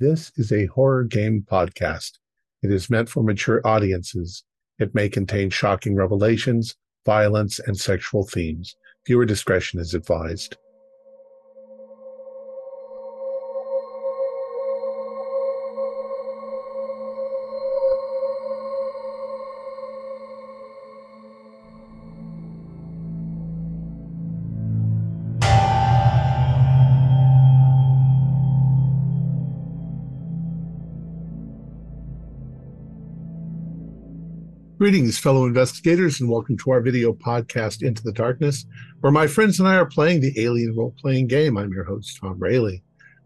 This is a horror game podcast. It is meant for mature audiences. It may contain shocking revelations, violence, and sexual themes. Viewer discretion is advised. Greetings, fellow investigators, and welcome to our video podcast, Into the Darkness, where my friends and I are playing the alien role playing game. I'm your host, Tom Rayleigh.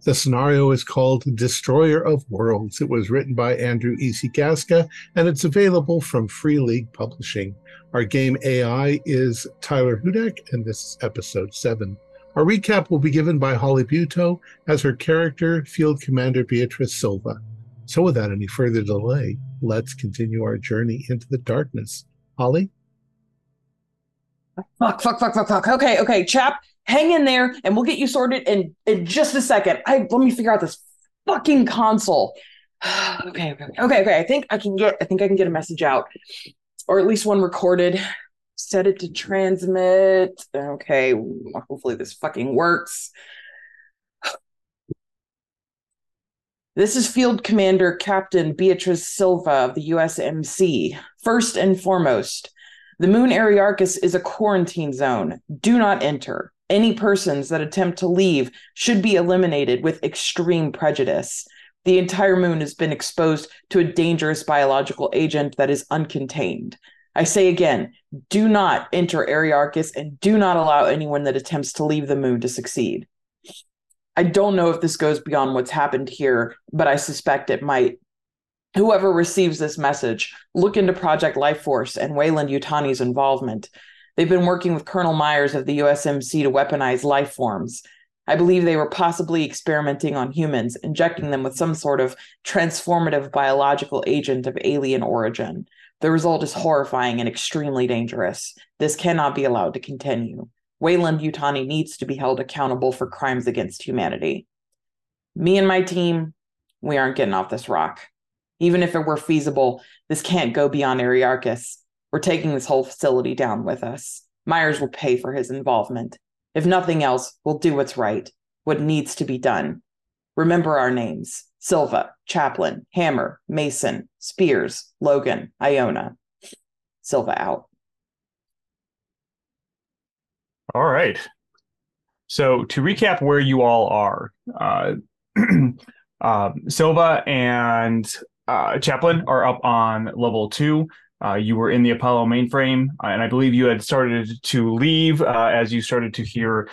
The scenario is called Destroyer of Worlds. It was written by Andrew E.C. Gaska, and it's available from Free League Publishing. Our game AI is Tyler Hudak, and this is episode 7. Our recap will be given by Holly Buto as her character, Field Commander Beatrice Silva. So, without any further delay, let's continue our journey into the darkness. Holly? Fuck, fuck, fuck, fuck, fuck. Okay, okay, chap, hang in there and we'll get you sorted in, in just a second. I let me figure out this fucking console. okay, okay, okay, okay. I think I can get I think I can get a message out. Or at least one recorded. Set it to transmit. Okay, hopefully this fucking works. This is Field Commander Captain Beatrice Silva of the USMC. First and foremost, the moon Ariarcus is a quarantine zone. Do not enter. Any persons that attempt to leave should be eliminated with extreme prejudice. The entire moon has been exposed to a dangerous biological agent that is uncontained. I say again, do not enter Ariarcus and do not allow anyone that attempts to leave the moon to succeed. I don't know if this goes beyond what's happened here, but I suspect it might. Whoever receives this message, look into Project Life Force and Weyland-Yutani's involvement. They've been working with Colonel Myers of the USMC to weaponize life forms. I believe they were possibly experimenting on humans, injecting them with some sort of transformative biological agent of alien origin. The result is horrifying and extremely dangerous. This cannot be allowed to continue. Weyland-Yutani needs to be held accountable for crimes against humanity. Me and my team, we aren't getting off this rock. Even if it were feasible, this can't go beyond Ariarcus. We're taking this whole facility down with us. Myers will pay for his involvement. If nothing else, we'll do what's right, what needs to be done. Remember our names Silva, Chaplin, Hammer, Mason, Spears, Logan, Iona. Silva out. All right. So to recap where you all are, uh, uh, Silva and uh, Chaplin are up on level two. Uh, you were in the Apollo mainframe, uh, and I believe you had started to leave uh, as you started to hear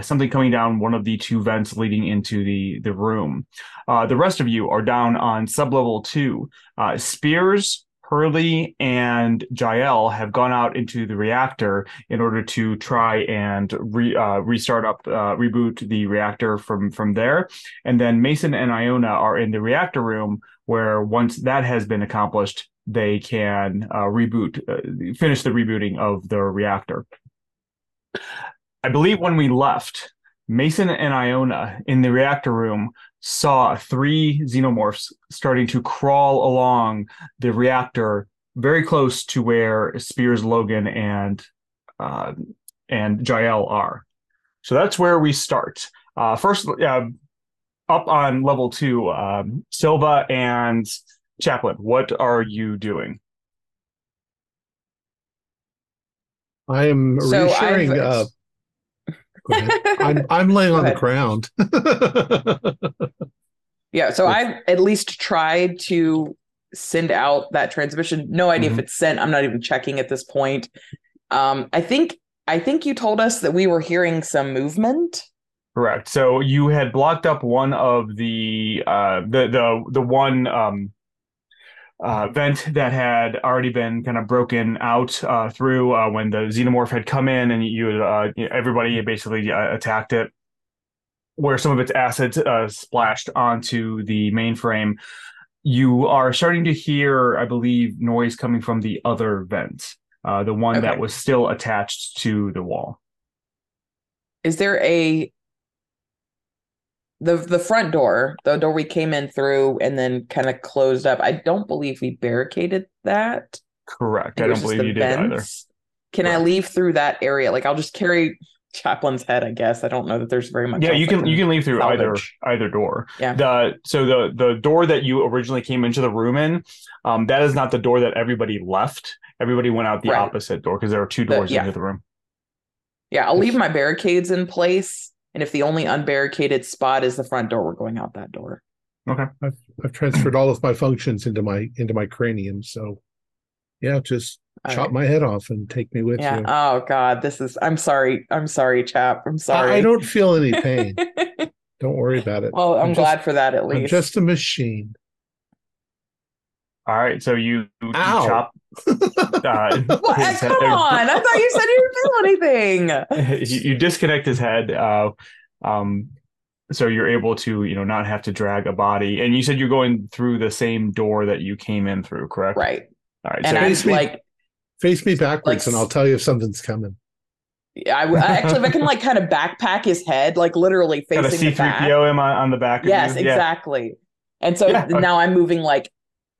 something coming down one of the two vents leading into the the room. the rest of you are down on sublevel two. Spears, Hurley and Jael have gone out into the reactor in order to try and re, uh, restart up, uh, reboot the reactor from from there. And then Mason and Iona are in the reactor room, where once that has been accomplished, they can uh, reboot, uh, finish the rebooting of the reactor. I believe when we left, Mason and Iona in the reactor room saw three xenomorphs starting to crawl along the reactor very close to where Spears, Logan, and uh, and Jael are. So that's where we start. Uh, first, uh, up on level two, um, Silva and Chaplin, what are you doing? I am so reassuring uh, I'm, I'm laying on the ground. yeah. So I've at least tried to send out that transmission. No idea mm-hmm. if it's sent. I'm not even checking at this point. Um, I think I think you told us that we were hearing some movement. Correct. So you had blocked up one of the uh, the the the one um, uh, vent that had already been kind of broken out uh, through uh, when the xenomorph had come in and you, uh, everybody basically uh, attacked it. Where some of its acid uh, splashed onto the mainframe. You are starting to hear i believe noise coming from the other vent the one okay. that was still attached to the wall. Is there a the the front door, the door we came in through, and then kind of closed up. I don't believe we barricaded that. Correct. I don't believe the you did either. vents. Can I leave through that area? Like I'll just carry Chaplin's head. I guess I don't know that there's very much. Yeah, you I can you can leave through either salvage. either door. Yeah. The so the the door that you originally came into the room in, um, that is not the door that everybody left. Everybody went out the Right. opposite door because there are two The- doors yeah. into the room. Yeah, I'll leave my barricades in place, and if the only unbarricaded spot is the front door, we're going out that door. I've, I've transferred all of my functions into my into my cranium. So, yeah, just All chop right. my head off and take me with Yeah. you. Oh God, this is. I'm sorry. I'm sorry, chap. I'm sorry. I, I don't feel any pain. don't worry about it. well, I'm, I'm glad just- for that at I'm least. just a machine. All right, so you, you chop. Uh, What? his head- Come on! I thought you said you didn't feel anything. you, you disconnect his head. Uh, um, so you're able to you know not have to drag a body. And you said you're going through the same door that you came in through, correct? Right, All right. and so Face me- like, Face me backwards, Like and I'll tell you if something's coming. I, I actually, if I can like kind of backpack his head, like literally got a facing the back. C3PO him on, on the back. of Yes, you? Yeah. exactly. And so Yeah. now I'm moving like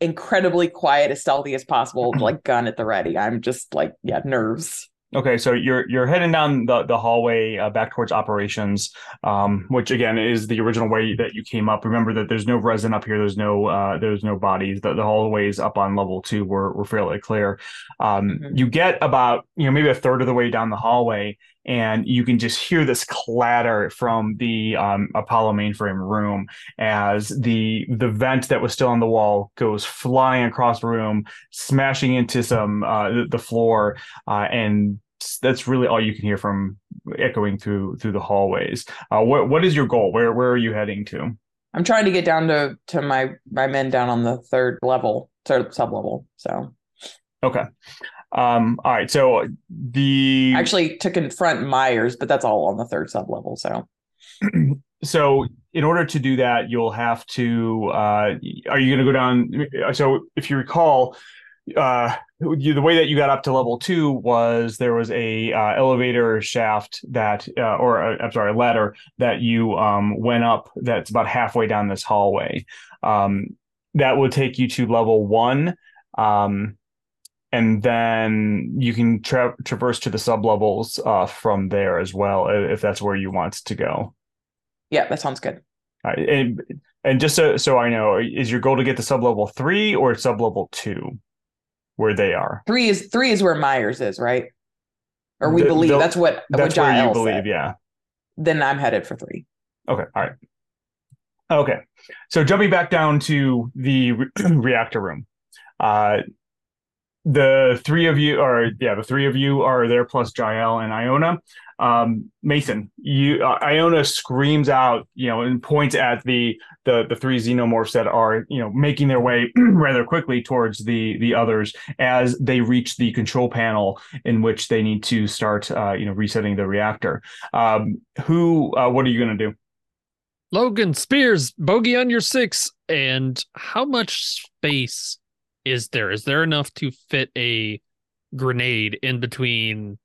incredibly quiet, as stealthy as possible, like gun at the ready. I'm just like, yeah, nerves. Okay, so you're you're heading down the the hallway uh, back towards operations, um, which again is the original way that you came up. Remember that there's no resin up here. There's no uh, there's no bodies. The, the hallways up on level two were were fairly clear. Um, Mhm. You get about you know maybe a third of the way down the hallway, and you can just hear this clatter from the um, Apollo mainframe room as the the vent that was still on the wall goes flying across the room, smashing into some uh, the, floor, uh, and that's really all you can hear from echoing through through the hallways. Uh, what what is your goal? Where where are you heading to? I'm trying to get down to to my my men down on the third level, third sub level. So Okay. Um, all right. So the actually to confront Myers, but that's all on the third sub level. So so in order to do that, you'll have to. Uh, are you going to go down? So if you recall, uh, you, the way that you got up to level two was there was a uh, elevator shaft that, uh, or uh, I'm sorry, a ladder that you um, went up. That's about halfway down this hallway. Um, that will take you to level one. Um, and then you can tra- traverse to the sub levels uh, from there as well, if that's where you want to go. yeah, that sounds good. Uh, and and just so so I know, is your goal to get to sub level three or sub level two, where they are? Three is three is where Myers is, right? Or we The- believe the- that's what That's what where you believe, said. yeah. Then I'm headed for three. Okay, all right. Okay, so jumping back down to the re- reactor room, uh, the three of you are yeah, the three of you are there plus Jael and Iona. Um, Mason, you uh, Iona screams out, you know, and points at the the the three xenomorphs that are you know making their way rather quickly towards the the others as they reach the control panel in which they need to start uh, you know resetting the reactor. Um, who? Uh, what are you going to do? Logan Spears, bogey on your six. And how much space is there? Is there enough to fit a grenade in between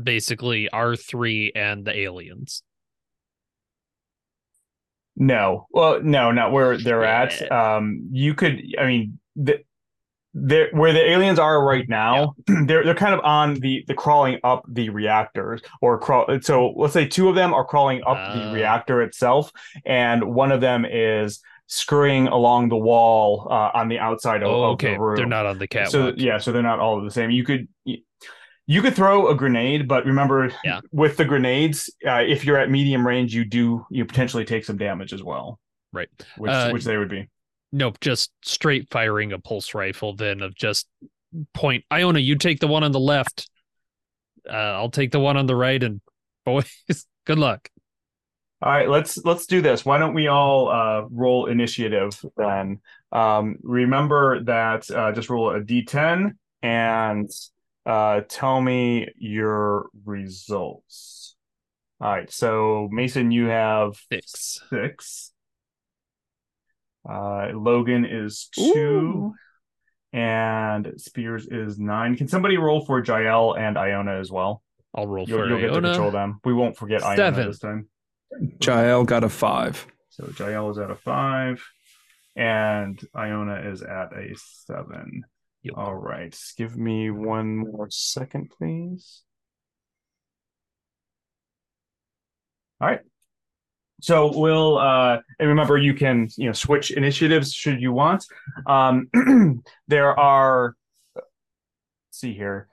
basically R3 and the aliens? No. Well, no, not where they're at. Um, you could, I mean, the, the where the aliens are right now, they're they're kind of on the the crawling up the reactors or crawl. So let's say two of them are crawling up the Ah. reactor itself, and one of them is scurrying along the wall uh, on the outside of, Oh, of okay. the room. They're not on the catwalk. So yeah, so they're not all the same. You could you could throw a grenade, but remember, Yeah. with the grenades, uh, if you're at medium range, you do you potentially take some damage as well. Right. Which Uh, which they would be. Nope, just straight firing a pulse rifle, then of just point. Iona, you take the one on the left. Uh, I'll take the one on the right, and boys, good luck. All right, let's let's do this. Why don't we all uh, roll initiative then? Um, remember that uh, just roll a d10 and uh, tell me your results. All right, so Mason, you have Six. six. Uh, Logan is two, Ooh. and Spears is nine. Can somebody roll for Jael and Iona as well? I'll roll You'll, for you'll get to control them. We won't forget Iona this time. Jael got a five. So Jael is at a five, and Iona is at a seven. Yep. All right. Give me one more second, please. All right. So we'll uh and remember you can you know switch initiatives should you want. Um there are let's see here.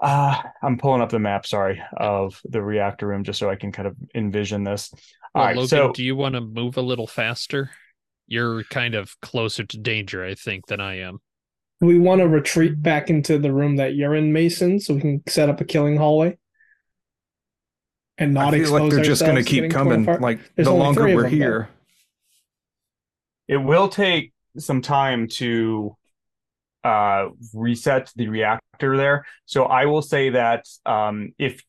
Uh I'm pulling up the map, sorry, of the reactor room just so I can kind of envision this. All Well, right, Logan, so do you want to move a little faster? You're kind of closer to danger, I think, than I am. we want to retreat back into the room that you're in, Mason, so we can set up a killing hallway and not I feel expose like they're just going to keep coming. apart. Like There's the longer we're them, though. here, it will take some time to uh reset the reactor there. So i will say that um if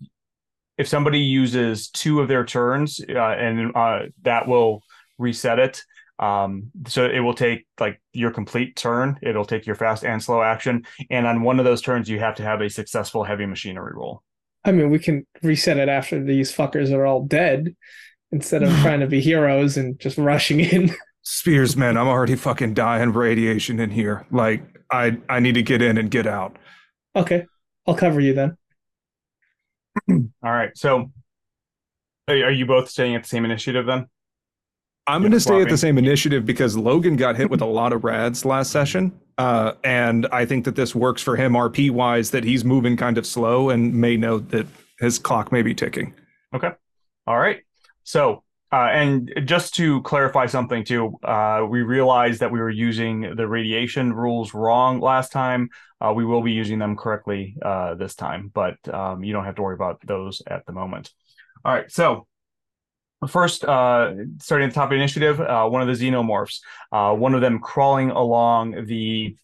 if somebody uses two of their turns uh, and uh that will reset it. Um so it will take like your complete turn. It'll take your fast and slow action. And on one of those turns you have to have a successful heavy machinery roll. I mean, we can reset it after these fuckers are all dead instead of trying to be heroes and just rushing in. Spears, man, I'm already fucking dying of radiation in here. Like I, I need to get in and get out. okay, I'll cover you then. all right so are are you both staying at the same initiative then I'm going to stay at the same initiative because Logan got hit with a lot of rads last session. Uh, and I think that this works for him RP wise, that he's moving kind of slow and may know that his clock may be ticking. Okay. All right. So, uh, and just to clarify something too, uh, we realized that we were using the radiation rules wrong last time. Uh, we will be using them correctly uh, this time, but um, you don't have to worry about those at the moment. All right. So, first, uh, starting at the top of initiative, uh, one of the xenomorphs, one of them crawling along the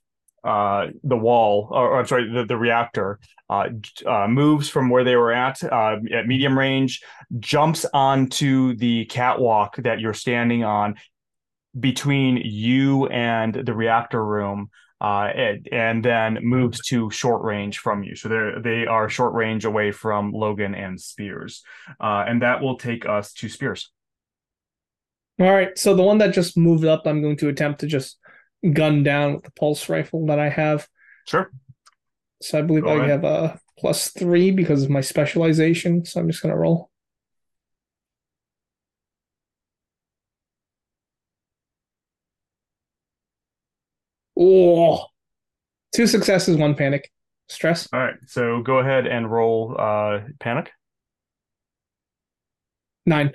uh, the wall, or, or I'm sorry, the, the reactor, uh, uh, moves from where they were at uh, at medium range, jumps onto the catwalk that you're standing on between you and the reactor room. Uh, and, and then moves to short range from you. So they're they are short range away from Logan and Spears, uh, and that will take us to Spears. All right, so the one that just moved up, I'm going to attempt to just gun down with the pulse rifle that I have. Sure. So I believe Go I ahead. have a plus three because of my specialization. So I'm just gonna roll. Oh, two successes, one panic. Stress. All right. So go ahead and roll uh, panic. Nine.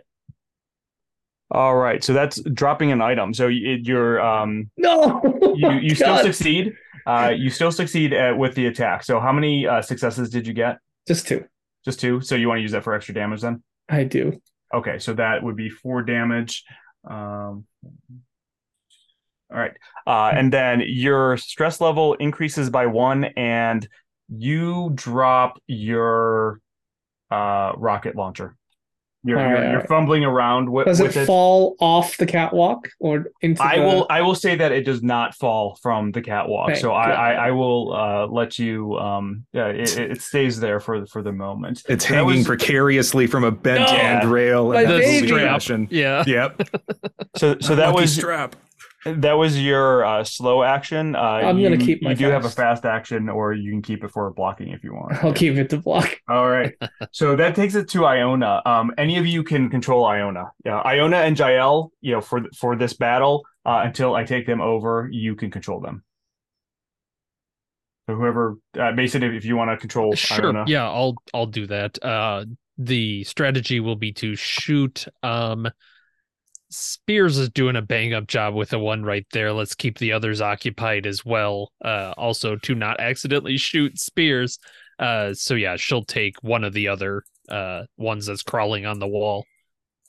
All right. So that's dropping an item. So you, you're um, No. you you still succeed. Uh, you still succeed at, with the attack. So how many uh, successes did you get? Just two. Just two. So you want to use that for extra damage then? I do. Okay. So that would be four damage. Um, all right. Uh, and then your stress level increases by one, and you drop your uh, rocket launcher. You're, All you're, right, you're fumbling around with, Does with it fall off the catwalk or into I the... will I will say that it does not fall from the catwalk. Thank so I, God. I I will uh let you um yeah it, it stays there for for the moment. It's That hanging was- precariously from a bent No! handrail. My and has a baby! Yeah. Yep. So so that Lucky was strap. That was your uh slow action. Uh I'm gonna keep my you do have a fast. fast action or you can keep it for blocking if you want. I'll keep it to block. All right. so that takes it to Iona. Um, any of you can control Iona. Yeah, Iona and Jael. You know, for for this battle, uh, until I take them over, you can control them. So whoever, uh, Mason, if, if you want to control Sure. Iona, Yeah, I'll I'll do that. Uh the strategy will be to shoot um Spears is doing a bang up job with the one right there. Let's keep the others occupied as well. Uh also to not accidentally shoot Spears. Uh so yeah, she'll take one of the other uh ones that's crawling on the wall.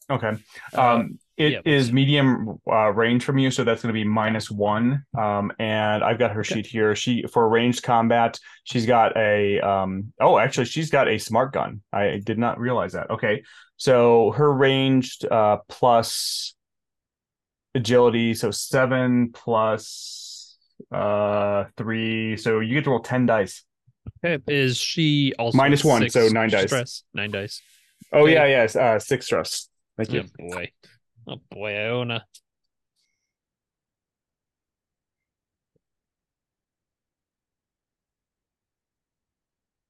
Okay. Uh, Um, it is yeah. medium uh, range from you, so that's going to be minus one. Um, and I've got her Okay. sheet here. She for ranged combat, she's got a um. Oh, actually, she's got a smart gun. I did not realize that. Okay, so her ranged uh plus agility, so seven plus uh three. So you get to roll ten dice. Okay. Is she also Minus one, so nine dice. Nine dice. Oh Okay. yeah, yes, uh, six stress. Thank you. Oh, boy. Oh boy, Iona.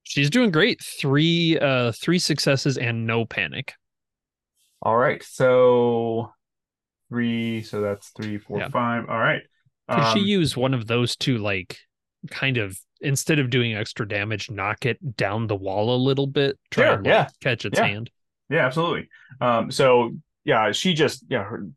She's doing great. Three uh three successes and no panic. All right. So three. So that's three, four, Yeah. five. All right. Could she Um, use one of those to like kind of instead of doing extra damage, knock it down the wall a little bit? Try Sure, and like, yeah. catch its Yeah. hand. Yeah, absolutely. Um, so yeah, she just yeah her,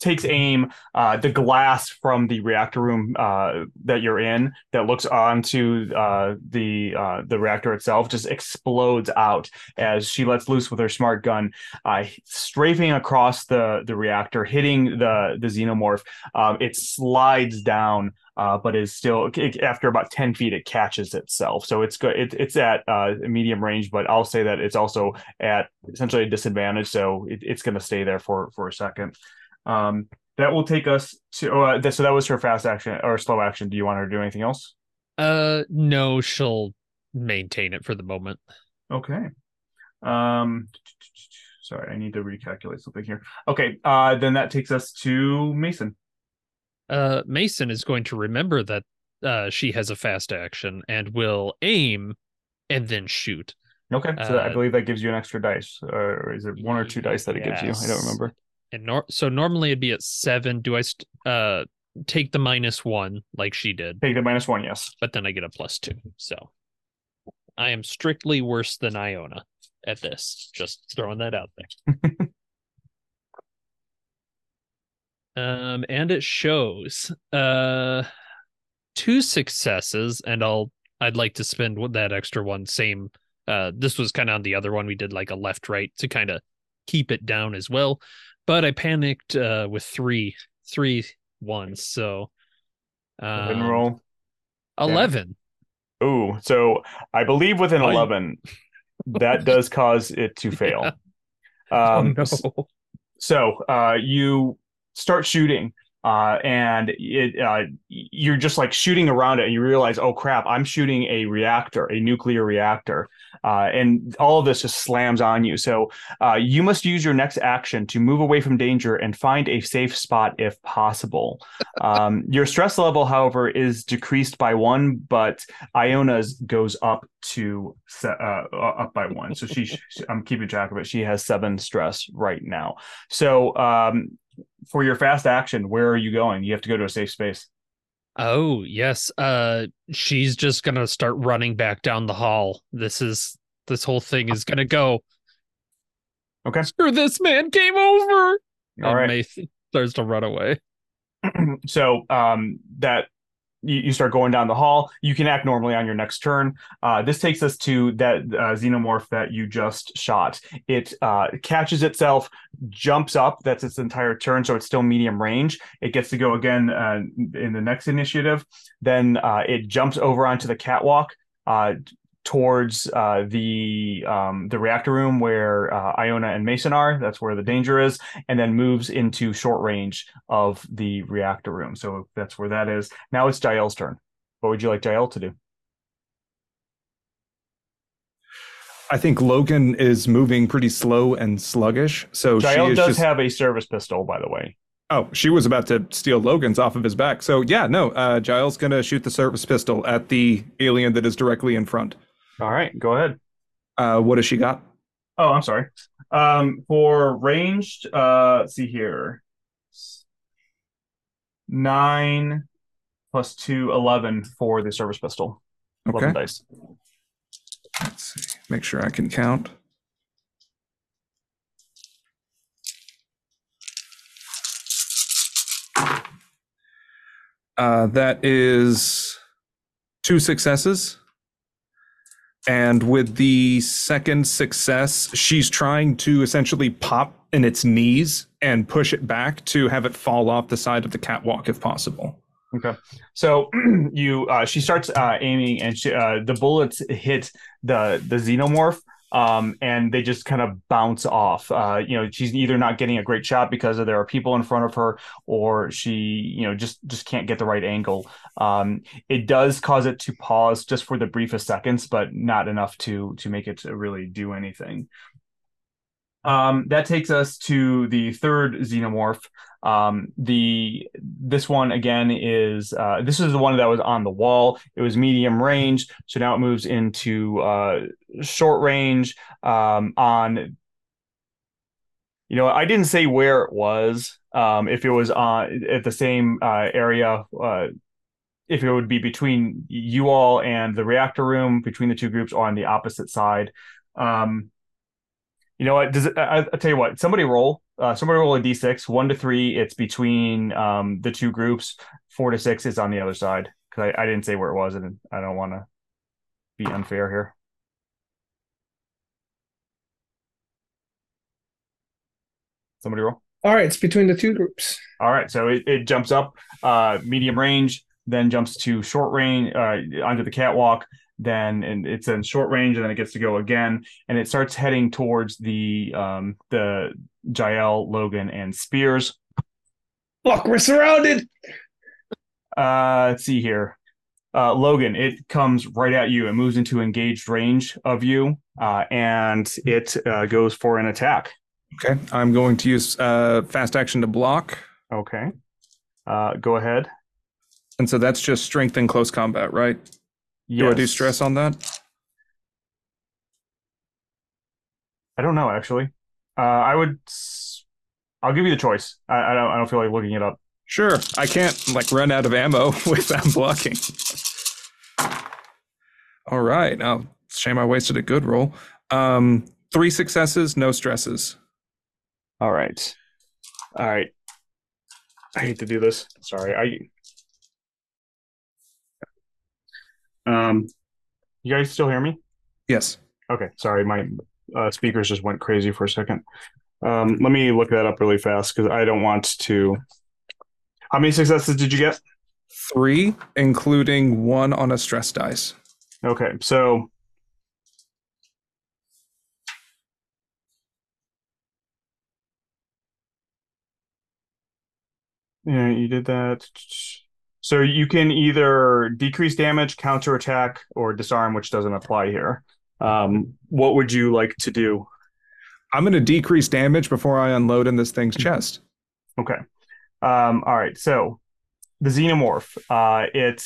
takes aim. Uh, the glass from the reactor room uh, that you're in that looks onto uh, the uh, the reactor itself just explodes out as she lets loose with her smart gun, uh, strafing across the the reactor, hitting the the xenomorph. Um, it slides down. Uh, but is still after about 10 feet it catches itself so it's good it, it's at medium range but i'll say that it's also at essentially a disadvantage, so it, it's going to stay there for for a second. Um, that will take us to. Uh, th- so that was her fast action or slow action. Do you want her to do anything else? Uh no, she'll maintain it for the moment. Okay. Um, sorry, I need to recalculate something here. Okay. Uh, then that takes us to Mason. Uh Mason is going to remember that uh she has a fast action and will aim and then shoot. Okay. So I Uh, believe that gives you an extra dice, or is it one or two dice that it gives you? I don't remember. And nor- so normally it'd be at seven. Do I st- uh take the minus one like she did, Take the minus one. Yes. but then I get a plus two. So I am strictly worse than Iona at this. Just throwing that out there. um, and it shows uh two successes, and I'll I'd like to spend that extra one. Same. Uh, this was kind of on the other one. We did like a left right to kind of keep it down as well, but I panicked uh with three three ones. So um, roll. eleven. Ooh, so I believe with an eleven, that does cause it to fail. Um, oh no. So uh, you start shooting, uh, and it uh, you're just like shooting around it, and you realize, oh crap, I'm shooting a reactor, a nuclear reactor, uh, and all of this just slams on you. So uh, you must use your next action to move away from danger and find a safe spot if possible. Um, your stress level, however, is decreased by one, but Iona's goes up to se- uh, up by one. So she, she- I'm keeping track of it. She has seven stress right now. So um, for your fast action, where are you going? You have to go to a safe space. Oh, yes. Uh she's just going to start running back down the hall. This is this whole thing is going to go. Okay. Screw this man came over. All and right. Mason starts to run away. so um, that you, you start going down the hall. You can act normally on your next turn. Uh, this takes us to that uh, xenomorph that you just shot. It uh, catches itself, jumps up. That's its entire turn, so it's still medium range. It gets to go again uh, in the next initiative. Then uh, it jumps over onto the catwalk. Towards uh, the um, the reactor room where uh, Iona and Mason are. That's where the danger is, and then moves into short range of the reactor room. So that's where that is. Now it's Jael's turn. What would you like Jael to do? I think Logan is moving pretty slow and sluggish. So she Jael is does just. have a service pistol, by the way. oh, she was about to steal Logan's off of his back. So yeah, no. Uh, Jael's gonna shoot the service pistol at the alien that is directly in front. All right, go ahead. Uh, what has she got? Oh, I'm sorry. Um, for ranged, uh, let's see here. Nine plus two, 11 for the service pistol. 11 Okay. dice. Let's see. Make sure I can count. Uh, that is two successes. And with the second success, she's trying to essentially pop in its knees and push it back to have it fall off the side of the catwalk if possible. Okay. So you uh she starts uh aiming and she uh the bullets hit the the xenomorph um and they just kind of bounce off. Uh you know, she's either not getting a great shot because there are people in front of her or she, you know, just just can't get the right angle. Um it does cause it to pause just for the briefest seconds but not enough to to make it to really do anything. Um, that takes us to the third xenomorph. Um, the this one again is uh, this is the one that was on the wall. It was medium range, so now it moves into uh, short range. Um, on you know, I didn't say where it was. Um, if it was on at the same uh, area, uh, if it would be between you all and the reactor room, between the two groups, or on the opposite side. Um, you know what? Does it? I, will tell you what. Somebody roll. Uh, somebody roll a d6. One to three, it's between um, the two groups. Four to six is on the other side. Because I, I didn't say where it was, and I don't want to be unfair here. Somebody roll. All right, it's between the two groups. All right, so it, it jumps up, uh, medium range, then jumps to short range uh, onto the catwalk, then and it's in short range, and then it gets to go again, and it starts heading towards the um, the Jael, Logan, and Spears. Look, we're surrounded. Uh, let's see here. Uh, Logan, it comes right at you and moves into engaged range of you, uh, and it uh, goes for an attack. Okay, I'm going to use uh, fast action to block. Okay, uh, go ahead. And so that's just strength in close combat, right? Yes. Do I do stress on that? I don't know actually. Uh, I would. I'll give you the choice. I, I don't. I don't feel like looking it up. Sure. I can't like run out of ammo without blocking. All right. Now, shame I wasted a good roll. Um, three successes, no stresses. All right. All right. I hate to do this. Sorry. I. Um, you guys still hear me? Yes. Okay. Sorry, my uh, speakers just went crazy for a second. Um, let me look that up really fast because I don't want to. How many successes did you get? Three, including one on a stress dice. Okay, so yeah, you did that. So you can either decrease damage, counterattack, or disarm, which doesn't apply here. Um, what would you like to do? I'm going to decrease damage before I unload in this thing's chest. Okay. Um, all right. So the xenomorph, uh, it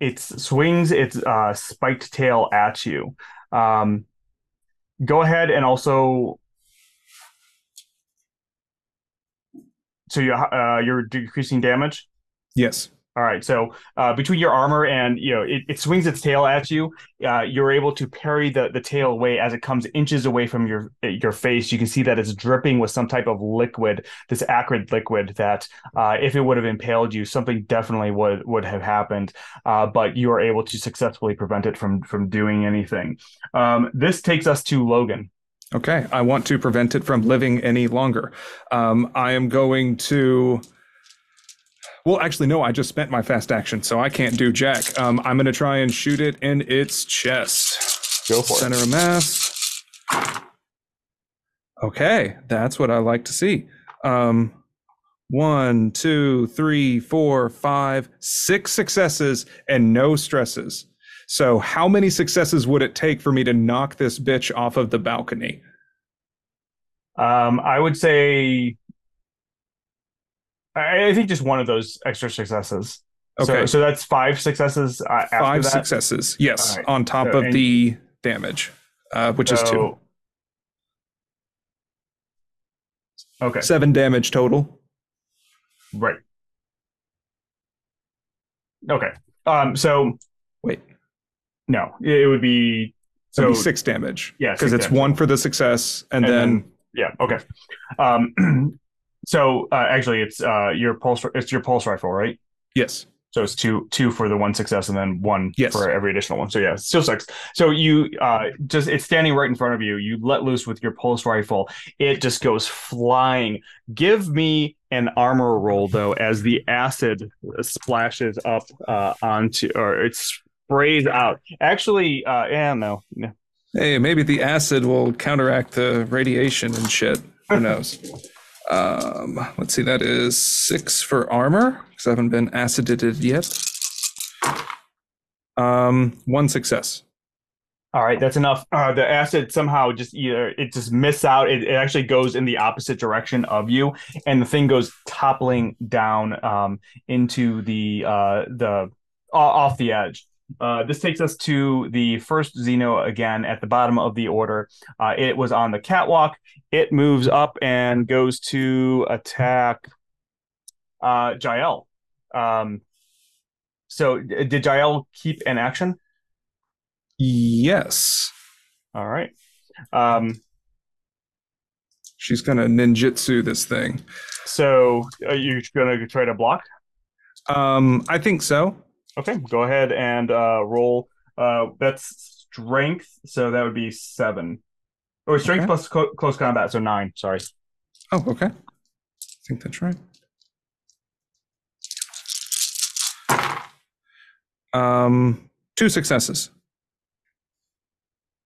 it swings its uh, spiked tail at you. Um, go ahead and also. So you uh, you're decreasing damage. Yes. All right. So uh, between your armor and you know it, it swings its tail at you, uh, you're able to parry the, the tail away as it comes inches away from your your face. You can see that it's dripping with some type of liquid, this acrid liquid that uh, if it would have impaled you, something definitely would would have happened. Uh, but you are able to successfully prevent it from from doing anything. Um, this takes us to Logan. Okay. I want to prevent it from living any longer. Um, I am going to. Well, actually, no, I just spent my fast action, so I can't do jack. Um, I'm going to try and shoot it in its chest. Go for it. Center of mass. Okay, that's what I like to see. Um, one, two, three, four, five, six successes and no stresses. So, how many successes would it take for me to knock this bitch off of the balcony? Um, I would say. I I think just one of those extra successes. Okay. so that's five successes uh, Five that. successes, yes, right. on top So, of the damage, uh, which is two. Okay, Seven damage total. right. Okay. Um. So Wait, no, it would be so so six damage. yeah, because it's damage. one for the success, and, And then, then- yeah. Okay. Um. so uh, actually, it's uh your pulse. It's your pulse rifle, right? yes, So it's two two for the one success and then one Yes. for every additional one. So yeah, still six. So you uh just it's standing right in front of you. You let loose with your pulse rifle. It just goes flying. Give me an armor roll though, as the acid splashes up uh onto or it sprays out. Actually, uh yeah, no. no. Hey, maybe the acid will counteract the radiation and shit. Who knows? um, let's see, that is six for armor because I haven't been acidated yet. Um, one success. All right, that's enough. Uh, the acid somehow just either it just miss out. It, it actually goes in the opposite direction of you, and the thing goes toppling down um, into the uh, the off the edge. Uh, this takes us to the first Xeno again at the bottom of the order. Uh, it was on the catwalk. It moves up and goes to attack uh, Jael. Um, so, did Jael keep an action? Yes. All right. Um, She's gonna ninjutsu this thing. so, are you going to try to block? Um, I think so. Okay, go ahead and uh, roll. Uh, that's strength, so that would be seven. Or strength Okay. plus co- close combat, so nine. Sorry. Oh, okay. I think that's right. Um, two successes.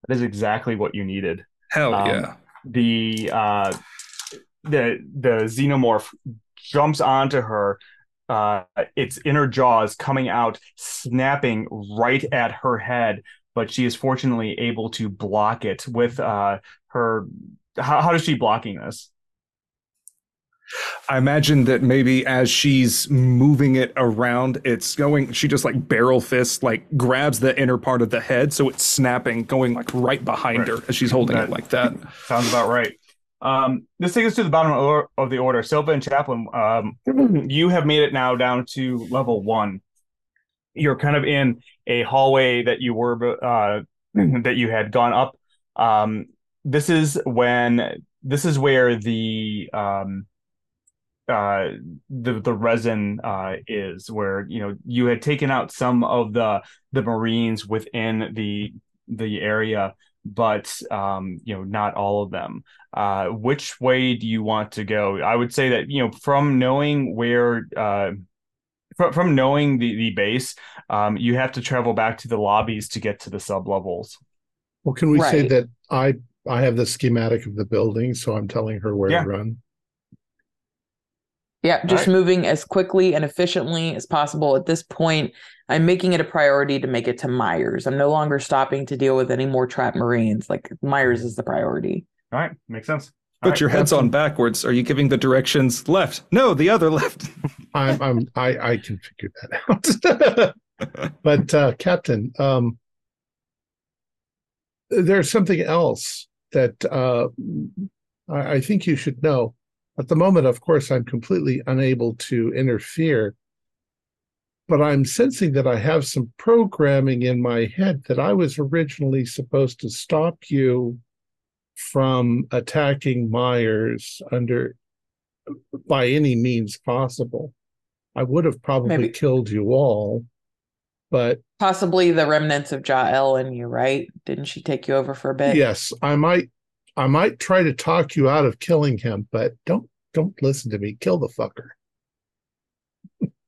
That is exactly what you needed. Hell Um, yeah. the uh the the xenomorph jumps onto her uh its inner jaws coming out snapping right at her head but she is fortunately able to block it with uh her how, how is she blocking this I imagine that maybe as she's moving it around, it's going, she just like barrel fist, like grabs the inner part of the head. So it's snapping, going like right behind Right. her as she's holding That- it like that. sounds about right um this takes us to the bottom of or- of the order. Silva and Chaplin, um you have made it now down to level one. You're kind of in a hallway that you were uh that you had gone up. Um this is when this is where the um uh the the resin uh is where you know you had taken out some of the the marines within the the area but um you know not all of them uh which way do you want to go i would say that you know from knowing where uh from, from knowing the the base um you have to travel back to the lobbies to get to the sub levels Well, can we say that I I have the schematic of the building, so I'm telling her where Yeah. to run? Yeah, just right. moving as quickly and efficiently as possible. At this point, I'm making it a priority to make it to Myers. I'm no longer stopping to deal with any more trapped Marines. Like Myers is the priority. all right makes sense All But right, your head's on backwards. Are you giving the directions left? No, the other left. I'm I'm I I can figure that out. but uh Captain, um there's something else that uh I, I think you should know. At the moment, of course, I'm completely unable to interfere. But I'm sensing that I have some programming in my head that I was originally supposed to stop you from attacking Myers under by any means possible. I would have probably Maybe. killed you all, but Possibly the remnants of Jael and you, right? Didn't she take you over for a bit? yes, I might I might try to talk you out of killing him, but don't don't listen to me. Kill the fucker.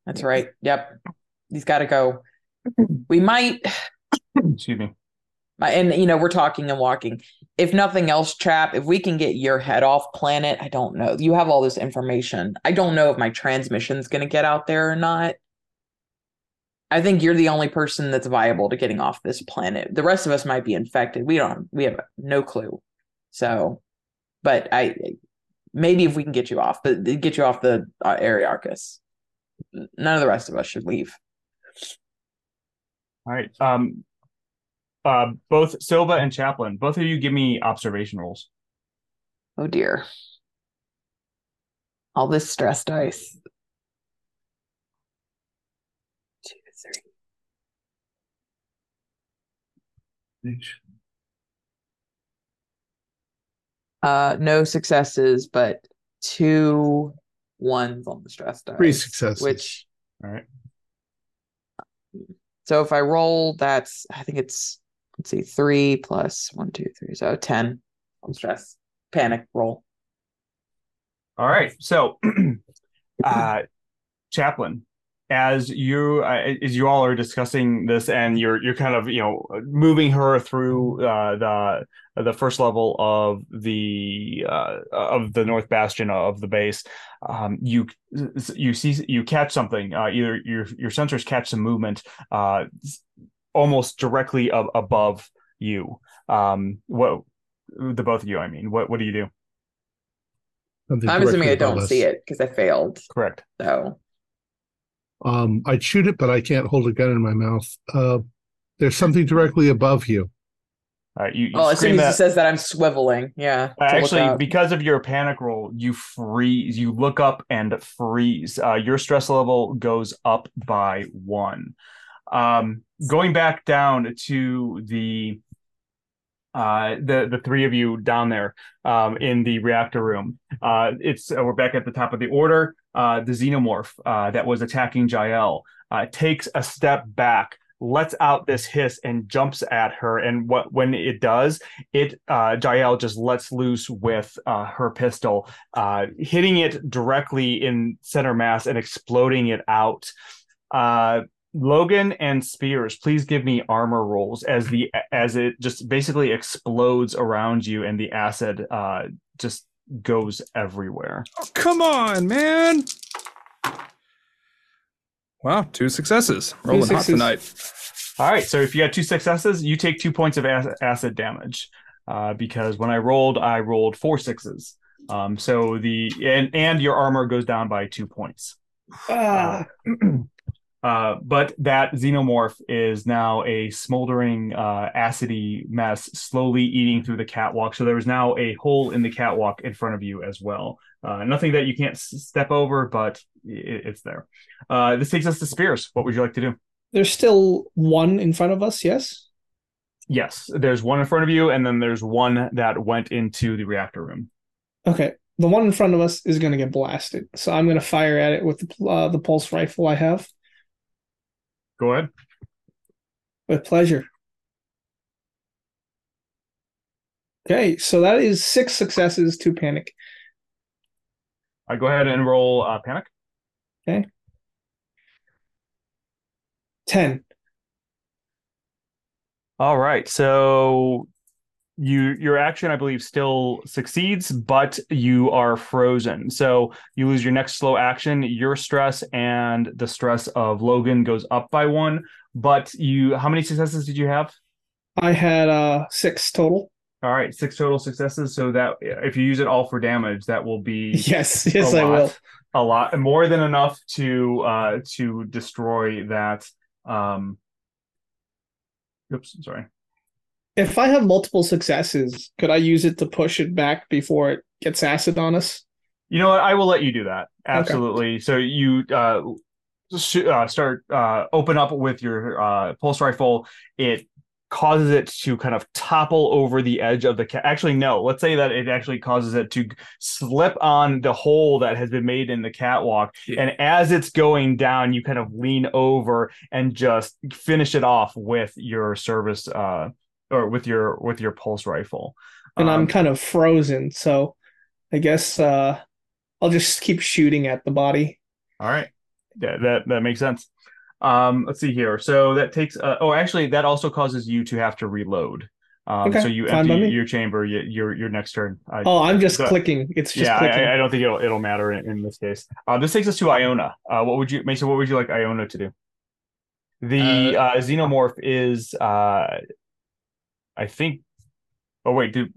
That's right. Yep. He's got to go. We might excuse me My- and you know we're talking and walking if nothing else chap if we can get your head off planet i don't know you have all this information i don't know if my transmission's going to get out there or not i think you're the only person that's viable to getting off this planet the rest of us might be infected we don't we have no clue so but i maybe if we can get you off but get you off the uh, Ariarcus. none of the rest of us should leave. All right um uh both silva and Chaplin, both of you give me observation rolls. Oh dear. All this stress dice two three Uh, no successes, but two ones on the stress dice. Three successes. Which, all right so if I roll, that's I think it's let's see, three plus one, two, three, so ten on stress. Panic roll. All right. So, uh, Chaplin, as you uh, as you all are discussing this, and you're you're kind of you know moving her through uh, the the first level of the uh, of the North Bastion of the base, um, you you see you catch something. Uh, either your your sensors catch some movement, uh, almost directly ab- above you. Um, what the both of you? I mean, what what do you do? I'm assuming I don't see it because I failed. Correct. So Um, I'd shoot it, but I can't hold a gun in my mouth. Uh, there's something directly above you. Uh, you, you well, as soon scream as he says that, I'm swiveling. Yeah. Uh, Actually, because of your panic roll, you freeze. You look up and freeze. Uh, your stress level goes up by one. Um, going back down to the uh, the the three of you down there um, in the reactor room. Uh, it's uh, we're back at the top of the order. Uh, the xenomorph uh, that was attacking Jael uh, takes a step back, lets out this hiss, and jumps at her. And what when it does, it uh, Jael just lets loose with uh, her pistol, uh, hitting it directly in center mass and exploding it out. Logan and Spears, please give me armor rolls as the as it just basically explodes around you and the acid just goes everywhere. Oh, come on, man. Wow, two successes. Rolling hot successes. tonight. All right, so if you got two successes, you take two points of acid damage uh, because when I rolled, I rolled four sixes. Um, so the and and your armor goes down by two points. Ah, Uh, but that xenomorph is now a smoldering, uh, acidy mess, slowly eating through the catwalk. So there is now a hole in the catwalk in front of you as well. Uh, nothing that you can't s- step over, but it, it's there. Uh, this takes us to Spears. What would you like to do? there's still one in front of us. Yes. Yes, there's one in front of you, and then there's one that went into the reactor room. Okay. The one in front of us is going to get blasted, so I'm going to fire at it with the, uh, the pulse rifle I have Go ahead. with pleasure. Okay, so that is six successes to panic. I go ahead and roll uh, panic. Ten. All right. So you your action, I believe, still succeeds, but you are frozen. So you lose your next slow action. Your stress and the stress of Logan goes up by one. But you, how many successes did you have? I had uh six total. All right, six total successes. So that if you use it all for damage, that will be Yes, yes, a I lot, will. A lot more than enough to uh to destroy that. Um. Oops, sorry. If I have multiple successes, could I use it to push it back before it gets acid on us? You know what? I will let you do that. Absolutely. So you uh, sh- uh, start uh, open up with your uh, pulse rifle. It causes it to kind of topple over the edge of the ca- actually no let's say that it actually causes it to slip on the hole that has been made in the catwalk Yeah. and as it's going down you kind of lean over and just finish it off with your service uh or with your with your pulse rifle And I'm Um, kind of frozen, so I guess uh I'll just keep shooting at the body. All right. Yeah, that that makes sense. Um, let's see here. So that takes. Uh, oh, actually, that also causes you to have to reload. Um, Okay, so you fine by empty your chamber. y- Your your next turn. I, Oh, I'm just so- clicking. It's just yeah, clicking. I, I don't think it'll it'll matter in, in this case. Uh, this takes us to Iona. Uh, what would you, Mason? What would you like Iona to do? The uh, xenomorph is, uh, I think. Oh wait, dude.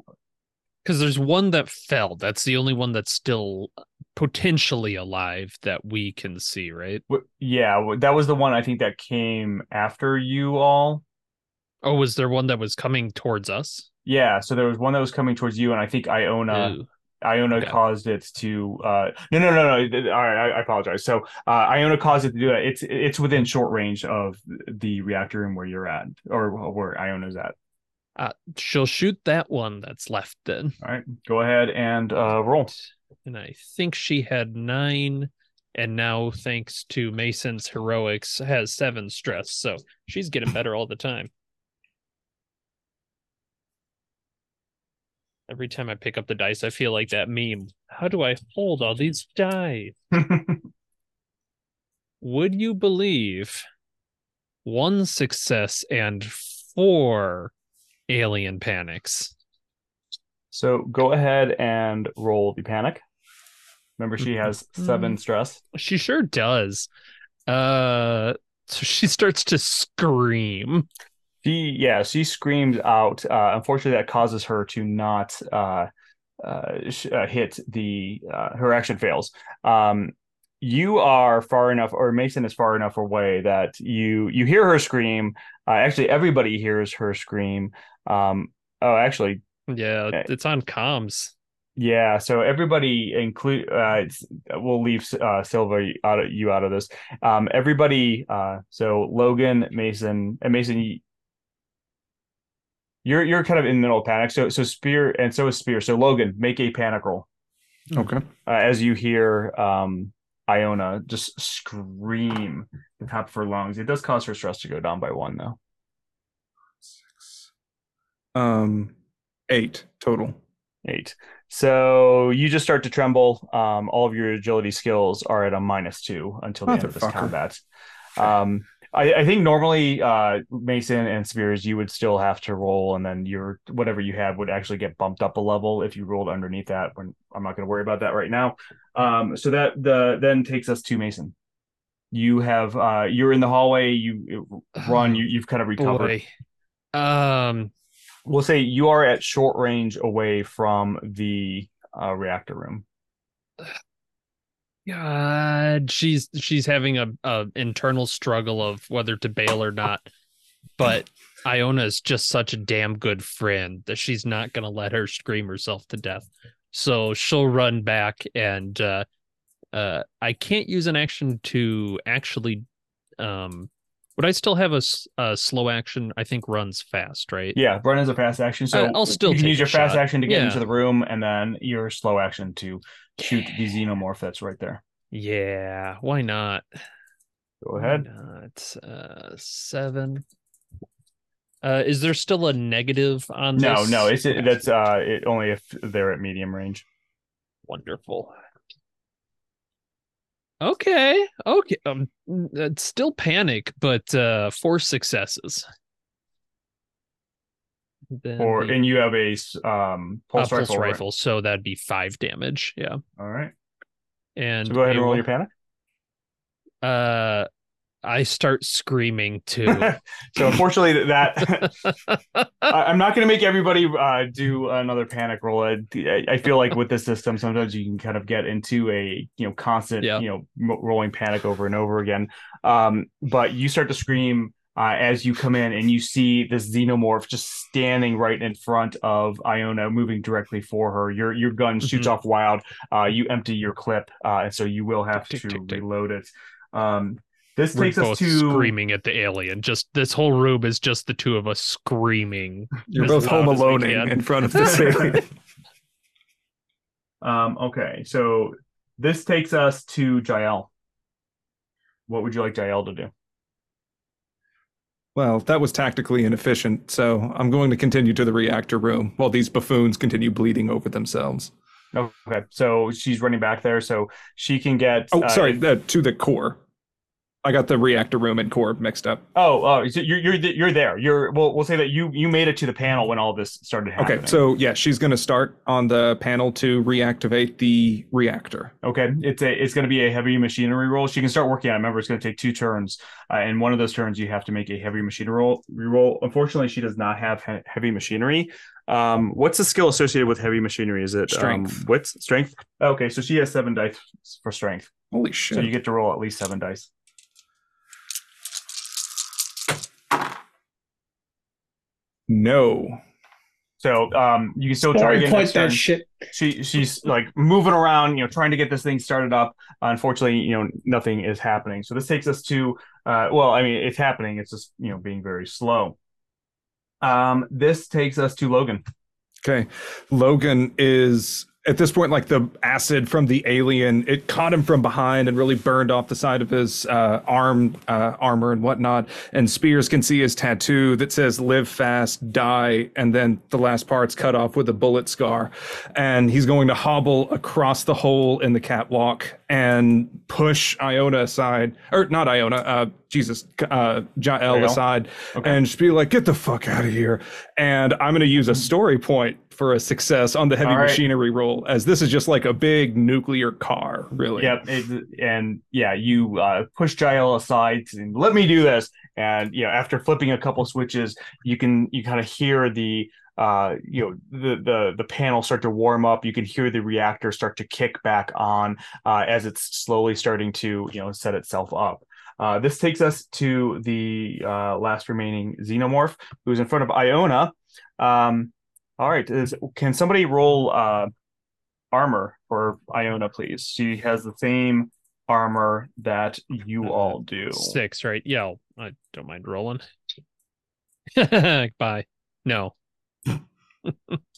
because there's one that fell. That's the only one that's still potentially alive that we can see, right? Yeah, that was the one I think that came after you all. Oh, was there one that was coming towards us? Yeah, so there was one that was coming towards you, and I think Iona. Ooh. Iona Okay. caused it to uh no no no no all right I, I apologize so uh Iona caused it to do that it's it's within short range of the reactor room where you're at or where Iona's at Uh, she'll shoot that one that's left then. all right go ahead and uh roll And I think she had nine, and now thanks to Mason's heroics, has seven stress. So she's getting better all the time. Every time I pick up the dice, I feel like that meme. How do I hold all these dice? Would you believe one success and four alien panics? so go ahead and roll the panic remember she has Mm-hmm. seven stress She sure does. Uh so she starts to scream. She yeah, she screams out. Uh, unfortunately, that causes her to not uh, uh, sh- uh, hit the uh, her action fails. Um, you are far enough, or Mason is far enough away that you you hear her scream. Uh, actually, everybody hears her scream. Um, oh, actually, Yeah, Okay. it's on comms. yeah. So everybody include. Uh, we'll leave uh, Silva out of you out of this. Um, everybody. Uh, so Logan, Mason, and Mason. you- You're you're kind of in the middle of panic. So so Spear and so is Spear. So Logan, make a panic roll Okay. uh, as you hear um, Iona just scream at the top of her lungs. It does cause her stress to go down by one, though. Um, eight total. Eight. So you just start to tremble. Um, all of your agility skills are at a minus two until the end of this Motherfucker. combat. Um, I, I think normally uh, Mason and Spears, you would still have to roll, and then your whatever you have would actually get bumped up a level if you rolled underneath that. When I'm not going to worry about that right now. Um, so that the then takes us to Mason. You have uh, you're in the hallway. You run. You you've kind of recovered. Boy. Um, We'll say you are at short range away from the uh, reactor room. God, she's she's having a, a internal struggle of whether to bail or not. But Iona is just such a damn good friend that she's not gonna let her scream herself to death. So she'll run back and uh uh I can't use an action to actually um would I still have a, a slow action? I think runs fast, right? Yeah, run is a fast action. So I- I'll still you can use your fast shot. action to get Yeah. into the room, and then your slow action to shoot the xenomorph that's right there. Yeah, why not? Go ahead. not? Uh, seven. Uh, is there still a negative on No, this? no, no. it's that's uh, it only if they're at medium range. wonderful. Okay, okay. Um, it's still panic, but uh, four successes. Then Or the- and you have a um pulse, pulse rifle. right? so that'd be five damage. Yeah, All right. and So go ahead and roll your panic. Uh, I start screaming too. so unfortunately, that I, I'm not going to make everybody uh, do another panic roll. I, I feel like with this system, sometimes you can kind of get into a you know constant Yeah. you know rolling panic over and over again. Um, but you start to scream uh, as you come in, and you see this xenomorph just standing right in front of Iona, moving directly for her. Your your gun shoots Mhm. off wild. Uh, you empty your clip, uh, and so you will have Tick, to tick, tick. reload it. Um, this We're takes both us to screaming at the alien. Just this whole room is just the two of us screaming. You're both home loud alone in front of the city. Um, okay, so this takes us to Jael. What would you like Jael to do? well, that was tactically inefficient, so I'm going to continue to the reactor room while these buffoons continue bleeding over themselves. Okay, so she's running back there, so she can get. Oh, uh, sorry, if- uh, to the core. I got the reactor room and core mixed up. oh, oh, so you're you're you're there. You're well. We'll say that you you made it to the panel when all this started happening. Okay, so yeah, she's going to start on the panel to reactivate the reactor. Okay, it's a it's going to be a heavy machinery roll. She can start working on. it. Remember, it's going to take two turns, uh, and one of those turns you have to make a heavy machinery roll. Reroll. Unfortunately, she does not have he- heavy machinery. Um, what's the skill associated with heavy machinery? Is it Strength. Um, wits strength? Okay, so she has seven dice for strength, Holy shit. so you get to roll at least seven dice. No. So um, you can still try Sorry, again quite that shit. she she's like moving around, you know, trying to get this thing started up. Unfortunately, you know, nothing is happening. So this takes us to uh well, I mean, it's happening. It's just, you know, being very slow. Um this takes us to Logan. Okay. Logan is at this point like the acid from the alien. It caught him from behind and really burned off the side of his uh, arm, uh, armor and whatnot. And Spears can see his tattoo that says "Live fast, die," and then the last part's cut off with a bullet scar. And he's going to hobble across the hole in the catwalk and push Iona aside, or not Iona. Uh, Jesus, uh, Jael aside, Okay. and just be like, "Get the fuck out of here!" And I'm going to use a story point for a success on the heavy right. machinery roll, as this is just like a big nuclear car, really. Yep, it, and yeah, you uh, push Jael aside and let me do this. And you know, after flipping a couple switches, you can you kind of hear the uh you know the the the panel start to warm up you can hear the reactor start to kick back on uh as it's slowly starting to you know set itself up uh this takes us to the uh last remaining xenomorph who's in front of iona um all right is, can somebody roll uh armor for iona please she has the same armor that you Uh, all do Six, right? Yeah, I'll- I don't mind rolling. Bye. No.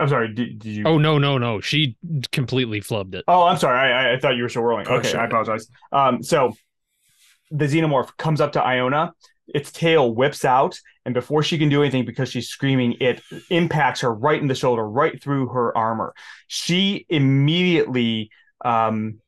i'm sorry did, did you Oh no, no, no. She completely flubbed it. Oh, I'm sorry. I, I- thought you were still rolling. Oh, okay. I apologize. Um, so the xenomorph comes up to Iona. Its tail whips out, and before she can do anything, because she's screaming, it impacts her right in the shoulder, right through her armor. She immediately um,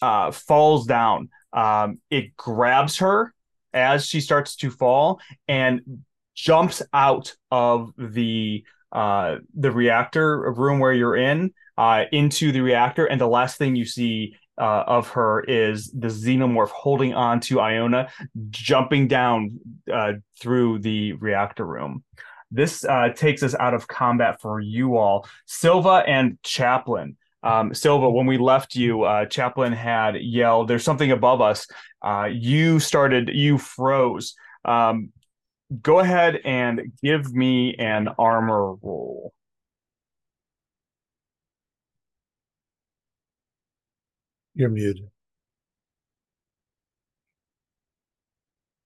uh, falls down. Um, it grabs her as she starts to fall and jumps out of the uh, the reactor room where you're in uh, into the reactor, and the last thing you see uh, of her is the xenomorph holding on to Iona, jumping down uh, through the reactor room. This uh, takes us out of combat for you all, Silva and Chaplin. Um, Silva, when we left you, uh, Chaplin had yelled, "There's something above us." Uh, you started, you froze. Um, go ahead and give me an armor roll. You're muted.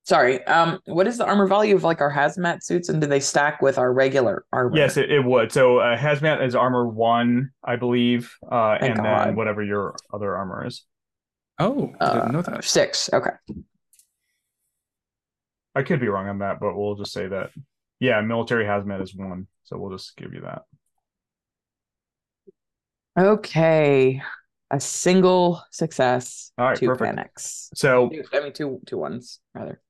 Sorry. Um, what is the armor value of like our hazmat suits, and do they stack with our regular armor? Yes, it, it would. So uh, hazmat is armor one, I believe, uh, Thank and God. then whatever your other armor is. Oh, I didn't know Uh, that. six. Okay. I could be wrong on that, but we'll just say that. Yeah, military hazmat is one, so we'll just give you that. Okay. A single success. All right, two perfect. panics. So, I mean, two two ones rather.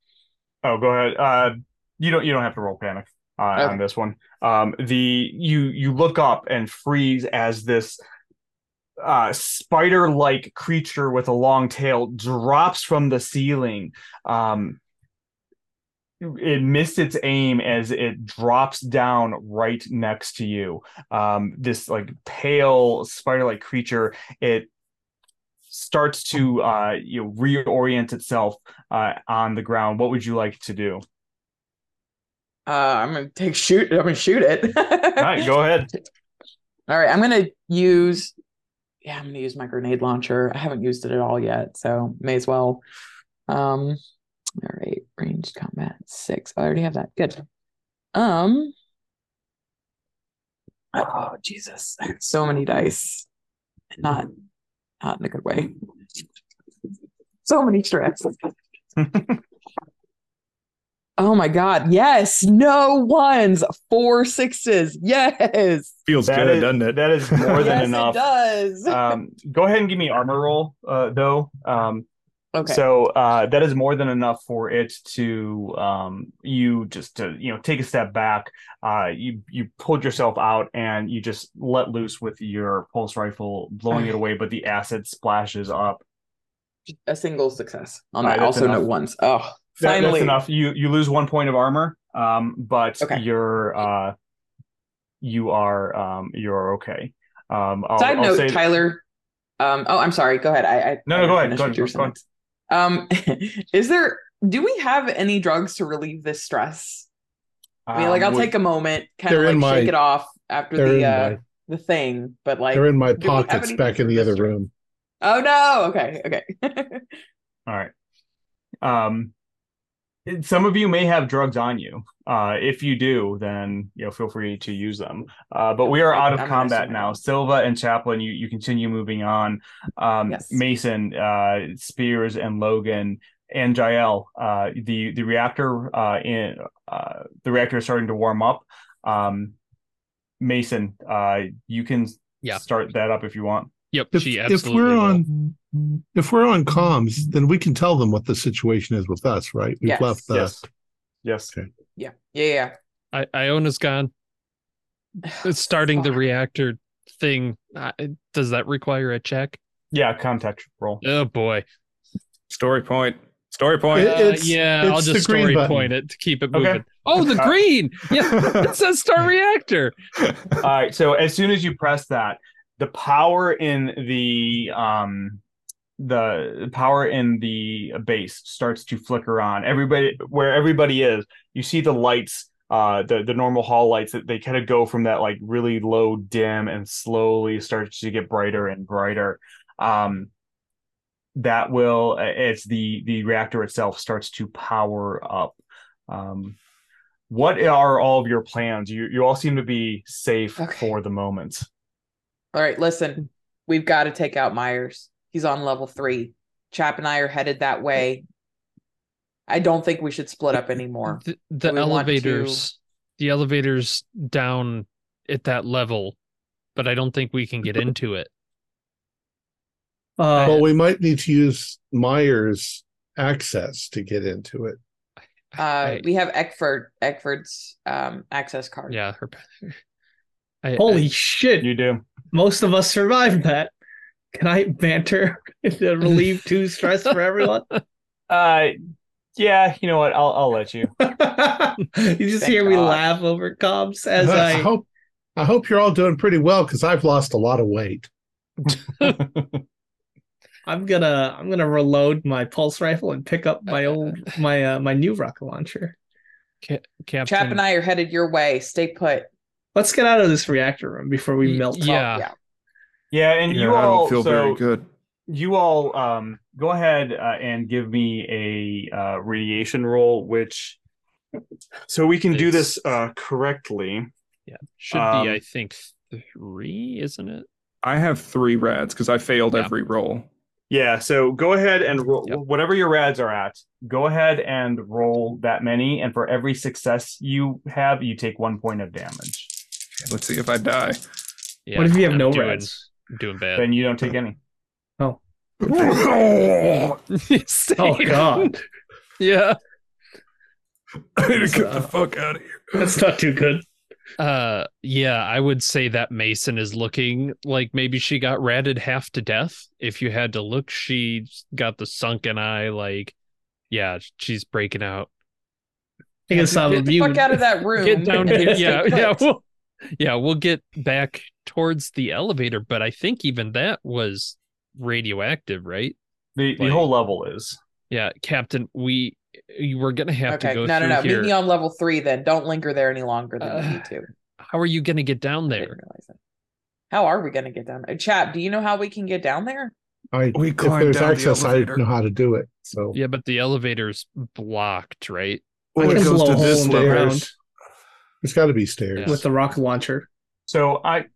oh, go ahead. Uh, you don't you don't have to roll panic uh, Okay. on this one. Um, the you you look up and freeze as this uh spider-like creature with a long tail drops from the ceiling. Um, it missed its aim as it drops down right next to you. Um, this like pale spider-like creature, it starts to uh, you know reorient itself uh, on the ground. What would you like to do? Uh, I'm gonna take shoot. I'm gonna shoot it. All right, go ahead. All right, I'm gonna use. Yeah, I'm gonna use my grenade launcher. I haven't used it at all yet, so may as well. Um, all right, ranged combat six. I already have that. Good. Um. Oh Jesus! So many dice. Not, not in a good way. So many stress. Oh my God. Yes. No ones. Four sixes. Yes. Feels That good, is- doesn't it? That is more than yes, enough. It does. Um, go ahead and give me armor roll, uh, though. Um, okay. So uh, that is more than enough for it to um, you just to you know take a step back. Uh, you you pulled yourself out and you just let loose with your pulse rifle, blowing it away. But the acid splashes up. a single success on that. right, also no enough. ones. Oh, That- finally. that's enough. You you lose one point of armor, um, but Okay. you're uh, you are um, you're okay. Um, I'll, Side I'll note, Tyler. Um. Oh, I'm sorry. Go ahead. I. I No, no, finished go ahead, go ahead. Sentence. Um. is there? Do we have any drugs to relieve this stress? I mean, like, um, I'll would- take a moment, kind of like my- shake it off after the uh my the thing, but like. they're in my do we have pockets back in the other drug? room. Oh no. Okay. Okay. All right. Um, it- some of you may have drugs on you. Uh, if you do, then you know feel free to use them. Uh, but we are out of I'm combat now. Silva and Chaplin, you you continue moving on. Um, Yes. Mason, uh, Spears, and Logan and Jael. Uh, the the reactor uh, in uh, the reactor is starting to warm up. Um, Mason, uh, you can Yeah. start that up if you want. Yep, If, she if we're will. on if we're on comms, then we can tell them what the situation is with us, right? We've Yes. left the yes. Yes. Yeah. Yeah. Yeah. I- Iona's gone. It's starting the reactor thing. Uh, does that require a check? Yeah. Contact roll. Oh boy. Story point. Story point. Uh, it's- yeah, I'll just story button. point it to keep it Okay. moving. Oh, the Uh, green. Yeah, it says start reactor. All right. So as soon as you press that, the power in the um the power in the base starts to flicker on. Everybody where everybody is, you see the lights, uh the the normal hall lights that they kind of go from that like really low dim and slowly starts to get brighter and brighter. Um that will as the the reactor itself starts to power up. Um what are all of your plans? You you all seem to be safe Okay. for the moment. All right. Listen, we've got to take out Myers. He's on level three. Chap and I are headed that way. I don't think we should split up anymore. The, the Do we want to- elevators, the elevators down at that level, but I don't think we can get into it. Uh, well, we might need to use Myers access to get into it. Uh, I- we have Eckford Eckford's um, access card. yeah, her. I, holy I- shit! You do. Most of us survived that. Can I banter to relieve two stress for everyone? Uh yeah, you know what? I'll I'll let you. you just Thank hear me laugh over comms as I, I. hope I hope you're all doing pretty well because I've lost a lot of weight. I'm gonna I'm gonna reload my pulse rifle and pick up my old my uh, my new rocket launcher. Ca- Captain. Chap and I are headed your way. Stay put. Let's get out of this reactor room before we melt. yeah. yeah. Yeah, and Yeah, you I all don't feel so very good. you all um go ahead uh, and give me a uh, radiation roll, which so we can do this uh correctly. Yeah, should Um, be I think three, isn't it? I have three rads because I failed Yeah. every roll. Yeah, so go ahead and roll Yep. whatever your rads are at. Go ahead and roll that many, and for every success you have, you take one point of damage. Let's see if I die. Yeah, what if you have I'm no doing, reds? Doing bad. Then you don't take any. Oh Same. god, Yeah. I need to get Uh, the fuck out of here. that's not too good. Uh yeah, I would say that Mason is looking like maybe she got ratted half to death. If you had to look, she's got the sunken eye, like yeah, she's breaking out. I guess I'm Get the fuck out of that room. Get down here. Yeah, yeah. We'll, yeah, we'll get back towards the elevator, but I think even that was radioactive, right? The the whole level is. Yeah, Captain, we you were gonna have Okay. to go No, no, through no. here. Meet me on level three then. Don't linger there any longer than Uh, we need to. How are you gonna get down I didn't there? realize that. How are we going to get down there? Chap, do you know how we can get down there? I We if there's down the access, I elevator. know how to do it. So Yeah, but the elevator's blocked, right? Well, it goes to this in the level. Ground. there's got to be stairs. Yeah. with the rocket launcher. So I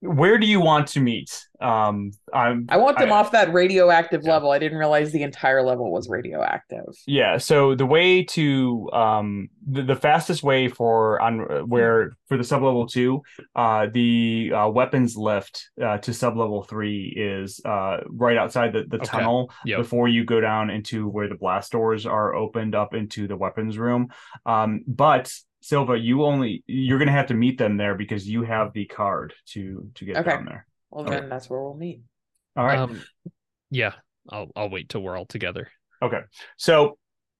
where do you want to meet? Um I'm I want them I- off that radioactive Yeah. level. I didn't realize the entire level was radioactive. Yeah, so the way to um the, the fastest way for on where for the sub level two, uh the uh, weapons lift uh, to sub level three is uh right outside the, the Okay. tunnel Yep. before you go down into where the blast doors are opened up into the weapons room. Um but Silva, you only you're gonna have to meet them there because you have the card to to get Okay. down there. Well, Okay. then that's where we'll meet. All right. Um, yeah, I'll I'll wait till we're all together. Okay. So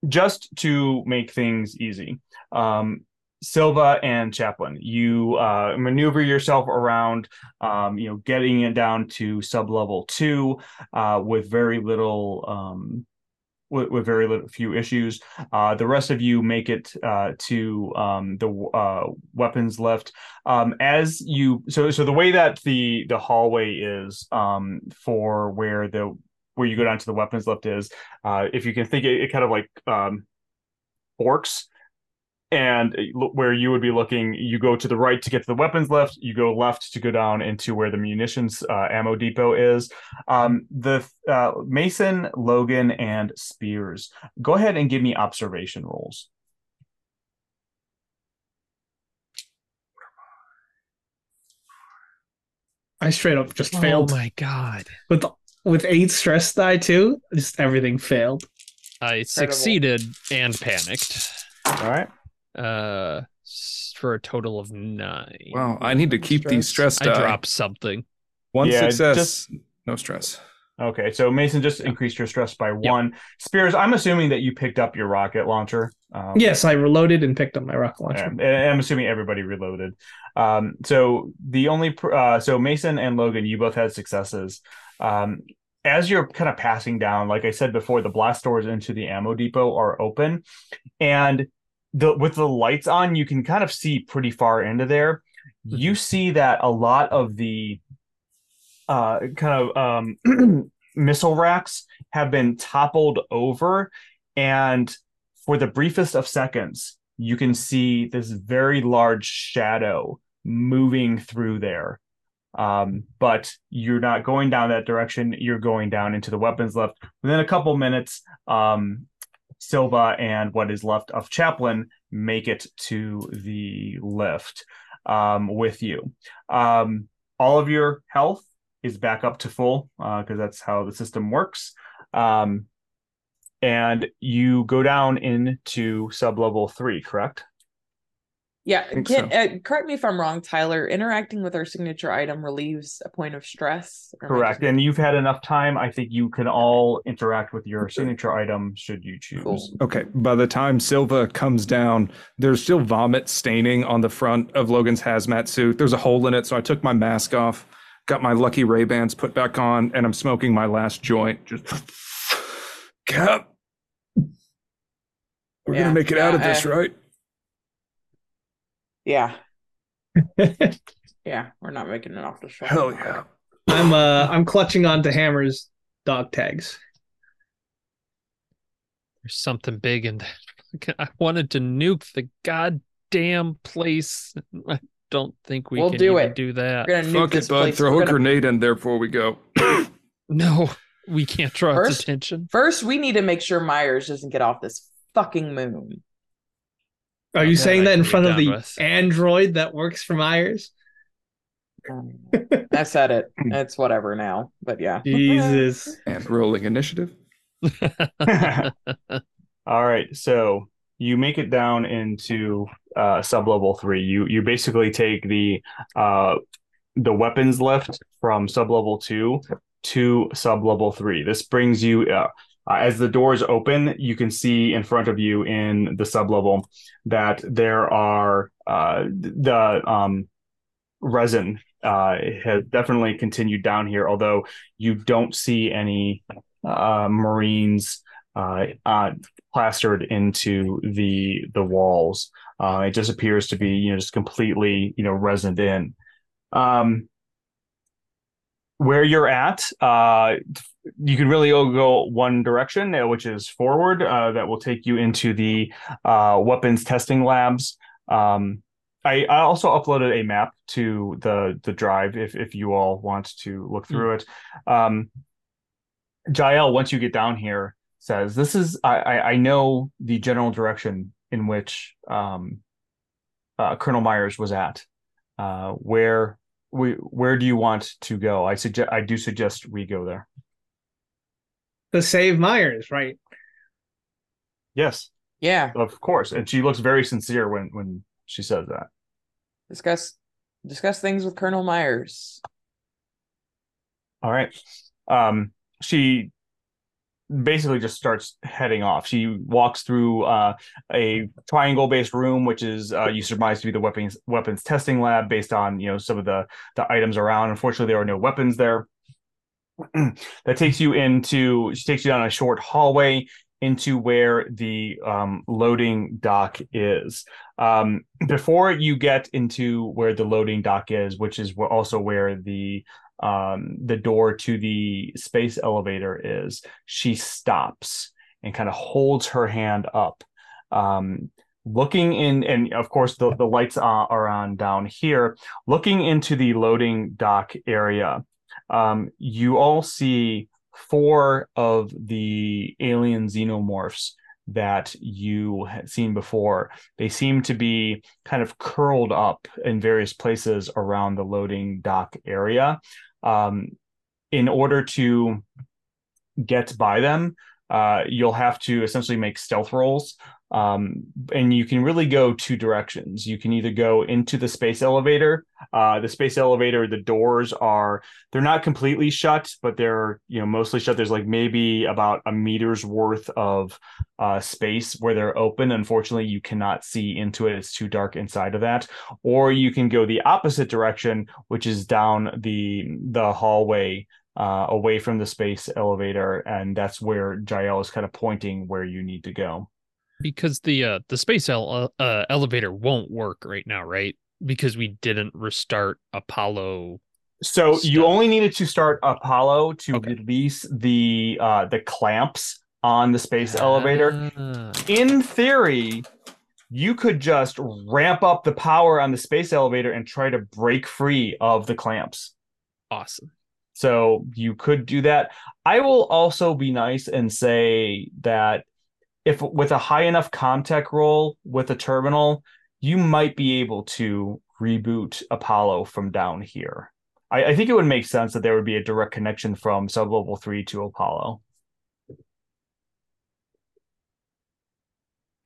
just to make things easy, um, Silva and Chaplin, you uh, maneuver yourself around, um, you know, getting it down to sub level two uh, with very little. Um, with, with very few issues, uh, the rest of you make it uh, to um, the uh, weapons lift. Um, as you, so so the way that the the hallway is um, for where the where you go down to the weapons lift is uh, if you can think it, it kind of like um, forks and where you would be looking you go to the right to get to the weapons lift you go left to go down into where the munitions uh, ammo depot is um, the uh, mason logan and spears go ahead and give me observation rolls I straight up just failed Oh my god. with with eight stress die too. Just everything failed. I succeeded and panicked. All right. Uh for a total of nine. Wow, I need to keep these stress I die. dropped something. One Yeah, success, just- no stress. Okay, so Mason just increased your stress by one. Spears, I'm assuming that you picked up your rocket launcher. Um, Yes, I reloaded and picked up my rocket launcher. and and I'm assuming everybody reloaded. Um, so the only pr- uh, so Mason and Logan, you both had successes. Um, as you're kind of passing down, like I said before, the blast doors into the ammo depot are open, and the with the lights on, you can kind of see pretty far into there. You see that a lot of the uh, kind of um, missile racks have been toppled over, and for the briefest of seconds, you can see this very large shadow moving through there. Um, but you're not going down that direction. You're going down into the weapons left. Within a couple minutes, um, Silva and what is left of Chaplin make it to the lift um, with you. Um, all of your health is back up to full because that's how the system works. Um, and you go down into sub level three, correct? Yeah, think can, uh, correct me if I'm wrong, Tyler. Interacting with our signature item relieves a point of stress. Or am I Correct. And you've had enough time. I think you can all interact with your signature item should you choose. Cool. Okay, by the time Silva comes down, there's still vomit staining on the front of Logan's hazmat suit. There's a hole in it, so I took my mask off, got my lucky Ray Bans put back on, and I'm smoking my last joint. Just Cap, we're Yeah, gonna make it out of this, uh, right? Yeah, yeah, we're not making it off the show. Hell yeah! I'm uh I'm clutching onto Hammer's dog tags. There's something big in there. I wanted to nuke the goddamn place. I don't think we We'll can do even it. do that. We're gonna nuke Fuck this it, bud. place. Throw We're a gonna- grenade in there before we go. No, we can't draw its First- attention. First, we need to make sure Myers doesn't get off this fucking moon. Are you Yeah, saying that in front of the with. android that works for Myers? I said it. It's whatever now, but yeah. Jesus. and rolling initiative. All right, so you make it down into uh, sub level three. You you basically take the uh, the weapons lift from sub level two to sub level three. This brings you uh, uh, as the doors open. You can see in front of you in the sub level that there are uh, the um, resin uh, has definitely continued down here. Although you don't see any uh, Marines uh, uh, plastered into the the walls. It just appears to be you know just completely you know resined in. Um, where you're at, you can really only go one direction, uh, which is forward. Uh, that will take you into the uh, weapons testing labs. Um, I, I also uploaded a map to the the drive if if you all want to look through it. Um, Jael, once you get down here, says this is I, I I know the general direction in which um, uh, Colonel Myers was at. Uh, where we where do you want to go? I suggest I do suggest we go there. To save Myers, right? Yes, Yeah. of course. And she looks very sincere when when she says that. Discuss discuss things with Colonel Myers. All right. Um, she basically just starts heading off. She walks through uh, a triangle-based room, which is uh, you surmise to be the weapons weapons testing lab, based on you know some of the the items around. Unfortunately, there are no weapons there. that takes you into. She takes you down a short hallway into where the um, loading dock is. Um, before you get into where the loading dock is, which is also where the um, the door to the space elevator is, she stops and kind of holds her hand up. Um, looking in, and of course, the, the lights are, are on down here. Looking into the loading dock area, um, you all see four of the alien xenomorphs that you had seen before. They seem to be kind of curled up in various places around the loading dock area. Um, in order to get by them, uh, you'll have to essentially make stealth rolls. Um, and you can really go two directions. You can either go into the space elevator. Uh, the space elevator, the doors are they're not completely shut, but they're you know mostly shut. There's like maybe about a meter's worth of uh, space where they're open. Unfortunately, you cannot see into it; it's too dark inside of that. Or you can go the opposite direction, which is down the the hallway uh, away from the space elevator, and that's where Jael is kind of pointing where you need to go. Because the uh the space ele- uh, elevator won't work right now, right? Because we didn't restart Apollo. So you only needed to start Apollo to Okay. release the uh, the clamps on the space elevator. Ah, In theory, you could just ramp up the power on the space elevator and try to break free of the clamps. awesome. So you could do that. I will also be nice and say that if with a high enough Comtech roll with a terminal, you might be able to reboot Apollo from down here. I, I think it would make sense that there would be a direct connection from sublevel three to Apollo.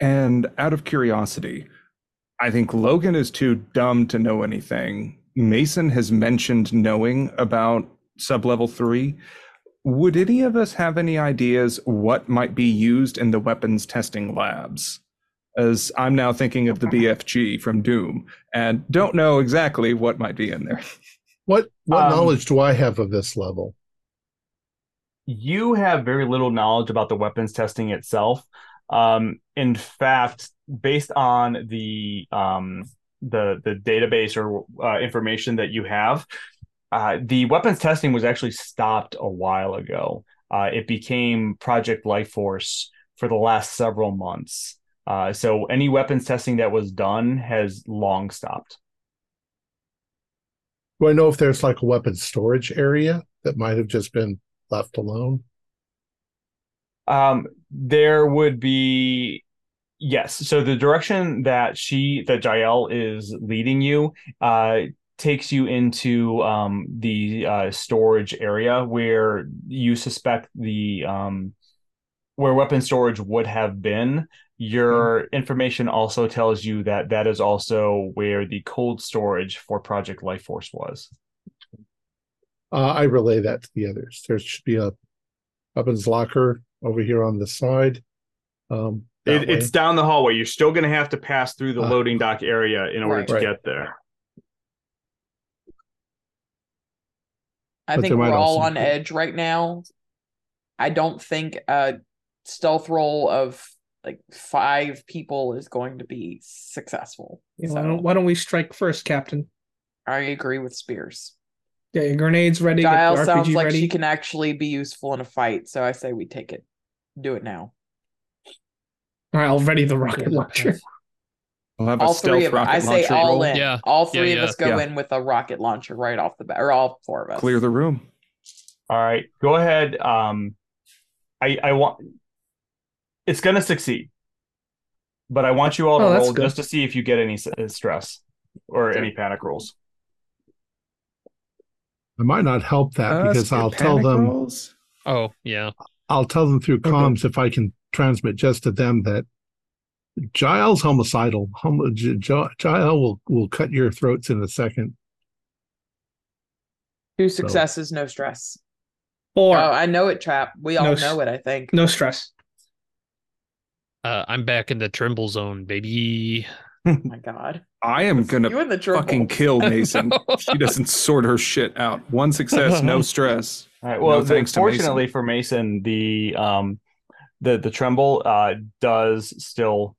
And out of curiosity, I think Logan is too dumb to know anything. Mason has mentioned knowing about sublevel three. Would any of us have any ideas what might be used in the weapons testing labs? As I'm now thinking of the BFG from Doom and don't know exactly what might be in there. What what Um, knowledge do I have of this level? you have very little knowledge about the weapons testing itself. Um, in fact, based on the um, the the database or uh, information that you have, uh, the weapons testing was actually stopped a while ago. Uh, it became Project Life Force for the last several months. Uh, so any weapons testing that was done has long stopped. Do I know if there's like a weapons storage area that might have just been left alone? Um, there would be yes. So the direction that she that Jael is leading you uh takes you into um the uh storage area where you suspect the um where weapon storage would have been. Your information also tells you that that is also where the cold storage for Project Life Force was. Uh, I relay that to the others. There should be a weapons locker over here on the side. Um, It, it's down the hallway. You're still going to have to pass through the Ah. loading dock area in order Right. to Right. get there. I But think we're all on be- edge right now. I don't think a stealth roll of like five people is going to be successful. Yeah, so why, don't, why don't we strike first, Captain? I agree with Spears. Yeah, your grenades ready. Giles get the sounds RPG like ready. she can actually be useful in a fight, so I say we take it. Do it now. All right, I'll ready the rocket launcher. We'll have a all three stealth of us. rocket I say launcher all roll. in. Yeah. All three Yeah, of us go yeah. in with a rocket launcher right off the bat, or all four of us. Clear the room. All right, go ahead. Um, I I want it's going to succeed, but I want you all to Oh, roll good. just to see if you get any uh, stress or any panic rolls. I might not help that Uh, because I'll tell them rolls? Oh yeah. I'll tell them through Okay. comms if I can transmit just to them that Jael's homicidal. Hom- J- J- Giles will will cut your throats in a second. Two successes, no stress. Four. Oh, I know it, Trap. We all No know s- it. I think. no stress. Uh, I'm back in the tremble zone, baby. Oh my God. I am gonna you the fucking kill Mason. she doesn't sort her shit out. One success, no stress. All right. Well, No thanks fortunately Mason. for Mason, the um the the tremble uh does still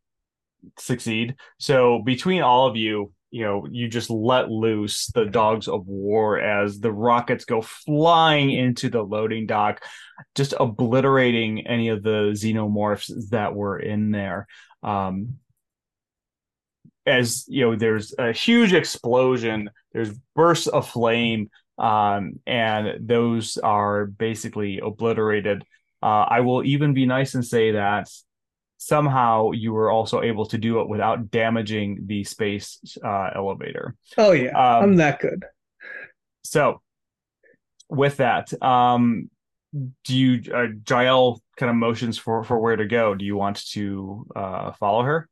succeed. So between all of you, you know, you just let loose the dogs of war as the rockets go flying into the loading dock, just obliterating any of the xenomorphs that were in there. Um as you know, there's a huge explosion, there's bursts of flame, um, and those are basically obliterated. Uh, I will even be nice and say that somehow you were also able to do it without damaging the space uh, elevator. Oh yeah, Um, I'm that good. So, with that, um, do you uh, Jael kind of motions for for where to go? Do you want to uh, follow her?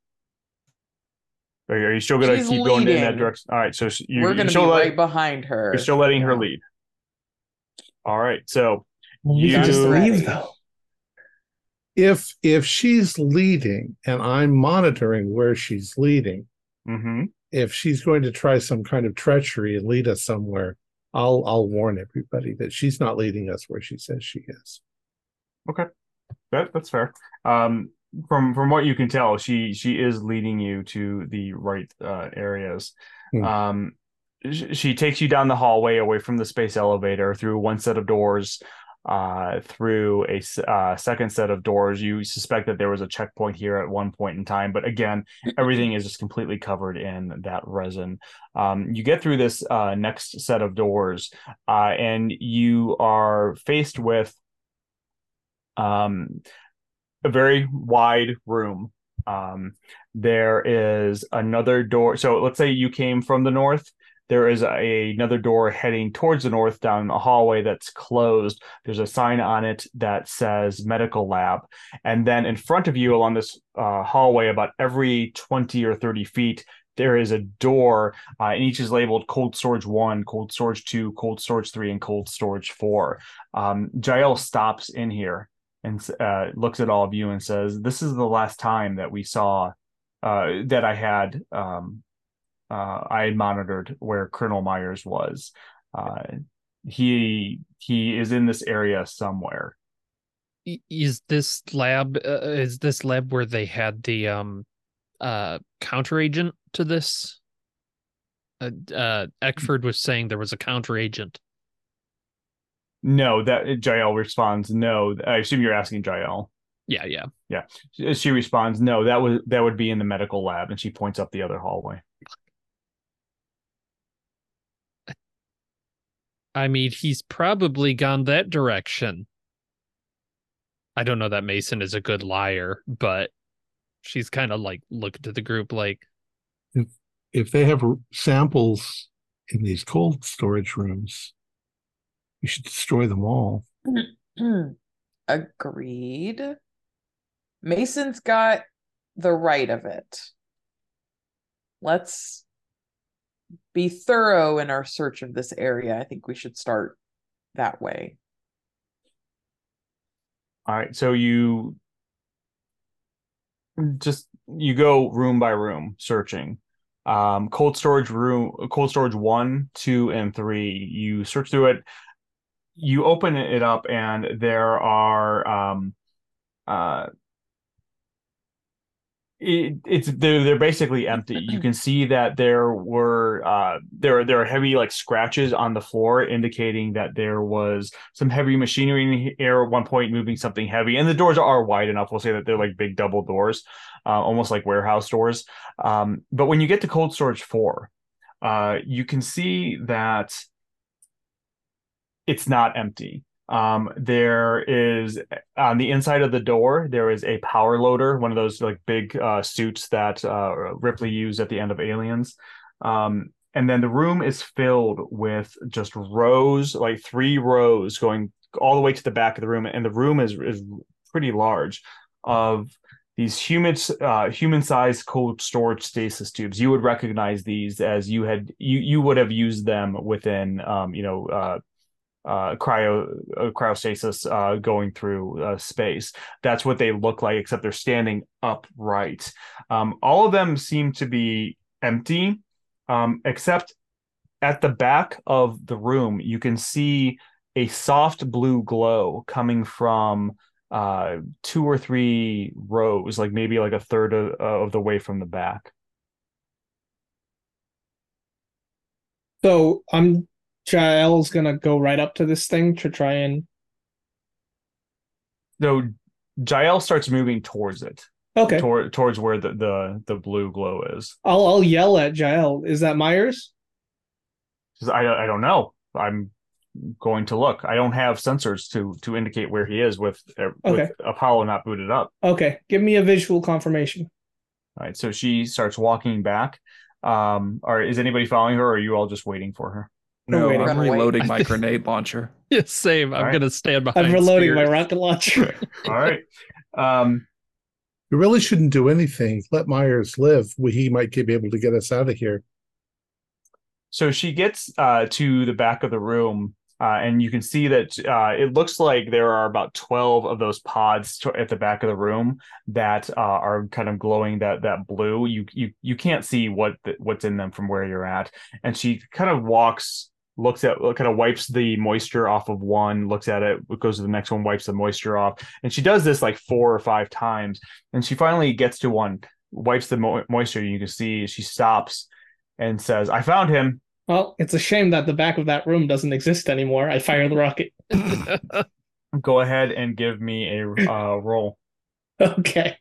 Are you, are you still going to She's keep going in that direction? All right, so you, We're going to be still let- right behind her. You're still letting her Yeah. lead. All right, so you, can just leave though. If if she's leading and I'm monitoring where she's leading, mhm. if she's going to try some kind of treachery and lead us somewhere, I'll I'll warn everybody that she's not leading us where she says she is. Okay, that that's fair. Um, from from what you can tell, she she is leading you to the right uh, areas. Hmm. Um, she takes you down the hallway away from the space elevator through one set of doors, uh, through a uh, second set of doors. You suspect that there was a checkpoint here at one point in time, but again, everything is just completely covered in that resin. Um, you get through this uh, next set of doors, uh, and you are faced with um, a very wide room. Um, there is another door. So let's say you came from the north. There is a, another door heading towards the north down a hallway that's closed. There's a sign on it that says medical lab. And then in front of you along this uh, hallway, about every 20 or 30 feet, there is a door, uh, and each is labeled cold storage one, cold storage two, cold storage three, and cold storage four. Um, Jael stops in here and uh, looks at all of you and says, "This is the last time that we saw uh, that I had um, uh, I had monitored where Colonel Myers was. Uh, he he is in this area somewhere. Is this lab uh, is this lab where they had the um uh counter agent to this? Uh, uh Eckford was saying there was a counter agent. No, that Jael responds, no. I assume you're asking Jael. Yeah, yeah. yeah. She responds, no. That was that would be in the medical lab, and she points up the other hallway. I mean, he's probably gone that direction. I don't know that Mason is a good liar, but she's kind of like looking to the group like, If if they have samples in these cold storage rooms, we should destroy them all. Agreed. Mason's got the right of it. Let's be thorough in our search of this area. I think we should start that way. All right, so you just you go room by room searching. Um, cold storage room, cold storage one, two, and three. You search through it. You open it up, and there are um, uh, it, it's they're they're basically empty. You can see that there were uh there there are heavy like scratches on the floor, indicating that there was some heavy machinery in here at one point moving something heavy. And the doors are wide enough. We'll say that they're like big double doors, uh, almost like warehouse doors. Um, but when you get to cold storage four, uh, you can see that it's not empty. Um, there is on the inside of the door, there is a power loader, one of those like big uh, suits that uh, Ripley used at the end of Aliens. Um, and then the room is filled with just rows, like three rows going all the way to the back of the room. And the room is, is pretty large of these human uh, human sized cold storage stasis tubes. You would recognize these as you had you you would have used them within um, you know uh, uh, cryo uh, cryostasis uh, going through uh, space. That's what they look like, except they're standing upright. Um, all of them seem to be empty, um, except at the back of the room, you can see a soft blue glow coming from uh, two or three rows, like maybe like a third of, of the way from the back. So I'm Jael's gonna go right up to this thing to try and So Jael starts moving towards it. okay. toward, towards where the, the the blue glow is. I'll I'll yell at Jael. Is that Myers? I I don't know. I'm going to look. I don't have sensors to to indicate where he is with uh, Okay. with Apollo not booted up. Okay, give me a visual confirmation. All right, so she starts walking back. Um, or is anybody following her, or are you all just waiting for her? No, waiting. I'm reloading I my grenade launcher. Yeah, same. I'm Alright. gonna stand behind. I'm reloading my rocket launcher. All right. Um, You really shouldn't do anything. Let Myers live. We- He might be able to get us out of here. so she gets uh, to the back of the room, uh, and you can see that uh, it looks like there are about twelve of those pods to- at the back of the room that uh, are kind of glowing that that blue. You you you can't see what the, what's in them from where you're at, and she kind of walks. Looks at, kind of wipes the moisture off of one, looks at it, goes to the next one, wipes the moisture off, and she does this like four or five times, and she finally gets to one, wipes the mo- moisture. You can see she stops and says, "I found him." well, it's a shame that the back of that room doesn't exist anymore. I fire the rocket. Go ahead and give me a uh, roll. Okay.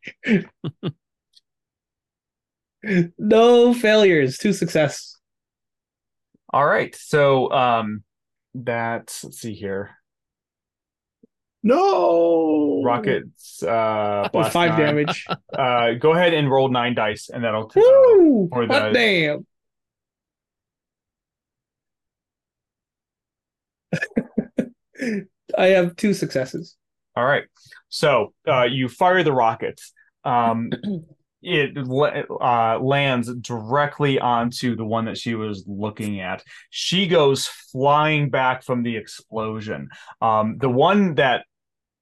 no failures, two success. All right, so um, that's let's see here. No Rockets uh, blast five nine. damage. Uh, go ahead and roll nine dice, and that'll. Uh, Woo! or the- damn. I have two successes. all right, so uh, you fire the rockets. Um, it uh, lands directly onto the one that she was looking at. She goes flying back from the explosion. Um, the one that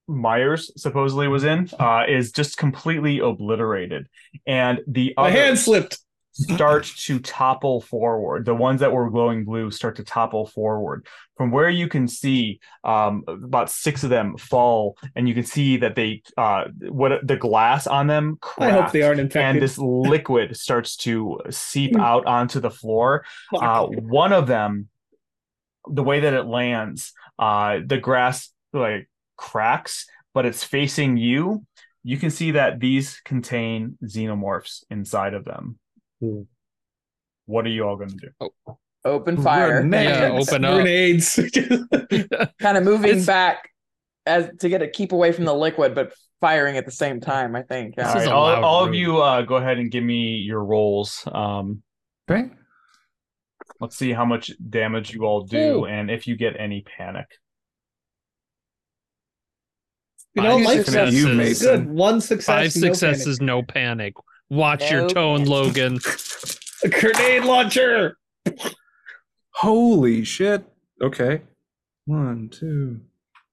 Myers supposedly was in uh, is just completely obliterated, and the My hand slipped. Start to topple forward. The ones that were glowing blue start to topple forward. From where you can see, um, about six of them fall, and you can see that they, uh, what the glass on them. I hope they aren't infected. And this liquid starts to seep out onto the floor. Uh, one of them, the way that it lands, uh, the grass like cracks, but it's facing you. You can see that these contain xenomorphs inside of them. What are you all going to do? Open fire. Grenades. Yeah, open up. Grenades. kind of moving It's- back as to get it keep away from the liquid, but firing at the same time. I think. This All, is right, a all, all of you, uh, go ahead and give me your rolls. Um, Okay. let's see how much damage you all do, Ooh. and if you get any panic. you know, Five life successes. is You, Mason. good. One success. Five no panic. successes, no panic. Watch your tone. Logan. A grenade launcher. Holy shit. Okay. One, two,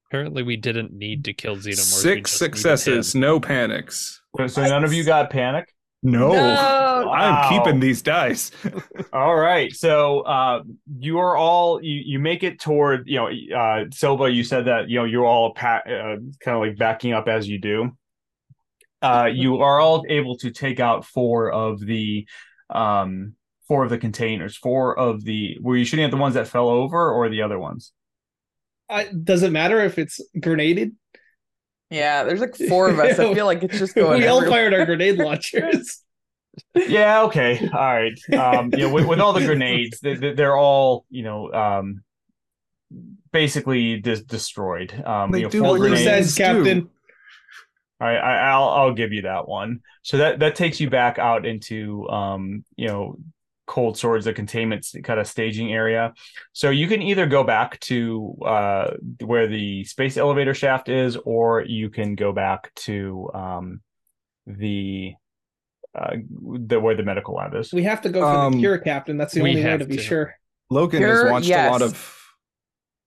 Apparently, we didn't need to kill xenomorphs. we six successes, no panics. So, so none of you got panic. No, No! I'm Wow. keeping these dice. All right. So uh, you are all you you make it toward you know uh, Silva. You said that you know you're all pa- uh, kind of like backing up as you do. Uh, you are all able to take out four of the um four of the containers. Four of the were you shooting at the ones that fell over or the other ones? I, does it matter if it's grenaded? Yeah, there's like four of us. I feel like it's just going. we all everywhere. fired our grenade launchers. Yeah. Okay. All right. Um, you know, with, with all the grenades, they, they- they're all you know um basically dis- destroyed. Um, They you know, do four what Well, you he grenades. says, Captain. All right, I, I'll I'll give you that one. So that that takes you back out into um you know cold swords, the containment kind of staging area. So you can either go back to uh where the space elevator shaft is, or you can go back to um the uh the where the medical lab is. We have to go for Um, the cure, Captain. That's the only way to be to. sure. Logan Sure, has watched a lot of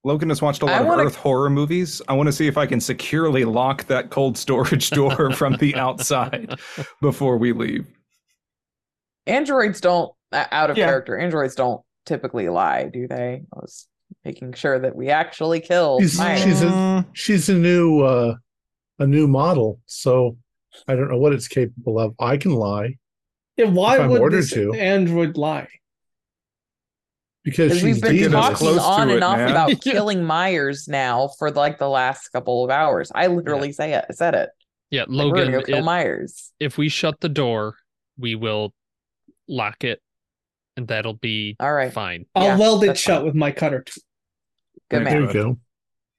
Logan has watched a lot of wanna- Earth horror movies. I want to see if I can securely lock that cold storage door from the outside before we leave. Androids don't uh, out of Yeah. character. Androids don't typically lie, do they? I was making sure that we actually killed. She's- she's a- She's a new uh a new model, so I don't know what it's capable of. I can lie Yeah, why If I'm would ordered this to. android lie? Because Because she's we've been Get us dangerous. talking close on and off man. about killing Myers now for like the last couple of hours. I literally say it, I said it. Yeah, Like, Logan. go kill it- Myers. if we shut the door, we will lock it, and that'll be All right. fine. I'll Yeah, weld it shut fine. with my cutter. Good man. There you go.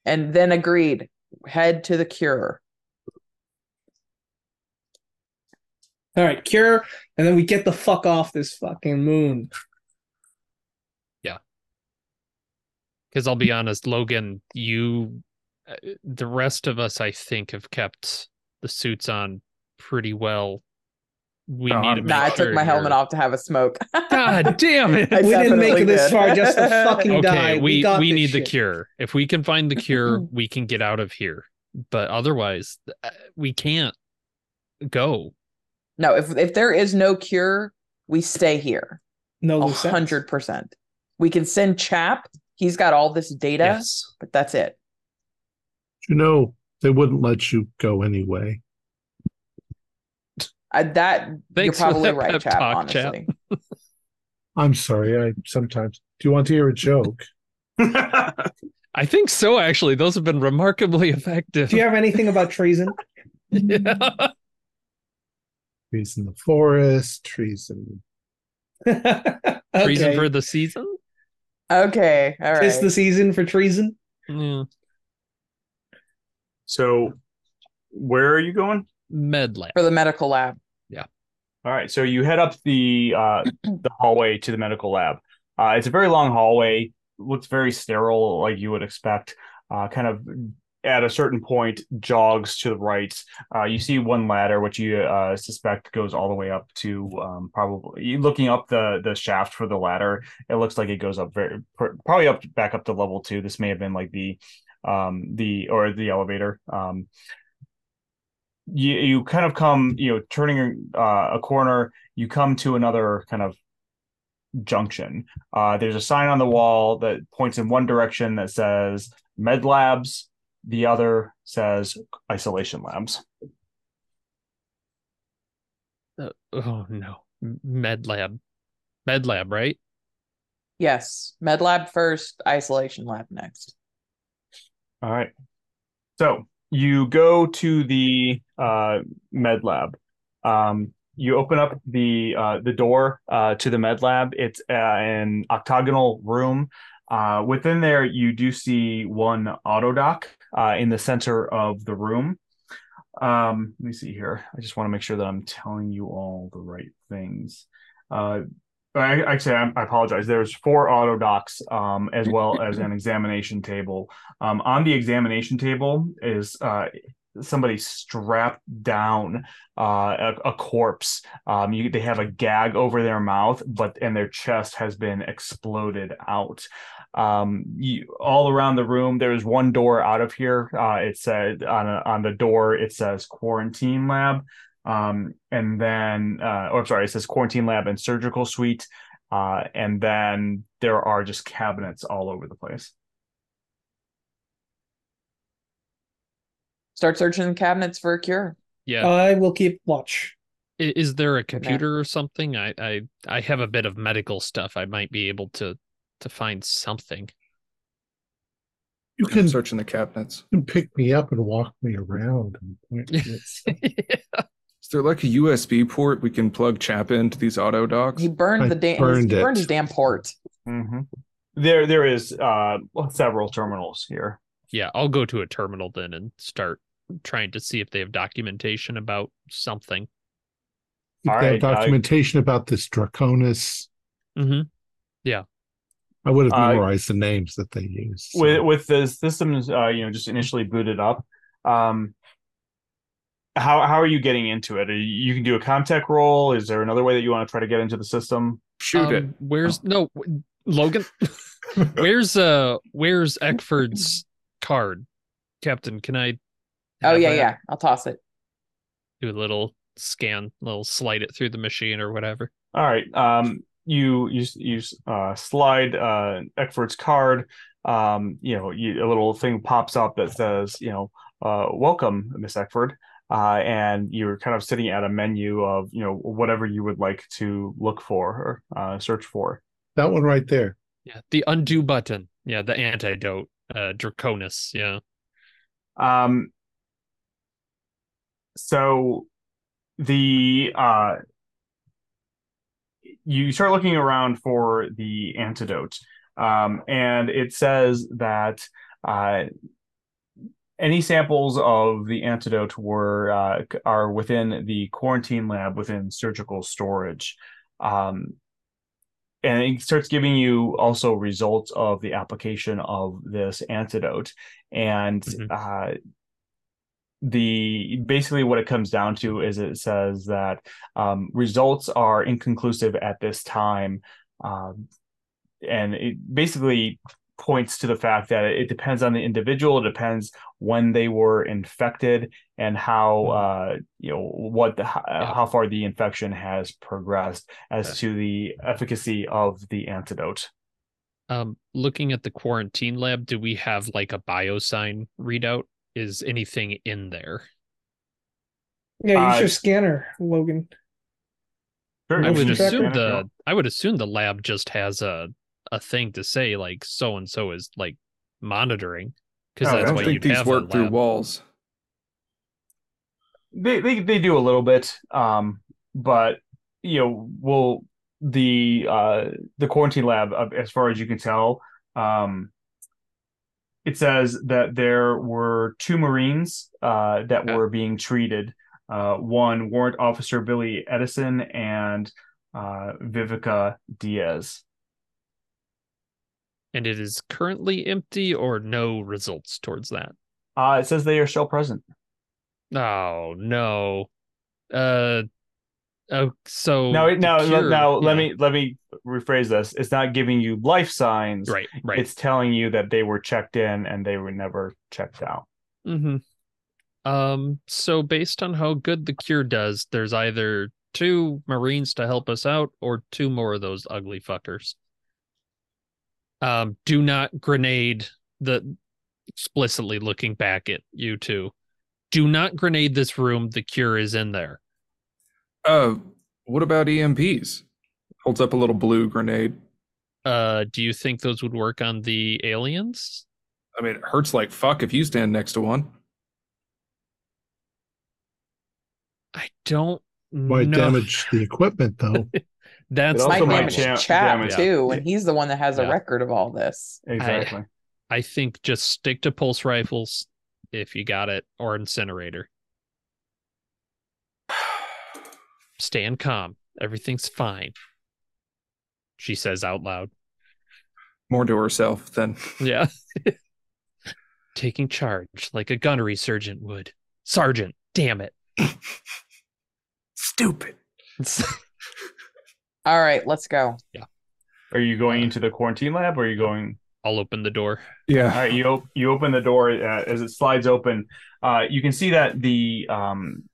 And then agreed. Head to the cure. All right, cure, and then we get the fuck off this fucking moon. Because I'll be honest, Logan, you, uh, the rest of us, I think, have kept the suits on pretty well. We No, need to I'm- make Nah, I took my helmet you're- off to have a smoke. God damn it! We didn't make it this did. far just to fucking die. okay, We, we we need shit. the cure. If we can find the cure, we can get out of here. But otherwise, uh, we can't go. No, if if there is no cure, we stay here. No A hundred percent. We can send Chap. He's got all this data, Yes. but that's it. You know, they wouldn't let you go anyway. I, that Thanks you're probably that right, pep Chap. talk, Chap. honestly, I'm sorry. I sometimes. Do you want to hear a joke? I think so. Actually, those have been remarkably effective. Do you have anything about treason? Yeah. Trees in the forest, trees in. okay. Reason for the season? Okay, all right. Is the season for treason? Yeah. so, where are you going? Med lab. for the medical lab. Yeah. All right, so you head up the uh, the hallway to the medical lab. Uh, it's a very long hallway. Looks very sterile, like you would expect. Uh, kind of at a certain point, jogs to the right. Uh, you see one ladder, which you uh, suspect goes all the way up to um, probably. Looking up the the shaft for the ladder, it looks like it goes up very probably up back up to level two. This may have been like the um the or the elevator. Um, you you kind of come you know turning uh, a corner you come to another kind of junction uh, there's a sign on the wall that points in one direction that says med labs the other says isolation labs Uh, oh no. M- Med lab. Med lab, right? Yes, med lab first, isolation lab next. all right so you go to the uh, med lab um, you open up the uh, the door uh, to the med lab it's uh, an octagonal room uh, within there you do see one auto doc uh, in the center of the room um, let me see here i just want to make sure that i'm telling you all the right things uh, I, actually, I, I apologize. There's four auto docs um, as well as an examination table. Um, on the examination table is uh, somebody strapped down uh, a, a corpse. Um, you, they have a gag over their mouth, but and their chest has been exploded out. Um, you, all around the room, there's one door out of here. Uh, it said on a, on the door it says quarantine lab. Um, and then, uh, or sorry, it says quarantine lab and surgical suite. Uh, and then there are just cabinets all over the place. Start searching the cabinets for a cure. Yeah. I will keep watch. I- Is there a computer or something? I, I I have a bit of medical stuff. I might be able to to find something. You I'm can, searching the cabinets. can pick me up and walk me around. And point me at. Is there like a USB port we can plug Chap into these auto docs? He burned I the damn. burned he burned his damn port. Mm-hmm. There, there is uh, several terminals here. yeah, I'll go to a terminal then and start trying to see if they have documentation about something. If All they have right, I- documentation about this Draconis. Mm-hmm. Yeah. I would have Uh, memorized the names that they use. so. with with the systems uh you know just initially booted up um how how are you getting into it Are you, you can do a contact roll is there another way that you want to try to get into the system Shoot it. Um, Where's no Logan? where's uh where's Eckford's card, Captain? Can I? Oh yeah, yeah. I'll toss it. Do a little scan, little slide it through the machine or whatever. all right um you you you uh slide uh Eckford's card um you know you, a little thing pops up that says you know uh welcome miss Eckford uh and you're kind of sitting at a menu of you know whatever you would like to look for or uh search for that one right there. Yeah, the undo button. Yeah, the antidote. Uh, Draconis. Yeah. Um, so the uh, you start looking around for the antidote. um, and it says that uh, any samples of the antidote were uh, are within the quarantine lab within surgical storage. Um, and it starts giving you also results of the application of this antidote and Mhm. uh, the basically what it comes down to is it says that um, results are inconclusive at this time um, and it basically points to the fact that it depends on the individual it depends when they were infected and how uh you know what the how, how far the infection has progressed as to the efficacy of the antidote. Um, looking at the quarantine lab, do we have like a biosign readout? Is anything in there? Yeah, use Uh, your scanner, Logan. Sure, I would assume in the. I would assume the lab just has a a thing to say like so and so is like monitoring because Oh, I that's don't what think you'd these have a work through walls. they, they they do a little bit um but you know we'll the uh the quarantine lab uh, as far as you can tell um it says that there were two marines uh that Okay. were being treated uh one warrant officer billy edison and uh vivica diaz and it is currently empty or no results towards that. uh it says they are still present Oh no. Uh oh so now the now cure- now let me let me rephrase this it's not giving you life signs right, right. it's telling you that they were checked in and they were never checked out. Mm-hmm. Um, so based on how good the cure does, there's either two Marines to help us out or two more of those ugly fuckers. Um, do not grenade the explicitly looking back at you two. Do not grenade this room. The cure is in there. Uh, what about EMPs? Holds up a little blue grenade. Uh, do you think those would work on the aliens? I mean, it hurts like fuck if you stand next to one. I don't Might know. damage the equipment though. That's It Might also the might damage problem. jam- chat damage- too, and he's the one that has a record of all this. Exactly. I think just stick to pulse rifles if you got it, or incinerator. Stand calm. Everything's fine. She says out loud. More to herself than Yeah. Taking charge like a gunnery sergeant would. Sergeant, damn it. stupid. All right, let's go. Yeah. Are you going into the quarantine lab or are you going? I'll open the door. Yeah. right, you op- you open the door uh, as it slides open. Uh, you can see that the um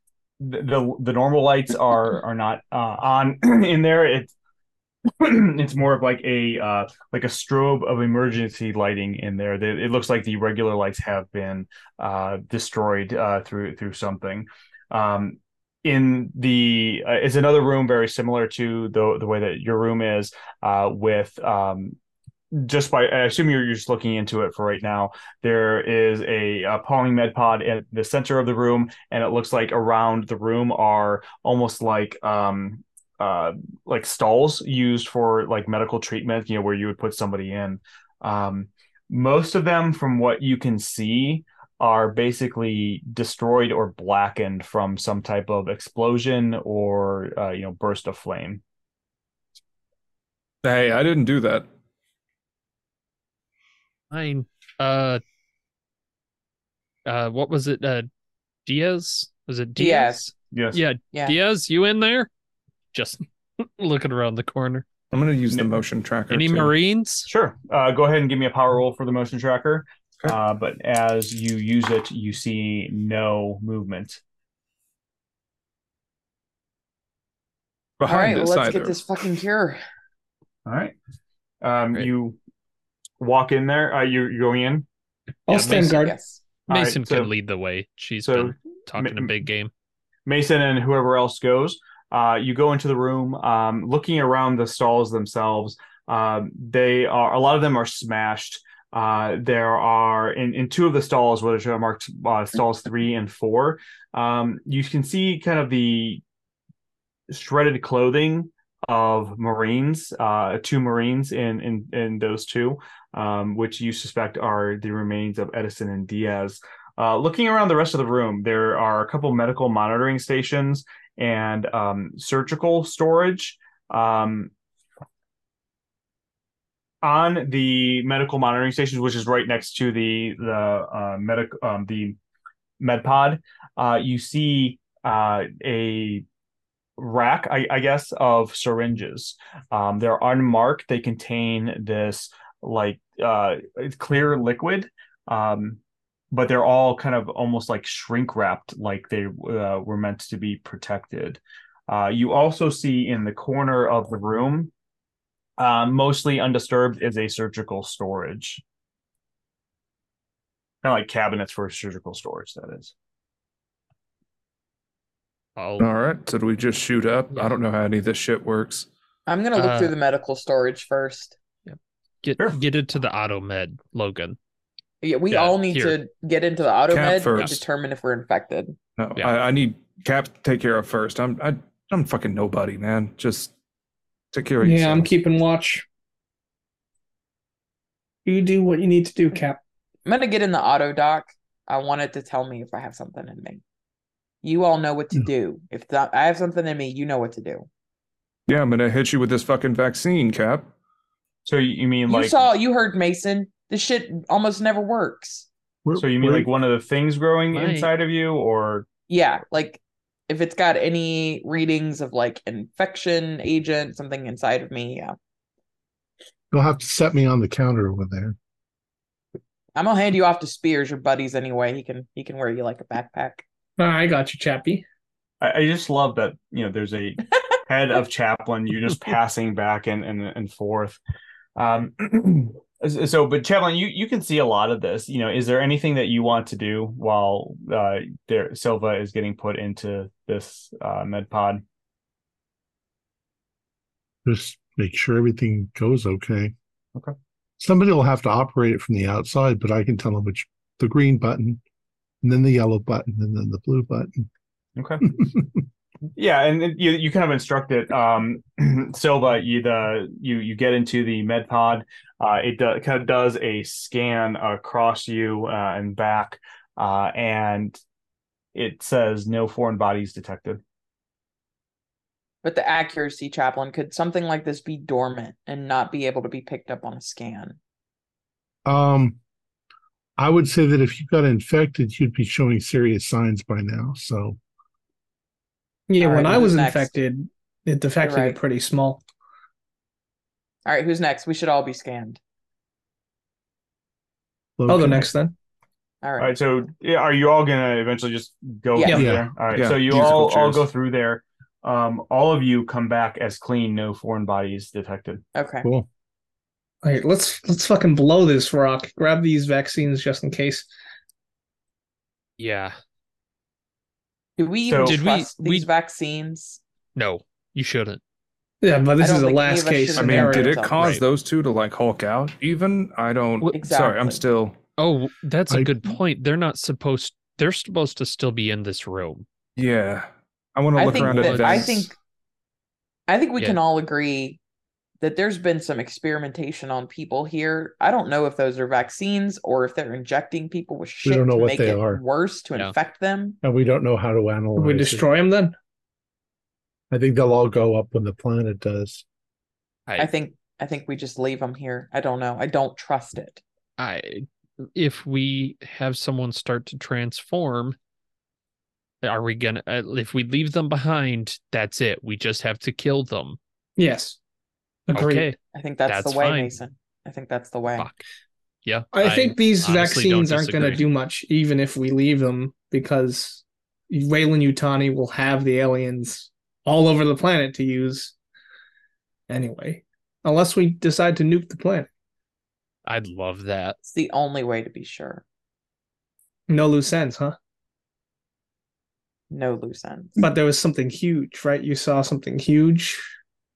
the the, normal lights are are not uh, on in there. It's it's more of like a uh, like a strobe of emergency lighting in there. The- It looks like the regular lights have been uh, destroyed uh, through through something. Um, in the uh, it's another room very similar to the the way that your room is uh, with um, just by I assume you're just looking into it for right now. There is a, a med pod at the center of the room, and it looks like around the room are almost like um uh like stalls used for like medical treatment. You know where you would put somebody in. Um, most of them, from what you can see, are basically destroyed or blackened from some type of explosion or uh, you know burst of flame. Hey, I didn't do that. Fine. Uh uh what was it? Uh Diaz? Was it Diaz? Diaz. Yes. Yeah, Yeah. Diaz, you in there? Just looking around the corner. I'm gonna use the No. motion tracker. Any too. Marines? Sure. Uh, go ahead and give me a power roll for the motion tracker. Okay. Uh, but as you use it, you see no movement. All behind right, well, let's either. get this fucking cure. All right. Um, Great. you walk in there. Are you, you're going in. I'll Yeah, stand Mason- guard. Yes. Mason so- can lead the way. She's so been talking Ma- a big game. Mason and whoever else goes. Uh, you go into the room. Um, looking around the stalls themselves, um, they are a lot of them are smashed. Uh, there are in, in two of the stalls, which are marked uh, stalls three and four. Um, you can see kind of the shredded clothing of Marines, uh, two Marines in in in those two, um, which you suspect are the remains of Edison and Diaz. Uh, looking around the rest of the room, there are a couple medical monitoring stations and um, surgical storage. Um, on the medical monitoring stations, which is right next to the the uh, medic um, the med pod, uh, you see uh, a rack, I, I, guess, of syringes. Um, they're unmarked. They contain this like uh, clear liquid, um, but they're all kind of almost like shrink wrapped, like they uh, were meant to be protected. Uh, you also see in the corner of the room uh, mostly undisturbed is a surgical storage. Kind of like cabinets for surgical storage, that is. Oh, All right. So do we just shoot up? I don't know how any of this shit works. I'm gonna look Uh, through the medical storage first. get Sure. get into the auto med, Logan. Yeah, we Yeah, all need here. to get into the auto Cap med and determine if we're infected. No, Yeah. I, I need Cap to take care of first. I'm I, I'm fucking nobody, man. Just take care of yourself. Yeah. I'm keeping watch. You do what you need to do, Cap. I'm gonna get in the auto doc. I want it to tell me if I have something in me. You all know what to hmm. do. If that, I have something in me, you know what to do. Yeah, I'm gonna hit you with this fucking vaccine, Cap. So you you mean You like saw, you heard Mason. This shit almost never works. So you mean like one of the things growing Right. inside of you, or Yeah, like if it's got any readings of like infection agent, something inside of me. Yeah, You'll have to set me on the counter over there. I'm gonna hand you off to Spears, your buddies anyway. He can he can wear you like a backpack. I got you, Chappie. I, I just love that you know there's a head of Chaplin you're just passing back and and, and forth. Um, so, but Chaplin, you you can see a lot of this. You know, is there anything that you want to do while uh, there Silva is getting put into this uh, med pod? Just make sure everything goes okay. Okay. Somebody will have to operate it from the outside, but I can tell them which the green button, and then the yellow button, and then the blue button. Okay. Yeah, and you you kind of instruct it. Um, Silva, you the you you get into the med pod. Uh, it do, kind of does a scan across you uh, and back, uh, and it says no foreign bodies detected. But the accuracy, Chaplin, could something like this be dormant and not be able to be picked up on a scan? Um, I would say that if you got infected, you'd be showing serious signs by now. So Yeah, All when right, I was next? infected, it affected right. it pretty small. All right, who's next? We should all be scanned. I'll go next then. All All right. right, so yeah, are you all gonna eventually just go Yeah. through Yeah. there? All right, Yeah, so you musical all all go through there. Um, all of you come back as clean, no foreign bodies detected. Okay. Cool. All right, let's let's fucking blow this rock. Grab these vaccines just in case. Yeah. Did we So- Did we- trust we- these vaccines? No, you shouldn't. Yeah, but this is don't a think any last case I mean, did it cause Right. those two to like Hulk out? Even I don't. Well, Sorry, I'm still. Oh, that's a I- good point. They're not supposed. They're supposed to still be in this room. Yeah, I want to I look think around that at I think I think we Yeah. can all agree that there's been some experimentation on people here. I don't know if those are vaccines or if they're injecting people with We shit don't know to what make they it are. worse to Yeah. infect them. And we don't know how to analyze. we it. destroy them then. I think they'll all go up when the planet does. I, I think I think we just leave them here. I don't know. I don't trust it. I, if we have someone start to transform, are we gonna? Uh, if we leave them behind, that's it. We just have to kill them. Yes. Agreed. Okay. I think that's, That's the way, fine. Mason. I think that's the way. Fuck. Yeah. I think these vaccines aren't going to do much, even if we leave them, because Weyland Yutani will have the aliens all over the planet to use anyway, unless we decide to nuke the planet. I'd love that. It's the only way to be sure. No loose ends, huh? No loose ends. But there was something huge, right? You saw something huge.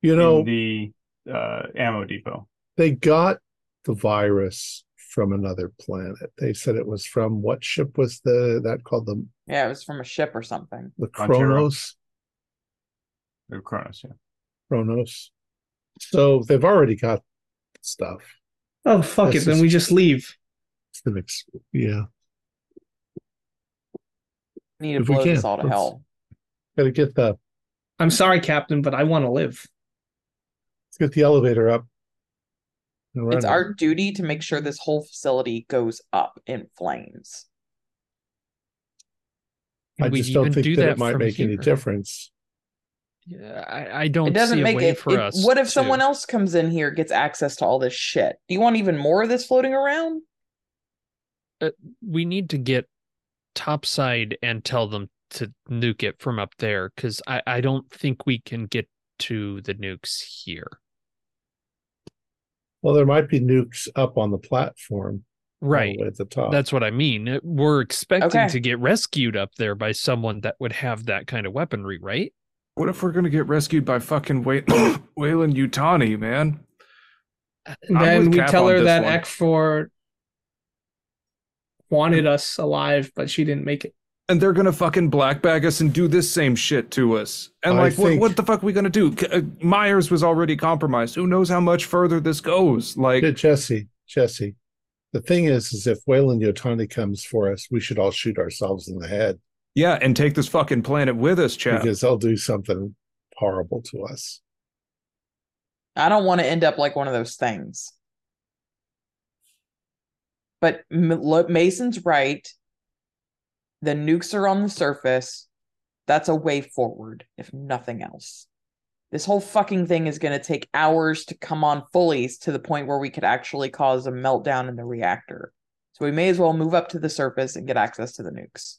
You in know, the uh, ammo depot. they got the virus from another planet. They said it was from what ship was the that called the yeah, it was from a ship or something. the Montero. Kronos? Or Cronus, yeah. Kronos. So they've already got stuff. Oh fuck This it, then we just leave. It's the mix- Yeah, Need to If blow this all to let's- hell. gotta get the I'm sorry, Captain, but I want to live. Let's get the elevator up. It's our duty to make sure this whole facility goes up in flames. I We just don't even think do that, that it might from make any difference. Yeah, I, I don't It doesn't see a make way it, for it- us. What if to- someone else comes in here, gets access to all this shit? Do you want even more of this floating around? Uh, we need to get topside and tell them to nuke it from up there because I, I don't think we can get to the nukes here. Well, there might be nukes up on the platform, all the Right. at the top. That's what I mean. Uh, We're expecting Okay. to get rescued up there by someone that would have that kind of weaponry, right? What if we're gonna get rescued by fucking Way- Weyland Yutani, man? Then we Cap tell her that one. Eckford wanted us alive, but she didn't make it. And they're gonna fucking black bag us and do this same shit to us. And I like, what, think- what the fuck are we gonna do? Uh, Myers was already compromised. Who knows how much further this goes? Like, Yeah, Jesse, Jesse. The thing is, is if Weyland Yutani comes for us, we should all shoot ourselves in the head yeah, and take this fucking planet with us, chap. because they'll do something horrible to us. I don't want to end up like one of those things. But M- Mason's right. The nukes are on the surface. That's a way forward, if nothing else. This whole fucking thing is going to take hours to come on fully to the point where we could actually cause a meltdown in the reactor. So we may as well move up to the surface and get access to the nukes,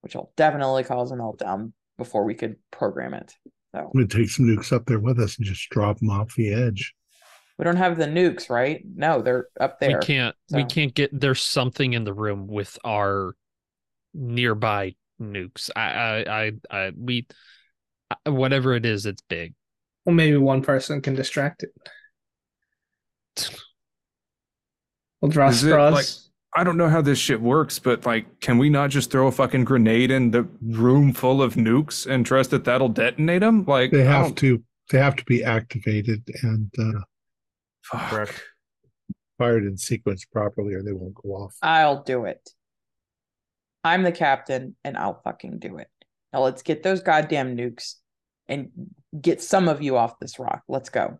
which will definitely cause a meltdown before we could program it. So We take some nukes up there with us and just drop them off the edge. we don't have the nukes, right? No, they're up there. We can't we can't get there's something in the room with our nearby nukes. I I I, I we whatever it is, it's big. Well, maybe one person can distract it. We'll draw Is it, straws. like- I don't know how this shit works, but like, can we not just throw a fucking grenade in the room full of nukes and trust that that'll detonate them? Like, They have to. They have to be activated and uh, Fuck. Fired in sequence properly, or they won't go off. I'll do it. I'm the captain and I'll fucking do it. Now let's get those goddamn nukes and get some of you off this rock. Let's go.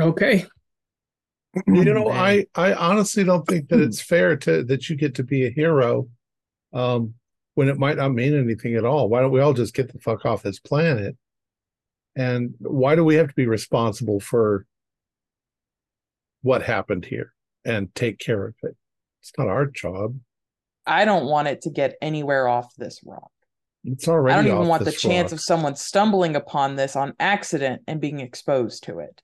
okay. You know, I I honestly don't think that it's fair to that you get to be a hero, um, when it might not mean anything at all. Why don't we all just get the fuck off this planet? And why do we have to be responsible for what happened here and take care of it? It's not our job. I don't want it to get anywhere off this rock. It's already. I don't even off want the this chance rock. of someone stumbling upon this on accident and being exposed to it.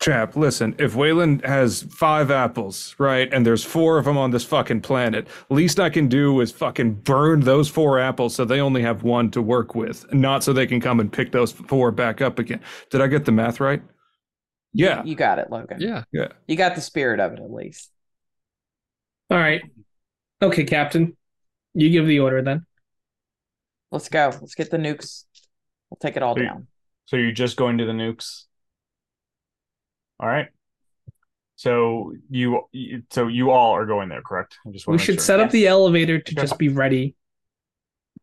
Chap, listen, if Weyland has five apples, right, and there's four of them on this fucking planet, least I can do is fucking burn those four apples so they only have one to work with, not so they can come and pick those four back up again. Did I get the math right? Yeah. You got it, Logan. Yeah. Yeah. You got the spirit of it at least. All right. Okay, Captain. You give the order then. Let's go. Let's get the nukes. We'll take it all So you- down. So you're just going to the nukes. All right. So you, you- so you all are going there, correct? I just We should sure. set up the elevator to Okay. just be ready.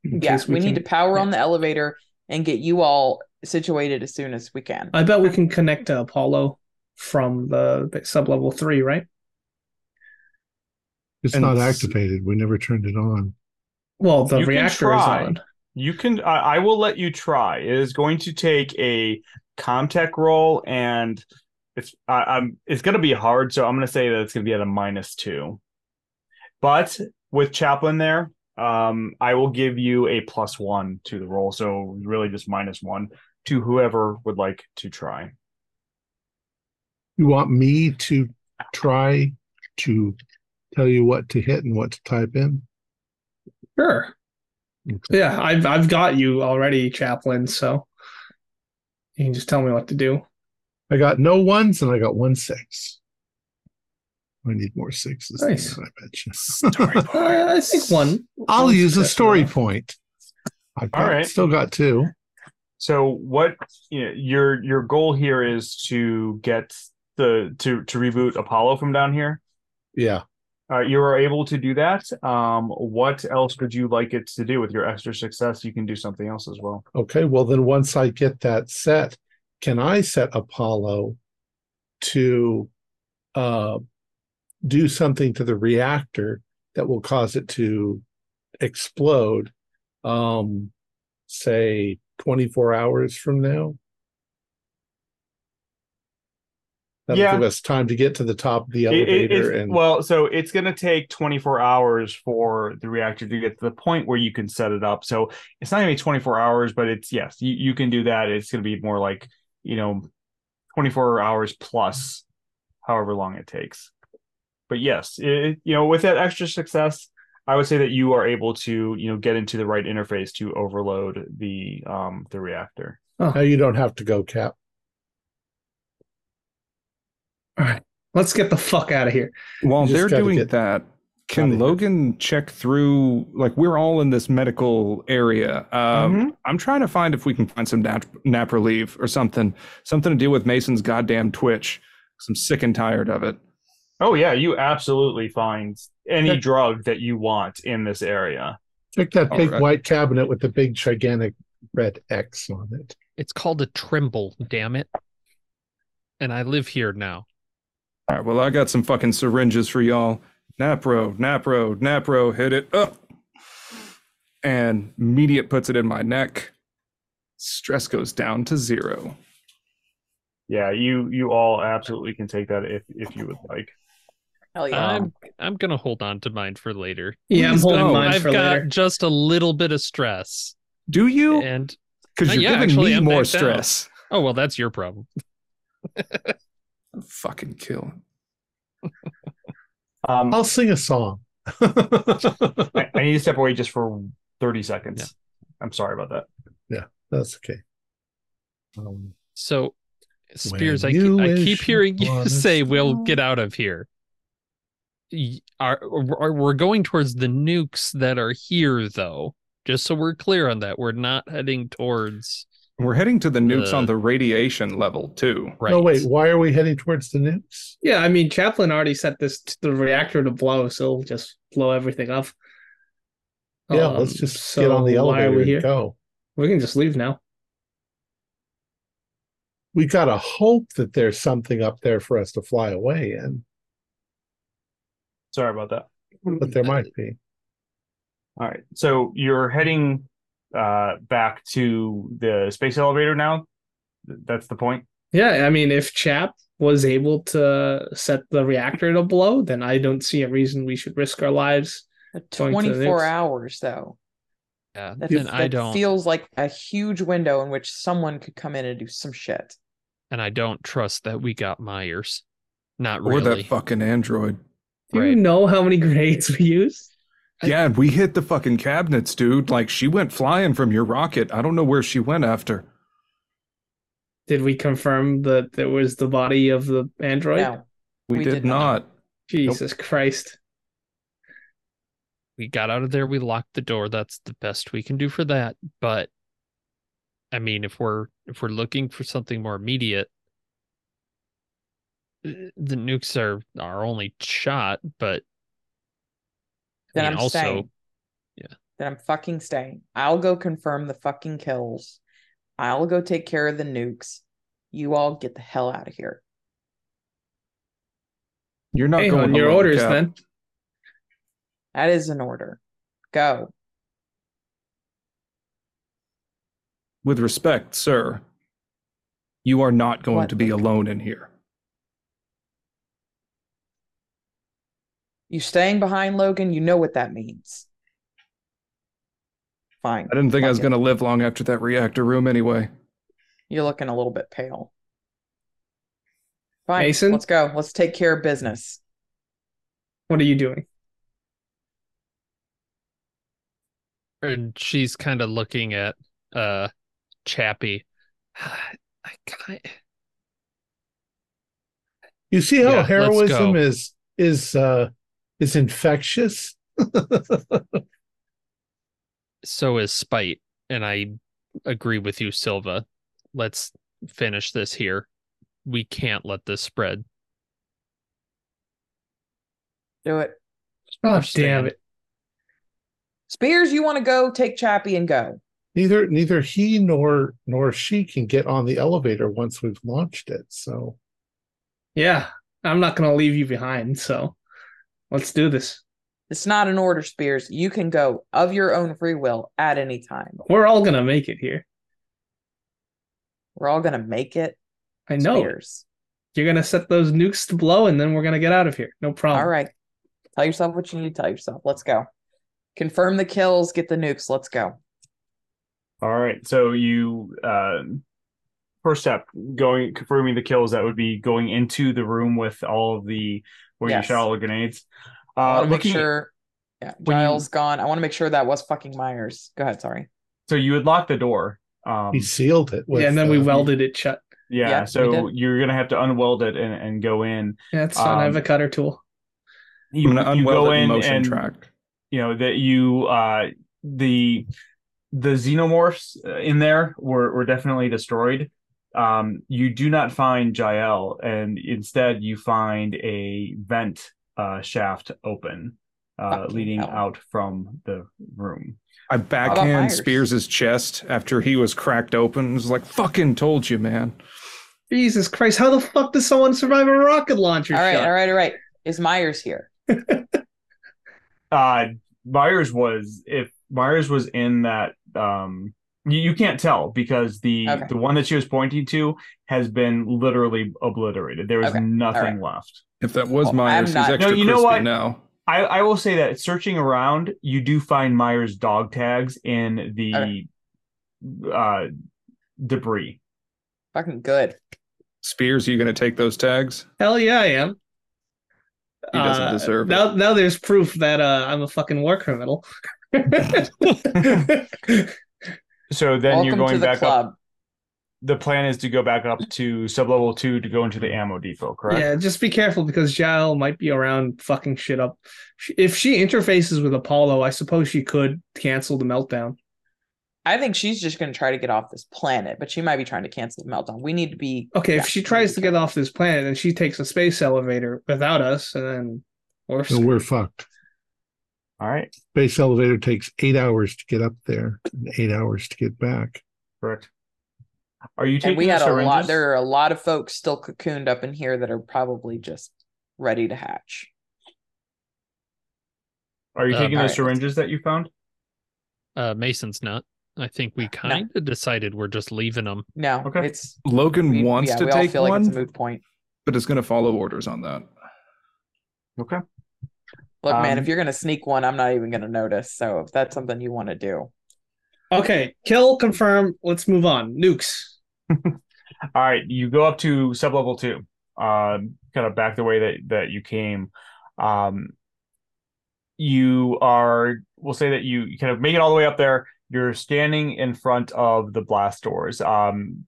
in Yeah, case we, need can- to power on the elevator and get you all situated as soon as we can. I bet we can connect to Apollo from the, the sub level three, right? It's And not s- activated. We never turned it on. Well, the You reactor is on. You can. I, I will let you try. It is going to take a Comtech roll, and it's. I, I'm. It's going to be hard, so I'm going to say that it's going to be at a minus two. But with Chaplin there, um, I will give you a plus one to the roll. So really, just minus one to whoever would like to try. You want me to try to tell you what to hit and what to type in? Sure. Okay. Yeah, I've I've got you already, Chaplin. So you can just tell me what to do. I got no ones and I got one six. I need more sixes. Nice. that, I bet you. Uh, I think one. I'll one's use a story enough. point. I've got, right. still got two. So what you know, your your goal here is to get the to to reboot Apollo from down here. Yeah. Uh, you are able to do that. Um, what else would you like it to do with your extra success? You can do something else as well. Okay. Well, then once I get that set, can I set Apollo to uh, do something to the reactor that will cause it to explode? Um, say 24 hours from now. That'll Yeah. give us time to get to the top of the It- it- elevator and well, so it's going to take 24 hours for the reactor to get to the point where you can set it up. So it's not going to be 24 hours, but it's yes, you, you can do that. It's going to be more like you know 24 hours plus however long it takes. But yes, it, you know with that extra success, I would say that you are able to you know get into the right interface to overload the um the reactor. now you don't have to go cap. All right, let's get the fuck out of here. While they're doing get that, outta can here. Logan check through? Like we're all in this medical area. Um, Mhm. I'm trying to find if we can find some nap, Naproleve or something, something to deal with Mason's goddamn twitch. 'cause I'm sick and tired of it. Oh yeah, you absolutely find any Yeah. drug that you want in this area. Check that big right. white cabinet with the big gigantic red X on it. It's called a trimble, damn it. And I live here now. All right, well, I got some fucking syringes for y'all. Napro, Napro, Napro, hit it up. And immediate puts it in my neck. Stress goes down to zero. Yeah, you you all absolutely can take that if if you would like. Hell yeah. Um, I'm I'm gonna hold on to mine for later. Yeah, I'm Please holding don't. mine I've for got later. just a little bit of stress. Do you? And Because Uh, you're yeah, giving actually, me I'm more back down. stress. oh well, that's your problem. Fucking kill. Um, I'll sing a song. I, I need to step away just for thirty seconds. I'm sorry about that. Yeah, that's okay. Um, So Spears, I, keep, I keep hearing you upon a say we'll get out of here. Y- Are, are we're going towards the nukes that are here though? Just so we're clear on that, we're not heading towards We're heading to the nukes Uh, on the radiation level, too. right. No, wait. Why are we heading towards the nukes? Yeah, I mean, Chaplin already set this to the reactor to blow, so it'll just blow everything up. Yeah, Um, let's just so get on the why are elevator we and here? go. We can just leave now. We gotta hope that there's something up there for us to fly away in, Sorry about that. but there might be. All right, so you're heading uh back to the space elevator now. That's the point. Yeah, I mean, if Chap was able to set the reactor to blow, then I don't see a reason we should risk our lives. Going to the 24 hours though. Yeah, That, and I don't feels like a huge window in which someone could come in and do some shit. and I don't trust that we got Myers. Not really. Or that fucking android. Do you Right. know how many grenades we used? Yeah, we hit the fucking cabinets, dude. Like, she went flying from your rocket. I don't know where she went after. Did we confirm that there was the body of the android? No. We, We did, did not. not. Jesus Christ. we got out of there we locked the door that's the best we can do for that but i mean if we're if we're looking for something more immediate the nukes are our only shot but Then I mean, I'm also staying. yeah. Then I'm fucking staying. I'll go confirm the fucking kills. I'll go take care of the nukes. You all get the hell out of here. You're not Hey, going on your orders Cap. then. That is an order. Go. With respect, sir, you are not going What? to be alone in here. You staying behind Logan, you know what that means. Fine. I didn't think I was going to live long after that reactor room anyway. You're looking a little bit pale. Fine. Mason? Let's go. Let's take care of business. What are you doing? and she's kind of looking at uh chappie i kind You see how Yeah, heroism is is uh is infectious? so is spite and I agree with you, Silva. Let's finish this here. We can't let this spread. Do it. Oh damn it! Spears, you want to go? Take Chappie and go. Neither neither he nor nor she can get on the elevator once we've launched it. So Yeah, I'm not gonna leave you behind. So let's do this. It's not an order, Spears. You can go of your own free will at any time. We're all gonna make it here. We're all gonna make it. I know. Spears. You're gonna set those nukes to blow, and then we're gonna get out of here. No problem. All right. Tell yourself what you need to tell yourself. Let's go. Confirm the kills. Get the nukes. Let's go. All right. So you uh, first step going confirming the kills. That would be going into the room with all of the where Yes. you shot all the grenades. Uh, want make looking, sure. Yeah, when you- Giles gone. I want to make sure that was fucking Myers. Go ahead. Sorry. so you would lock the door. Um, he sealed it. With, yeah, and then we uh, welded it shut. yeah, Yeah, So you're gonna have to unweld it and, and go in. Yeah, it's fine. I have Um, a cutter tool. You, I'm gonna you unweld go it in motion and track. you know that you uh the the xenomorphs uh, in there were were definitely destroyed um you do not find Jael and instead you find a vent uh shaft open uh leading hell. out from the room I backhand Myers? Spears' chest after he was cracked open. It was like, fucking told you, man. Jesus Christ! How the fuck does someone survive a rocket launcher All right. shot? All right. All right. Is Myers here? uh Myers was if Myers was in that um you, you can't tell because the Okay. the one that she was pointing to has been literally obliterated there is Okay. nothing All left If that was Well, Myers, I'm he's extra No, you know what? now. I, I will say that searching around, you do find Myers dog tags in the Okay. uh, debris. Fucking good. Spears, are you gonna take those tags? Hell yeah, I am. He doesn't Uh, deserve now, Now there's proof that uh, I'm a fucking war criminal. So then Welcome you're to going the back club. up. The plan is to go back up to sublevel two to go into the ammo depot, correct? Yeah, just be careful because Jael might be around fucking shit up. If she interfaces with Apollo, I suppose she could cancel the meltdown. I think she's just going to try to get off this planet, but she might be trying to cancel the meltdown. We need to be Okay, Yeah, if she tries to get off this planet and she takes a space elevator without us, and then we're So we're fucked. All right, Space elevator takes eight hours to get up there and eight hours to get back. correct. Are you taking And we the had a syringes? lot. There are a lot of folks still cocooned up in here that are probably just ready to hatch. Are you Uh, taking the alright. syringes that you found? Uh, Mason's not. I think we kind of decided we're just leaving them. No, Okay. it's Logan we, wants yeah, to we all take feel like one, it's a moot point. but it's gonna follow orders on that. Okay. Look, man, Um, if you're gonna sneak one, I'm not even gonna notice. So if that's something you want to do, okay. Kill, confirm. Let's move on. Nukes. All right, you go up to sublevel two, um, kind of back the way that that you came. Um, you are, we'll say that you, you kind of make it all the way up there. You're standing in front of the blast doors. Um,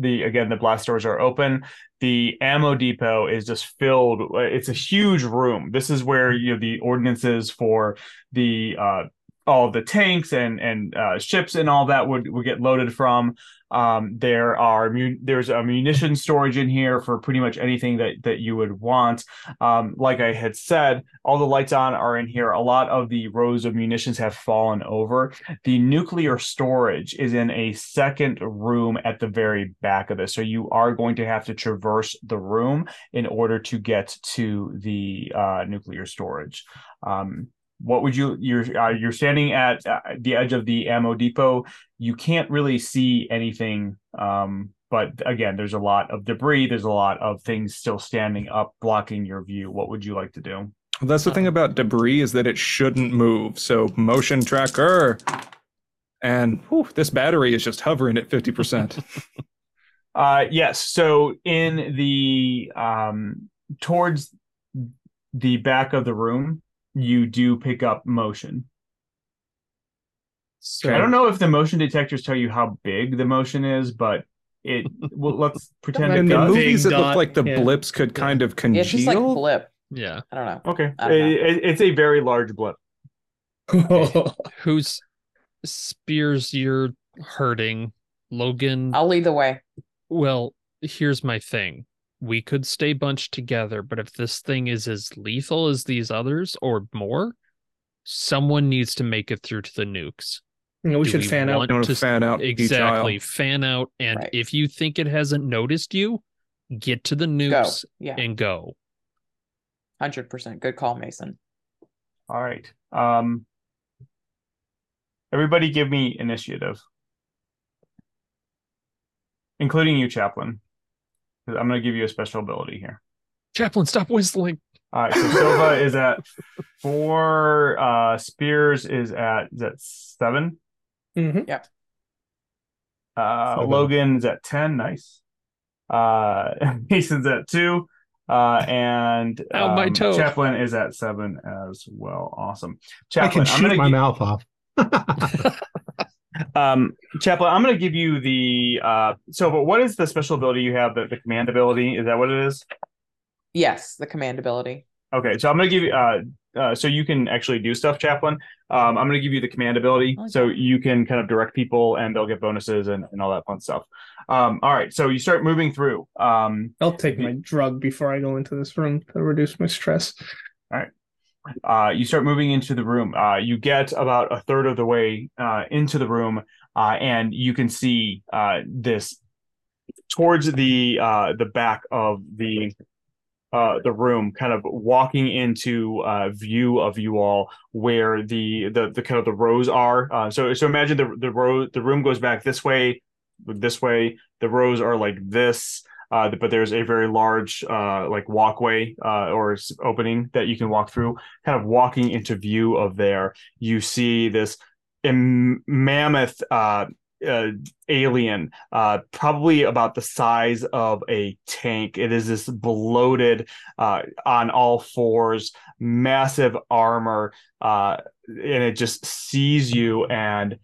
the again, the blast doors are open. The ammo depot is just filled. It's a huge room. This is where you know the ordinances for the uh, all the tanks and and uh, ships and all that would would get loaded from. Um, there are there's a munition storage in here for pretty much anything that that you would want. Um, like I had said, all the lights on are in here. A lot of the rows of munitions have fallen over. The nuclear storage is in a second room at the very back of this, so you are going to have to traverse the room in order to get to the uh, nuclear storage. Um, what would you you're uh, you're standing at uh, the edge of the ammo depot. You can't really see anything um but again there's a lot of debris. There's a lot of things still standing up blocking your view. What would you like to do? Well, that's the thing about debris is that it shouldn't move. So motion tracker, and whew, this battery is just hovering at fifty percent. uh yes. So in the um towards the back of the room you do pick up motion So i don't know if the motion detectors tell you how big the motion is but it well let's pretend In it the does Big movies, it dot, looked like the yeah. blips could kind of Yeah, congeal. it's just like blip. Yeah. I don't know. okay I don't know. It- it- it's a very large blip Who's Spears? You're hurting. Logan, I'll lead the way. well, here's my thing. We could stay bunched together, but if this thing is as lethal as these others or more, someone needs to make it through to the nukes. You know, we Do should we fan out. want You want to to fan out Exactly. Fan out. And Right. if you think it hasn't noticed you, get to the Go. nukes Yeah. and go. Hundred percent. Good call, Mason. All right. Um, everybody, give me initiative, including you, Chaplin. 'Cause I'm going to give you a special ability here. Chaplin, stop whistling. All right. So Silva is at four. Uh, Spears is at is at seven. mm-hmm. Uh, Seven. Logan's at ten. Nice. Uh, Mason's at two. Uh, and Ow, my um, toe. Chaplin is at seven as well. Awesome. I can Chaplin, I'm shoot gonna my gi- mouth off. Um, Chaplin, I'm going to give you the uh. So, but what is the special ability you have? The, the command ability is that what it is? Yes, the command ability. Okay, so I'm going to give you uh. Uh, so you can actually do stuff, Chaplin. Um, I'm going to give you the command ability, Okay. so you can kind of direct people, and they'll get bonuses and, and all that fun stuff. Um, all right, so you start moving through. Um, I'll take my drug before I go into this room to reduce my stress. Uh, you start moving into the room. Uh, you get about a third of the way uh, into the room, uh, and you can see uh, this towards the uh, the back of the the room, kind of walking into view of you all, where the the, the kind of the rows are. So so imagine the the row the room goes back this way, this way. The rows are like this. Uh, but there's a very large uh, like walkway uh, or opening that you can walk through kind of walking into view of there. You see this im- mammoth uh, uh, alien uh, probably about the size of a tank. It is this bloated uh, on all fours massive armor uh, and it just sees you and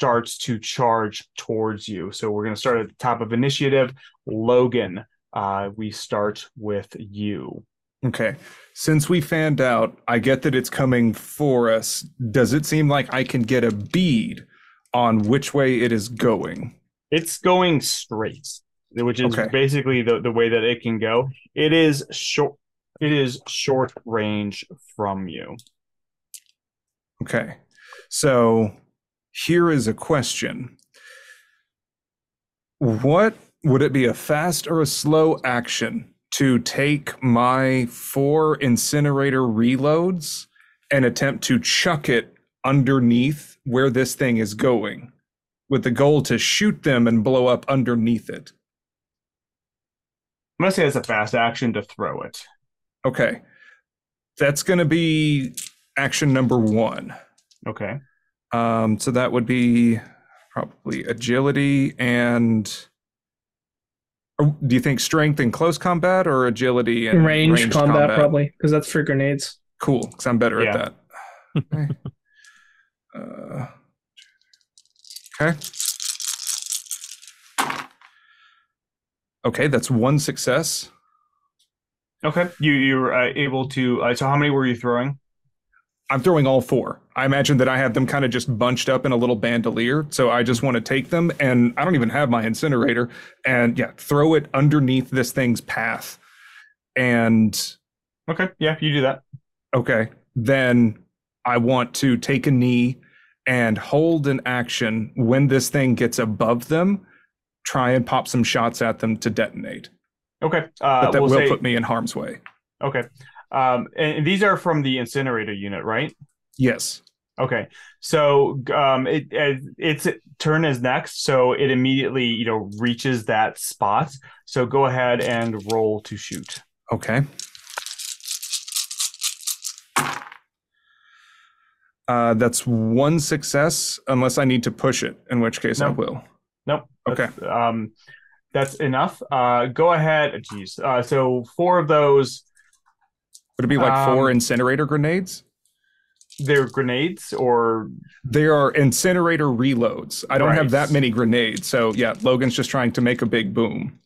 starts to charge towards you so we're going to start at the top of initiative logan uh, we start with you Okay. Since we fanned out, I get that it's coming for us. Does it seem like I can get a bead on which way it is going? It's going straight, which is Okay. basically the, the way that it can go. It is short. It is short range from you. Okay. So here is a question. What would it be a fast or a slow action to take my four incinerator reloads and attempt to chuck it underneath where this thing is going with the goal to shoot them and blow up underneath it? I'm gonna say it's a fast action to throw it. Okay. That's going to be action number 1. Okay. Um, so that would be probably agility and. Do you think strength in close combat or agility and range ranged combat, probably because that's for grenades. Cool, because I'm better Yeah. at that. Okay. uh, okay. Okay, that's one success. Okay. You you're uh, able to. Uh, so how many were you throwing? I'm throwing all four. I imagine that I have them kind of just bunched up in a little bandolier. So I just want to take them, and I don't even have my incinerator, and yeah, throw it underneath this thing's path. And Okay. Yeah, you do that. okay, then I want to take a knee and hold an action when this thing gets above them. Try and pop some shots at them to detonate, Okay. Uh, but that we'll will say put me in harm's way. okay. Um, and these are from the incinerator unit, right? Yes. Okay, so um, it, it its turn is next, so it immediately you know reaches that spot. So go ahead and roll to shoot. Okay. Uh, that's one success, unless I need to push it, in which case I will. Nope. Okay. That's, um, that's enough. Uh, go ahead. Jeez. Uh, so four of those, Would it be like four Um, incinerator grenades? They're grenades, or They are incinerator reloads. I don't Right. have that many grenades, so yeah, Logan's just trying to make a big boom.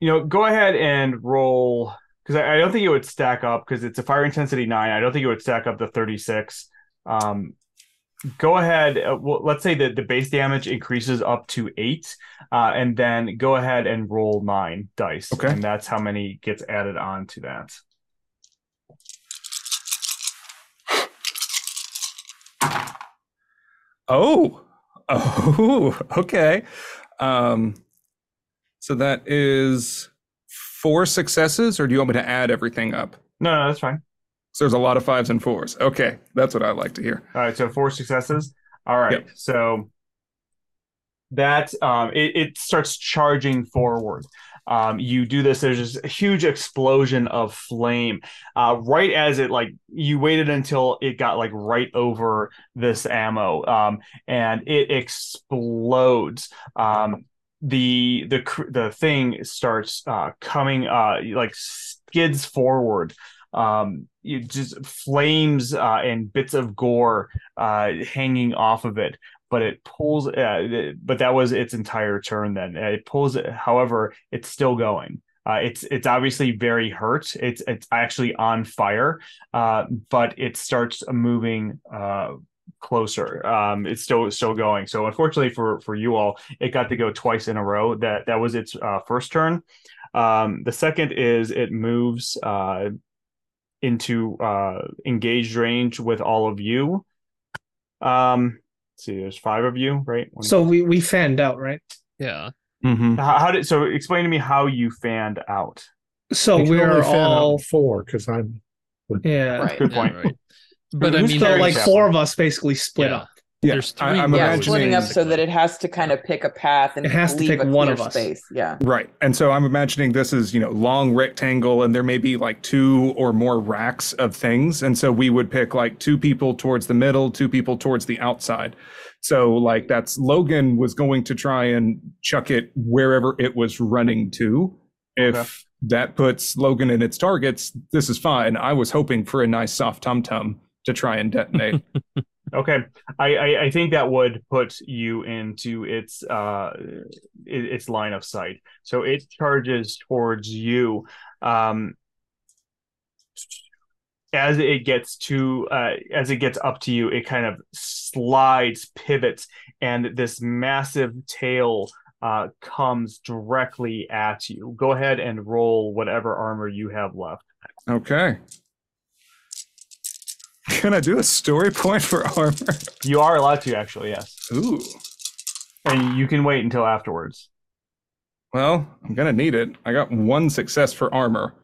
you know, go ahead and roll because I, I don't think it would stack up because it's a fire intensity nine. I don't think it would stack up to thirty six. Um, go ahead. Uh, well, let's say that the base damage increases up to eight, uh, and then go ahead and roll nine dice. Okay. and that's how many gets added on to that. Oh, oh, okay. Um, so that is four successes, or do you want me to add everything up? No, no, that's fine. So there's a lot of fives and fours. Okay, that's what I like to hear. All right, so four successes. All right, Yep. so that um, it, it starts charging forward. Um, you do this. There's this huge explosion of flame. Uh, right as it like you waited until it got like right over this ammo, um, and it explodes. Um, the the the thing starts uh, coming uh, like skids forward. Um, you just flames uh, and bits of gore uh, hanging off of it but it pulls uh, but that was its entire turn then. Uh, it pulls however it's still going. Uh, it's it's obviously very hurt. It's it's actually on fire uh, but it starts moving uh, closer. Um, it's still still going. So unfortunately for for you all it got to go twice in a row. That that was its uh, first turn. Um, the second is it moves uh, into engaged range with all of you. Um see there's five of you right One- So we we fanned out, right? Yeah. Mm-hmm. how, how did so explain to me how you fanned out So we're only out all four because I'm yeah. Right. good yeah, point right. But I Who's mean, So like four of us basically split Yeah. up. Yeah, There's I- three I'm Yeah, imagining- splitting up so that it has to kind of pick a path and It has to leave pick a one of us. space. Yeah. Right. And so I'm imagining this is, you know, long rectangle and there may be like two or more racks of things. And so we would pick like two people towards the middle, two people towards the outside. So like that's Logan was going to try and chuck it wherever it was running to. If Okay. that puts Logan in its targets, this is fine. I was hoping for a nice soft tum tum to try and detonate. okay. I, I i think that would put you into its uh its line of sight. So it charges towards you um as it gets to uh as it gets up to you it kind of slides pivots and this massive tail uh comes directly at you. Go ahead and roll whatever armor you have left. Okay. Can I do a story point for armor? you are allowed to actually yes Ooh. and you can wait until afterwards Well, I'm gonna need it. I got one success for armor.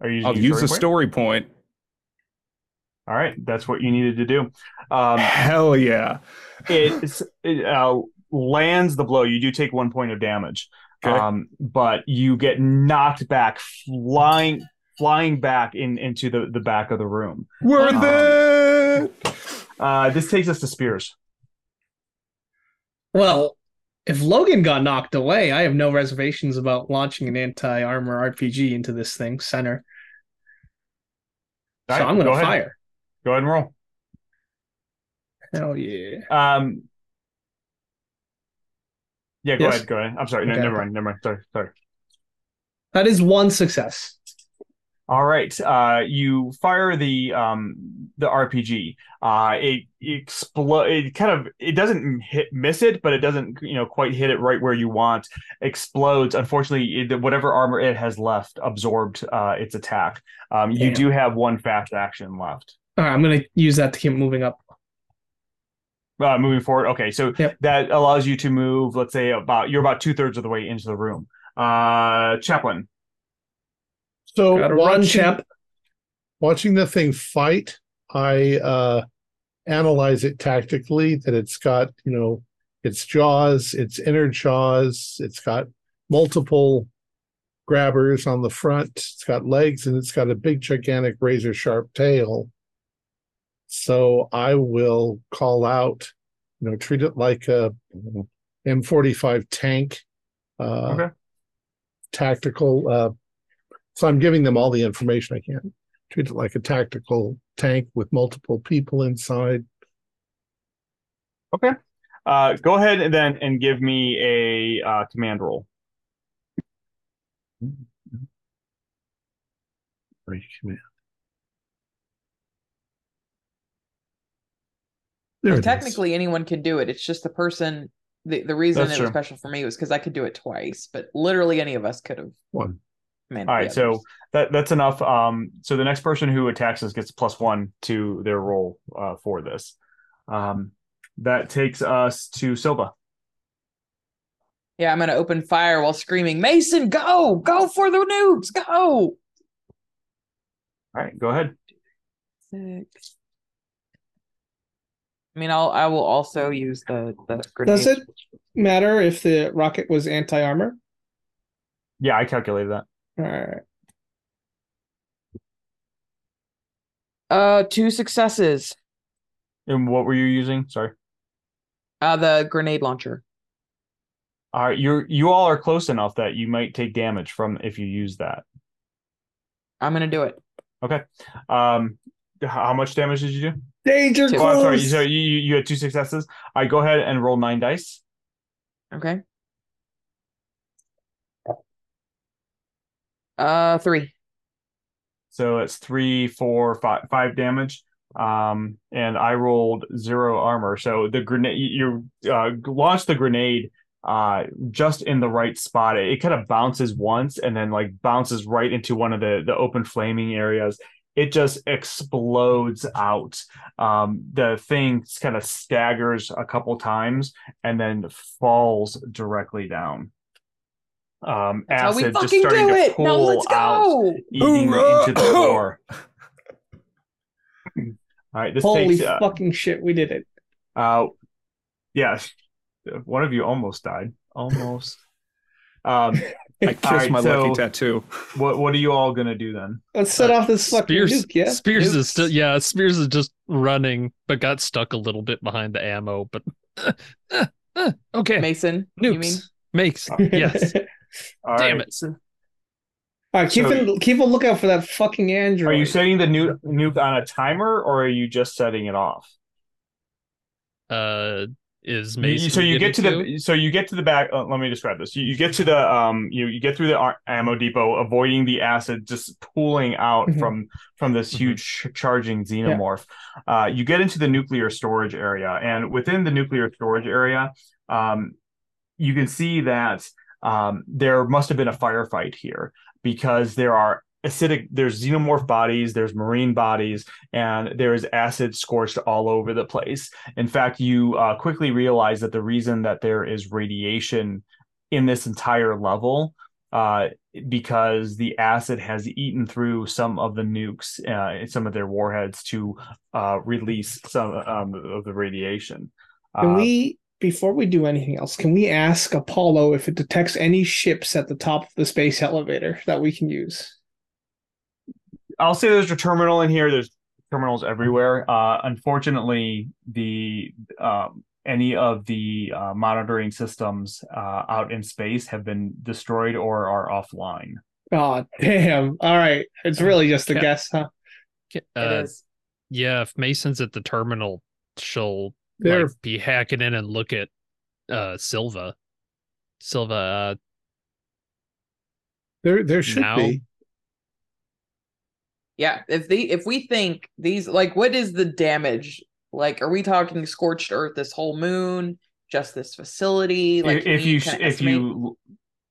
are you I'll use point? story point. All right, that's what you needed to do. Um, Hell yeah. it it uh, lands the blow. You do take one point of damage, Okay. um, but you get knocked back, flying flying back in into the the back of the room. Worth Um, it. Uh, this takes us to Spears. Well, if Logan got knocked away, I have no reservations about launching an anti-armor RPG into this thing center. All so I'm gonna ahead. fire. Go ahead and roll. Hell yeah. Um, yeah, go Yes? ahead. Go ahead. I'm sorry. No, never mind. Never mind. Sorry. Sorry. That is one success. All right. Uh, you fire the um the RPG. Uh, it explode. It kind of it doesn't hit miss it, but it doesn't you know quite hit it right where you want. Explodes. Unfortunately, it, whatever armor it has left absorbed uh its attack. Um, you do have one fast action left. All right, I'm gonna use that to keep moving up. Uh, moving forward. Okay, so Yep. that allows you to move. Let's say about you're about two thirds of the way into the room. Uh, Chaplin. So Gotta run, watching, champ. watching the thing fight. I uh, analyze it tactically that it's got you know its jaws, its inner jaws. It's got multiple grabbers on the front. It's got legs and it's got a big, gigantic, razor sharp tail. So I will call out, you know, treat it like a M45 tank, uh, Okay. tactical. Uh, so I'm giving them all the information I can. Treat it like a tactical tank with multiple people inside. Okay. Uh, go ahead and then and give me a uh, command roll. Right, command. There Well, it is. technically, anyone can do it. It's just the person. The, the reason That's it true. was special for me was because I could do it twice, but literally any of us could have. one. Man, All right, so that that's enough. Um, so the next person who attacks us gets plus one to their roll uh, for this. Um, that takes us to Silva. yeah, I'm gonna open fire while screaming, "Mason, go, go for the noobs, go!" All right, go ahead. Six. I mean, I'll I will also use the the grenade. Does it matter if the rocket was anti armor? Yeah, I calculated that. All right. Uh, two successes. And what were you using? Sorry. Uh, the grenade launcher. All right, you're you all are close enough that you might take damage from if you use that. I'm gonna do it. Okay. Um, how much damage did you do? Danger Oh, I'm sorry. So you you you had two successes. I right, go ahead and roll nine dice. Okay. Uh, three. So it's three, four, five, five damage. Um, and I rolled zero armor. So the grenade, you uh, launch the grenade uh just in the right spot. It, kind of bounces once and then like bounces right into one of the the open flaming areas. It just explodes out. Um, the thing kind of staggers a couple times and then falls directly down. Um, That's how we acid just fucking starting do to it. Now pull let's out go. eating Hoorah! into the floor. All right, this Holy takes uh, fucking shit, we did it. uh yeah, one of you almost died. Almost. Um I kissed Alright, my so- lucky tattoo. what what are you all gonna do then? Let's set off this fucking Spears, nuke, yeah? Spears is still yeah. Spears is just running, but got stuck a little bit behind the ammo. But okay, Mason, you mean? nukes makes yes. All Damn right, it. so- All right, keep So- an, keep a lookout for that fucking android. Are you setting the nuke nuke on a timer or are you just setting it off? Uh, is Mason so you get to getting the so you get to the back uh, let me describe this you, you get to the um you you get through the ammo depot avoiding the acid just pooling out Mhm. from from this Mhm. huge ch- charging xenomorph uh you get into the nuclear storage area and within the nuclear storage area um you can see that um there must have been a firefight here because there are acidic there's xenomorph bodies there's marine bodies and there is acid scorched all over the place in fact, you uh, quickly realize that the reason that there is radiation in this entire level, uh, because the acid has eaten through some of the nukes, uh, some of their warheads to uh, release some um, of the radiation. Can Uh, we, before we do anything else, can we ask Apollo if it detects any ships at the top of the space elevator that we can use? I'll say there's a terminal in here. There's terminals everywhere. Uh, unfortunately, the um, any of the uh, monitoring systems uh, out in space have been destroyed or are offline. Oh, damn. All right. It's really just a Yeah. guess, huh? to? It Uh, is. yeah, if Mason's at the terminal, she'll There, like be hacking in and look at uh Silva. Silva, uh, there, there should now- be. Yeah, if the if we think these like what is the damage? Like, are we talking scorched earth, this whole moon, just this facility? Like, if, if you if estimate you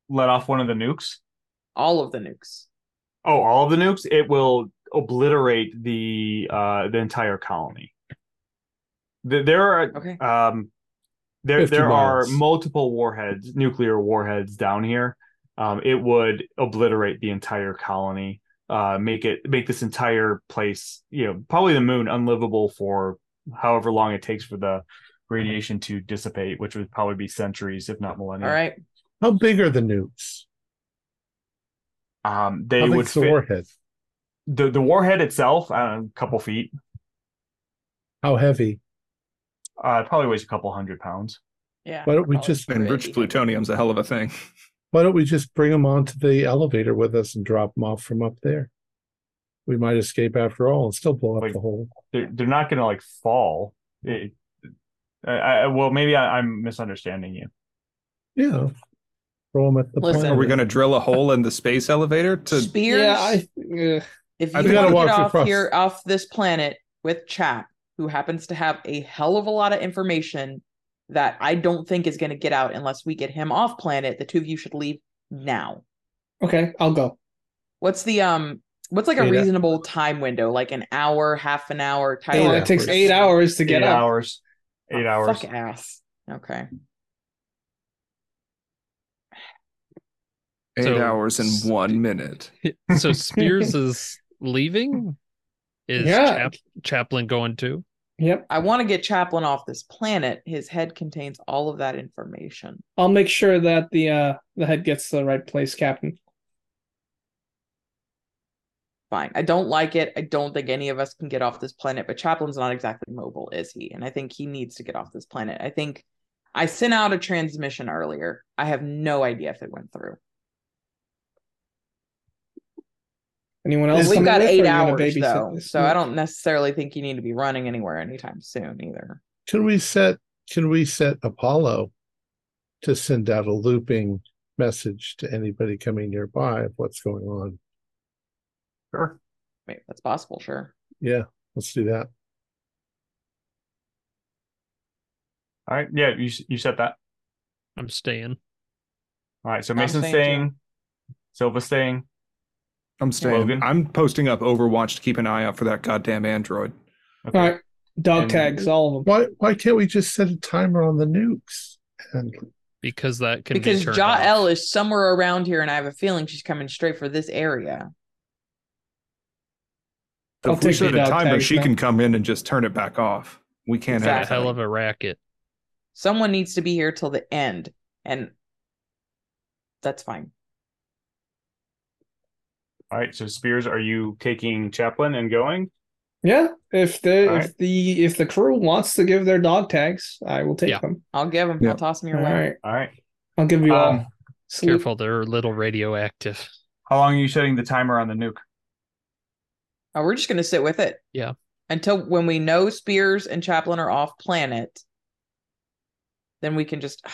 let off one of the nukes, all of the nukes. oh, all of the nukes, it will obliterate the uh the entire colony. Th- There are Okay. um there 50 there are multiple warheads, nuclear warheads down here. Um, it would obliterate the entire colony, uh, make it make this entire place, you know, probably the moon unlivable for however long it takes for the radiation to dissipate, which would probably be centuries, if not millennia. All right. How big are the nukes? Um, they How would big's the warhead? the the warhead itself, I don't know, a couple feet. How heavy? Uh, it probably weighs a couple hundred pounds. Yeah. Why don't we just- And pretty enriched plutonium's a hell of a thing. Why don't we just bring them onto the elevator with us and drop them off from up there? We might escape after all and still blow up Like- the hole. They're they're not going to like fall. It, I, I, well, maybe I, I'm misunderstanding you. Yeah. Throw them at the Listen. Are we going to drill a hole in the space elevator to? Spears. Yeah, I. Uh, if you want to get off across. here off this planet with chat, who happens to have a hell of a lot of information that I don't think is going to get out unless we get him off planet. The two of you should leave now. Okay, I'll go. What's the um what's like a Eight hou- reasonable time window? Like an hour, half an hour time Eight it takes eight hours to Eight get up. hours. Eight Oh, hours. Fuck ass. Okay. Eight So- hours and one minute. so Spears is leaving. Is Yeah. Chap- Chaplin going too? Yep. I want to get Chaplin off this planet. His head contains all of that information. I'll make sure that the uh the head gets to the right place, Captain. Fine. I don't like it. I don't think any of us can get off this planet, but Chaplin's not exactly mobile, is he? And I think he needs to get off this planet. I think I sent out a transmission earlier. I have no idea if it went through. Anyone else? we've got eight are you gonna hours though, this? so I don't necessarily think you need to be running anywhere anytime soon either. Can we set can we set Apollo to send out a looping message to anybody coming nearby of what's going on? Sure. Maybe that's possible, sure. Yeah, let's do that. All right. Yeah, you you said that. I'm staying. All right. So I'm Mason's staying too. staying. Silva staying. I'm staying. Logan? I'm posting up Overwatch to keep an eye out for that goddamn android. Okay. All right, dog And- tags, all of them. Why why can't we just set a timer on the nukes? And Because that can because be turned Jael off. is somewhere around here, and I have a feeling she's coming straight for this area. So I'll if we set a timer, tags she now. can come in and just turn it back off. We can't Got a have Exactly. hell of a racket. Someone needs to be here till the end, and that's fine. All right. So Spears, are you taking Chaplin and going? Yeah, if the All if right. the if the crew wants to give their dog tags, I will take Yeah. them. I'll give them. Yeah. I'll toss him your All way. right, All right. I'll give you Um, all. Salute. Careful, they're a little radioactive. How long are you setting the timer on the nuke? Oh, we're just gonna sit with it. Yeah. Until when we know Spears and Chaplin are off planet, then we can just.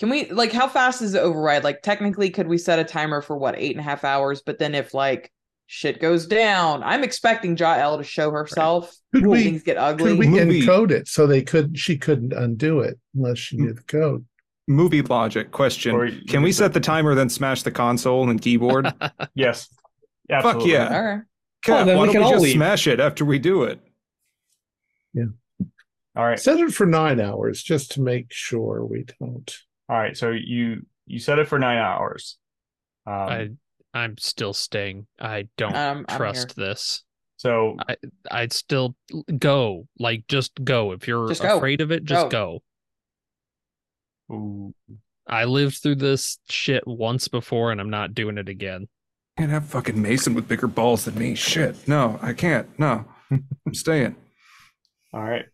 Can we like how fast is the override? Like technically, could we set a timer for what eight and a half hours? But then if like shit goes down, I'm expecting Jael to show herself. could when we things get ugly. could we Movie. encode it so they could she couldn't undo it unless she knew the code? movie logic question. Or Can we set the timer then smash the console and keyboard? Yes. Fuck yeah. All right. Cat, then why we don't can we just leave. smash it after we do it? Yeah. All right. Set it for nine hours just to make sure we don't. All right. So you you set it for nine hours. Um, I I'm still staying. I don't Um, trust this. so I I'd still go. Like just go. If you're Just go. afraid of it, just go. ooh, I lived through this shit once before and I'm not doing it again. Can't have fucking Mason with bigger balls than me. Shit. No, I can't. No. I'm staying. all right.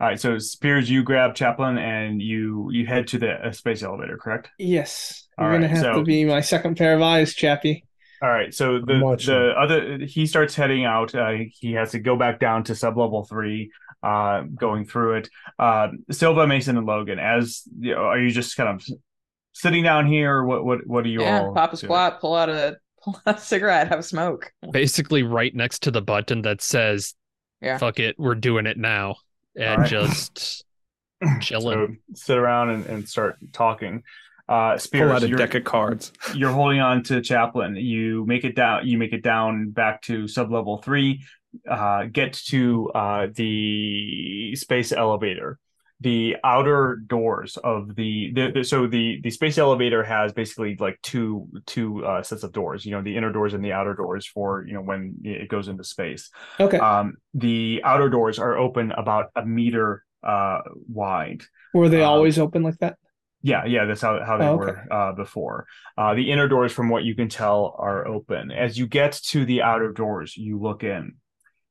All right. So Spears, you grab Chaplin and you you head to the uh, space elevator, correct? Yes, All you're gonna right, have so- to be my second pair of eyes, Chappie. All right. So the the other he starts heading out. Uh, he has to go back down to sub level three. Uh, going through it. Uh, Silva, Mason, and Logan. As you know, are you just kind of sitting down here? What what what are you yeah. all? Pop a doing? squat. Pull out a pull out a cigarette. Have a smoke. Basically right next to the button that says Yeah. fuck it, we're doing it now. And All right. just chilling. So sit around and, and start talking. Uh, Pull Spears, out a deck of cards. you're holding on to Chaplin. You make it down. You make it down back to sub level three. Uh, get to uh, the space elevator. The outer doors of the, the, the so the the space elevator has basically like two two uh, sets of doors. You know, the inner doors and the outer doors for you know when it goes into space. Okay, Um, the outer doors are open about a meter uh, wide. were they um, always open like that? Yeah, yeah, that's how, how they Oh, okay. were uh, before. Uh, the inner doors, from what you can tell, are open. As you get to the outer doors, you look in.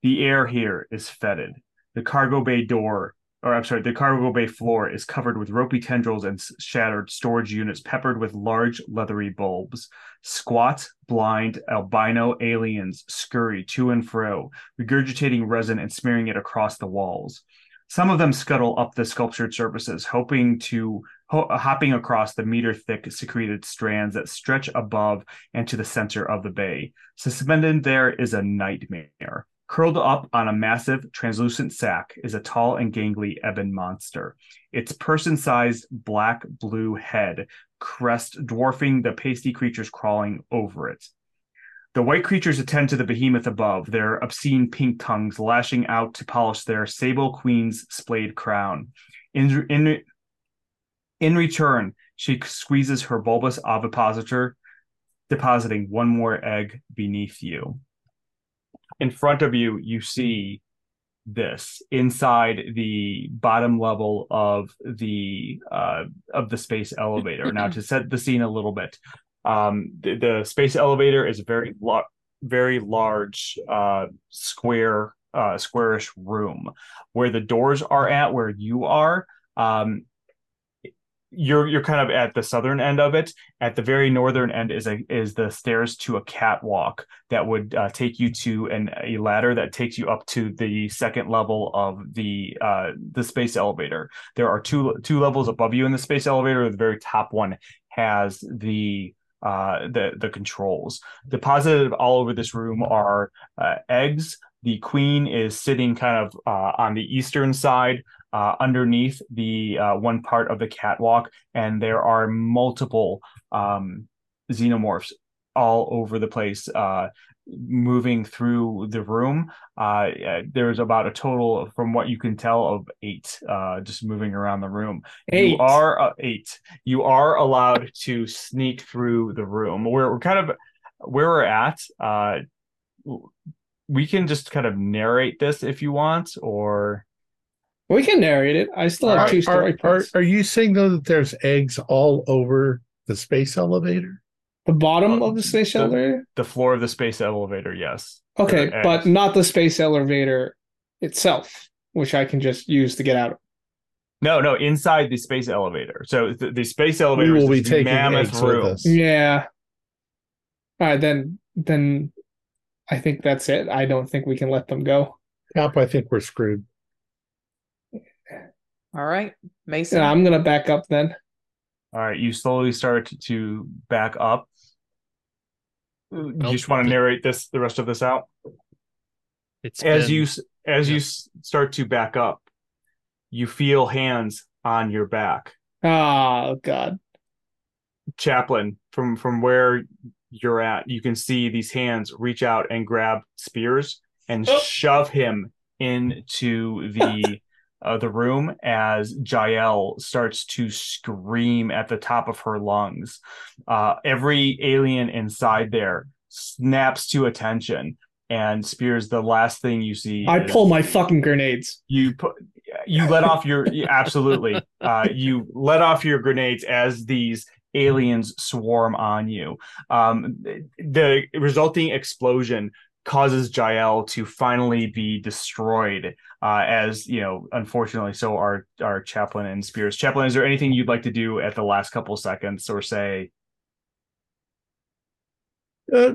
The air here is fetid. The cargo bay door, or I'm sorry, the cargo bay floor is covered with ropey tendrils and shattered storage units peppered with large leathery bulbs. Squat, blind, albino aliens scurry to and fro, regurgitating resin and smearing it across the walls. Some of them scuttle up the sculptured surfaces, hoping to ho- uh, hopping across the meter thick secreted strands that stretch above and to the center of the bay. Suspended there is a nightmare. Curled up on a massive, translucent sack is a tall and gangly ebon monster. Its person sized black blue head crest dwarfing the pasty creatures crawling over it. The white creatures attend to the behemoth above, their obscene pink tongues lashing out to polish their sable queen's splayed crown. In, in, in return, she squeezes her bulbous ovipositor, depositing one more egg beneath you. In front of you, you see this inside the bottom level of the uh, of the space elevator. now, to set the scene a little bit, um, the, the space elevator is a very lo- very large uh, square uh, squarish room where the doors are at where you are um, you're you're kind of at the southern end of it. At the very northern end is a is the stairs to a catwalk that would uh, take you to an a ladder that takes you up to the second level of the uh, the space elevator. There are two two levels above you in the space elevator. The very top one has the uh, the the controls. Deposited all over this room are uh, eggs. The queen is sitting kind of uh, on the eastern side uh, underneath the uh, one part of the catwalk, and there are multiple um, xenomorphs all over the place, uh, moving through the room. Uh, there's about a total, from what you can tell, of eight uh, just moving around the room. Eight. You are uh, eight. You are allowed to sneak through the room. We're, we're kind of where we're at. we can just kind of narrate this if you want, or We can narrate it. I still have Are, two are, story are, points. are you saying though that there's eggs all over the space elevator? the bottom uh, of the space the- elevator? the floor of the space elevator. Yes. Okay, but eggs. not the space elevator itself, which I can just use to get out. of. No, no, inside the space elevator. So the, the space elevator We is will be this taking mammoth eggs with room. us. Yeah. All right, then then I think that's it. I don't think we can let them go. Cap, I think we're screwed. All right, Mason. Yeah, I'm gonna back up then. All right, you slowly start to back up. You just want to narrate this, the rest of this out. It's As been- you s- as you yeah. s- start to back up, you feel hands on your back. Oh God. Chaplin, from from where you're at, you can see these hands reach out and grab spears and Oh. shove him into the uh, the room as Jael starts to scream at the top of her lungs. Uh, every alien inside there snaps to attention. And Spears, the last thing you see, I pull my fucking grenades. you put you let off your absolutely uh you let off your grenades as these aliens swarm on you um the resulting explosion causes Jael to finally be destroyed uh as you know unfortunately so are our Chaplin and spears Chaplin is there anything you'd like to do at the last couple seconds or say Uh,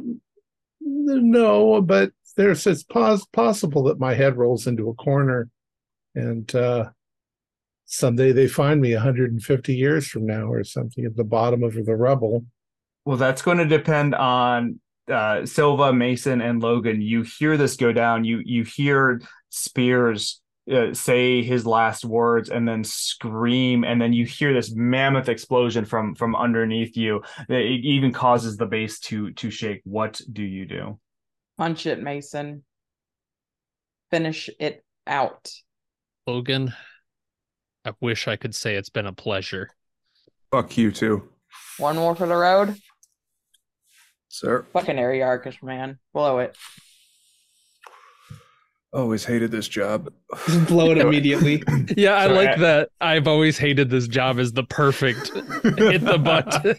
no, but there's it's pos- possible that my head rolls into a corner, and uh, someday they find me 150 years from now or something at the bottom of the rubble. Well, that's going to depend on uh, Silva, Mason, and Logan. You hear this go down. You you hear Spears uh, say his last words and then scream, and then you hear this mammoth explosion from from underneath you. It even causes the base to to shake. What do you do? Punch it, Mason. Finish it out. Logan, I wish I could say it's been a pleasure. Fuck you too, One more for the road. Sir. Fucking Ariarcus, man. Blow it. Always hated this job. Just blow it immediately. Yeah, I So, like uh, that. I've always hated this job as the perfect hit the button.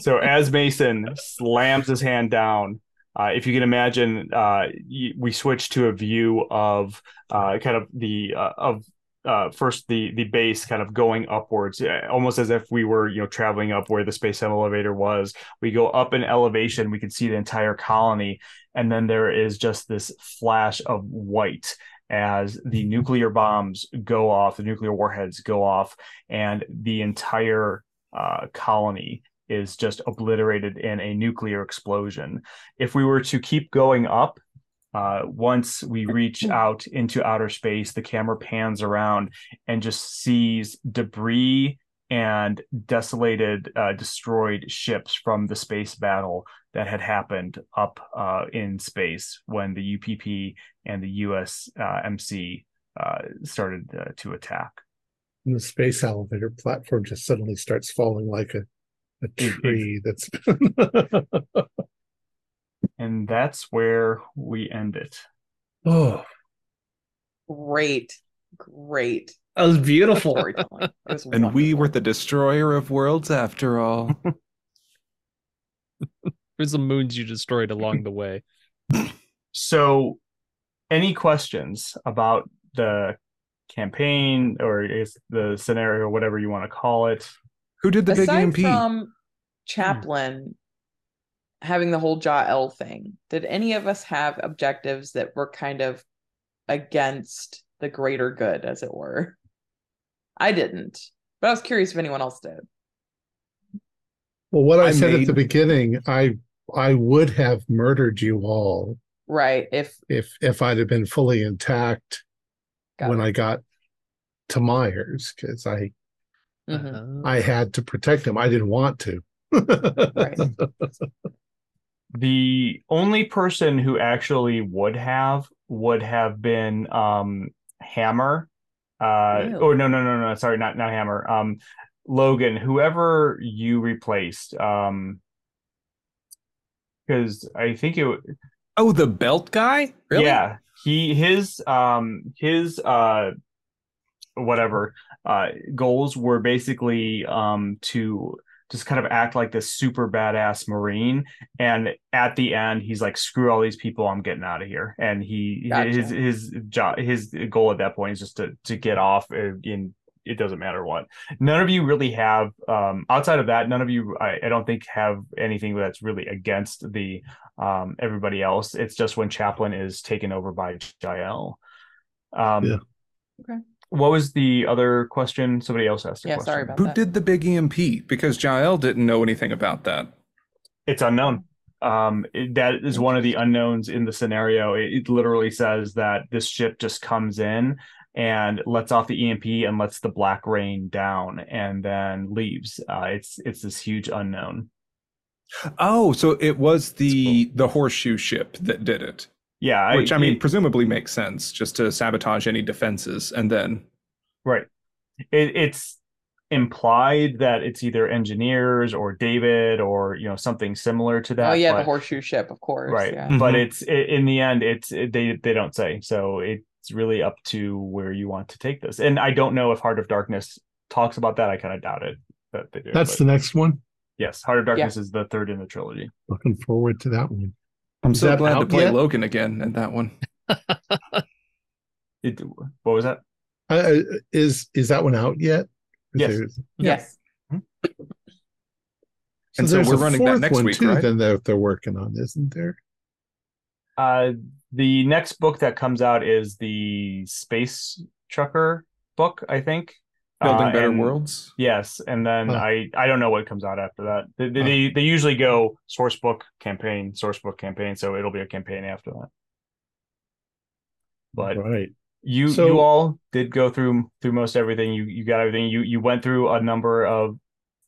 so as Mason slams his hand down, uh, if you can imagine, uh, y- we switch to a view of uh, kind of the uh, of uh, first the the base kind of going upwards, uh, almost as if we were you know traveling up where the space elevator was. We go up in elevation, we can see the entire colony, and then there is just this flash of white as the nuclear bombs go off, the nuclear warheads go off, and the entire uh, colony is just obliterated in a nuclear explosion. If we were to keep going up, Uh, once we reach out into outer space, the camera pans around and just sees debris and desolated, uh, destroyed ships from the space battle that had happened up uh, in space when the UPP and the US uh, MC uh, started uh, to attack. And the space elevator platform just suddenly starts falling like a, a tree that's And that's where we end it. oh Great, great That was beautiful. storytelling. It was And we were the destroyer of worlds after all. Here's the moons you destroyed along the way. So, any questions about the campaign or is the scenario, whatever you want to call it? Who did the big Aside EMP? from hmm. Chaplin having the whole Jael thing, did any of us have objectives that were kind of against the greater good, as it were? I didn't, but I was curious if anyone else did. well what I, I said at the beginning, I I would have murdered you all Right. If if if I'd have been fully intact got when it. I got to Myers because I Mhm. Uh, I had to protect him. I didn't want to. Right. The only person who actually would have would have been um Hammer. Uh Really? or no no no no sorry not not Hammer. Um Logan, whoever you replaced. Um because I think it oh, the belt guy? Really? Yeah, he his um his uh whatever uh goals were basically um to just kind of act like this super badass marine and at the end he's like screw all these people I'm getting out of here and he Gotcha. his his job his goal at that point is just to to get off uh, in it doesn't matter what none of you really have um outside of that none of you I, I don't think have anything that's really against the um everybody else it's just when chaplin is taken over by jael um Yeah. Okay. What was the other question somebody else asked a Yeah, question sorry about that. Who that. did the big EMP? Because Jael didn't know anything about that. it's unknown um it- that is one of the unknowns in the scenario it, it literally says that this ship just comes in and lets off the emp and lets the black rain down and then leaves uh it's it's this huge unknown Oh, so it was the the horseshoe ship that did it. Yeah Which I mean it- presumably makes sense just to sabotage any defenses and then right it, it's implied that it's either engineers or david or you know something similar to that oh yeah, but- the horseshoe ship, of course. right Yeah. but Mhm. it's i in the end it's it, they they don't say so it's really up to where you want to take this and i don't know if heart of darkness talks about that i kind of doubt it that they do That's but the next one. yes heart of darkness is the third in the trilogy Looking forward to that one. I'm Is so glad to play yet? Logan again in that one. it, what was that Uh, is is that one out yet? Yes. There's- yes. And so there's we're running that next one week, too. right? Then they're they're working on, isn't there? uh the next book that comes out is the space trucker book i think Building Uh, better and- worlds. Yes, and then Huh. I I don't know what comes out after that. They, they, Huh. they they usually go source book campaign, source book campaign, so it'll be a campaign after that. But right. you So- you all did go through through most everything. You you got everything. You you went through a number of.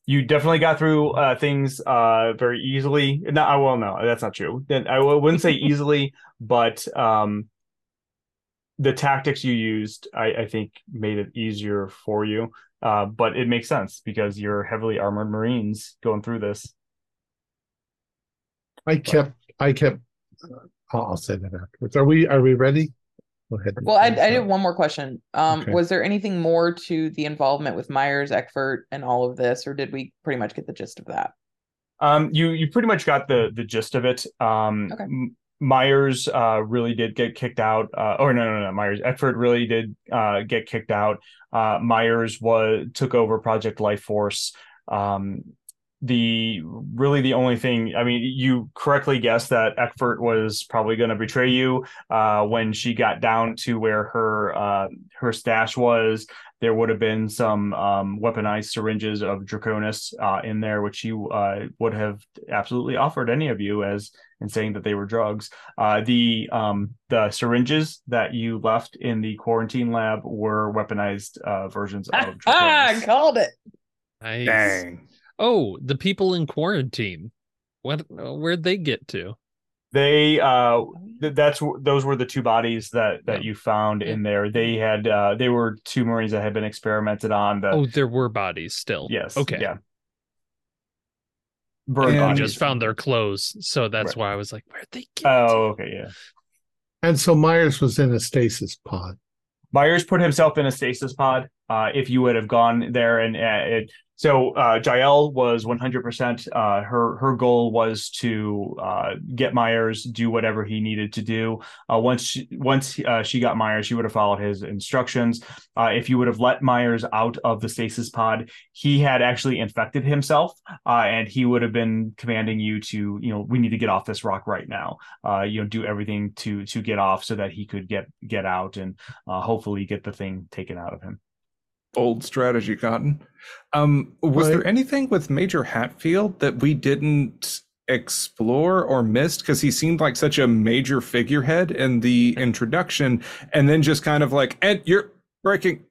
You definitely got through uh, things uh, very easily. No, I well, no, that's not true. Then I wouldn't say easily, but um, the tactics you used, I, I think, made it easier for you. Uh, but it makes sense because you're heavily armored Marines going through this. I kept I kept. I'll, I'll say that afterwards. Are we are we ready? Go ahead. Well, I, I did one more question. Um, Okay. was there anything more to the involvement with Myers, Eckford, and all of this, or did we pretty much get the gist of that? Um, you you pretty much got the the gist of it. Um, Okay. Myers uh, really did get kicked out. Uh, or no, no, no. Myers Eckford really did uh, get kicked out. Uh, Myers was took over Project Life Force. Um, the really the only thing i mean you correctly guessed that Eckford was probably going to betray you uh, when she got down to where her uh, her stash was there would have been some um, weaponized syringes of draconis uh, in there which he uh, would have absolutely offered any of you as in saying that they were drugs uh, the um, the syringes that you left in the quarantine lab were weaponized uh, versions of Ah, draconis called it. Nice. Dang. Oh, the people in quarantine. What? Where'd they get to? they uh th- that's those were the two bodies that that Yeah. you found in there they had uh they were two marines that had been experimented on the Oh, there were bodies still. yes Okay. yeah Burned And- I just found their clothes, so that's Right. why I was like, "Where'd they get?" oh okay yeah And so Myers was in a stasis pod. Myers put himself in a stasis pod. Uh, if you would have gone there and uh, it, so uh, Jael was 100%. Uh, her her goal was to uh, get Myers do whatever he needed to do. Uh, once she, once uh, she got Myers, she would have followed his instructions. If you would have let Myers out of the stasis pod, he had actually infected himself, and he would have been commanding you to, you know, we need to get off this rock right now. You know, do everything to to get off so that he could get get out and hopefully get the thing taken out of him. Bold strategy, Cotton. Um, was Right. there anything with Major Hatfield that we didn't explore or missed? Because he seemed like such a major figurehead in the introduction, and then just kind of like, and you're breaking,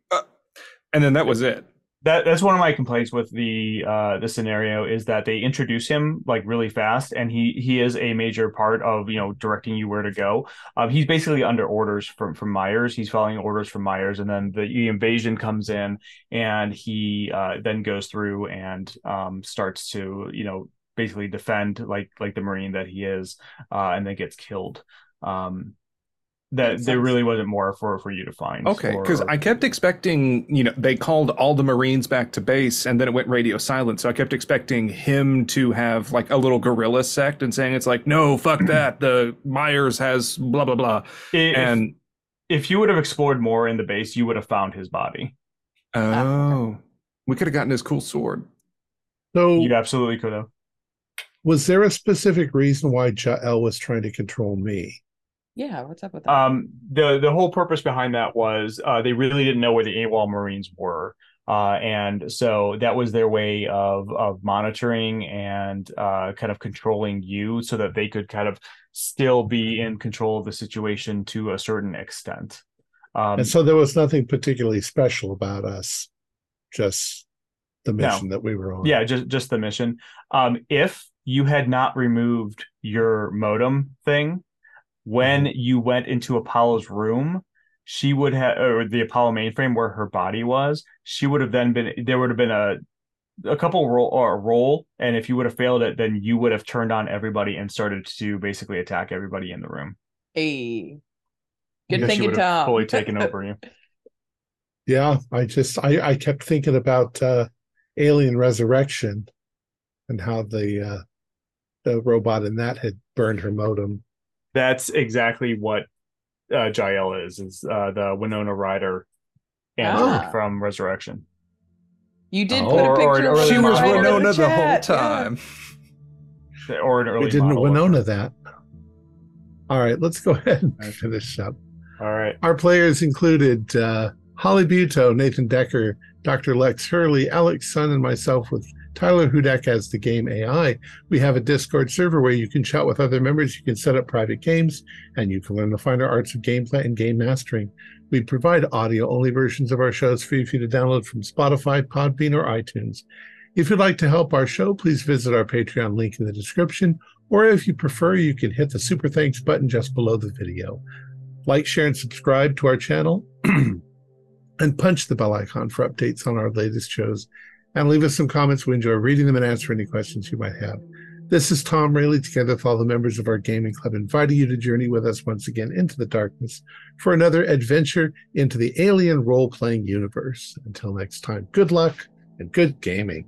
and then that was it. That that's one of my complaints with the uh, the scenario is that they introduce him like really fast, and he he is a major part of you know directing you where to go. Um, he's basically under orders from from Myers. He's following orders from Myers, and then the, the invasion comes in, and he uh, then goes through and um, starts to you know basically defend like like the marine that he is, uh, and then gets killed. Um, that Makes there really wasn't more for for you to find. Okay, because or- I kept expecting, you know, they called all the Marines back to base and then it went radio silent. So I kept expecting him to have like a little guerrilla sect and saying it's like, no, fuck that. The Myers has blah, blah, blah. If- And if you would have explored more in the base, you would have found his body. oh, we could have gotten his cool sword. So You absolutely could have. was there a specific reason why Jael was trying to control me? Yeah, what's up with that? Um, the the whole purpose behind that was uh, they really didn't know where the AWOL Marines were, uh, and so that was their way of of monitoring and uh, kind of controlling you, so that they could kind of still be in control of the situation to a certain extent. Um, and so there was nothing particularly special about us, just the No. mission that we were on. yeah, just just the mission. Um, if you had not removed your modem thing when you went into Apollo's room, she would have, or the Apollo mainframe where her body was, she would have then been. There would have been a a couple roll or a roll, and if you would have failed it, then you would have turned on everybody and started to basically attack everybody in the room. hey, good Because she thinking, would have Tom. fully taken over you. Yeah, I just I, I kept thinking about uh Alien Resurrection and how the uh the robot in that had burned her modem. That's exactly what uh, Jael is. Is uh, the Winona Ryder android Ah. from Resurrection. You did Oh. put a Or- or- picture. or of she She was was right in Winona the whole chat, yeah. time. or an early We didn't model Winona that. All right, let's go ahead and finish up. All right. Our players included uh, Holly Buto, Nathan Decker, Dr. Lex Hurley, Alex Sun, and myself with Tyler Hudak as the game AI. We have a Discord server where you can chat with other members, you can set up private games, and you can learn the finer arts of gameplay and game mastering. We provide audio only versions of our shows free for you to download from Spotify, Podbean, or iTunes. If you'd like to help our show, please visit our Patreon link in the description, or if you prefer, you can hit the super thanks button just below the video like, share, and subscribe to our channel, and punch the bell icon for updates on our latest shows. And leave us some comments. We enjoy reading them and answer any questions you might have. This is Tom Rayleigh, together with all the members of our gaming club, inviting you to journey with us once again into the darkness for another adventure into the alien role playing universe. Until next time, good luck and good gaming.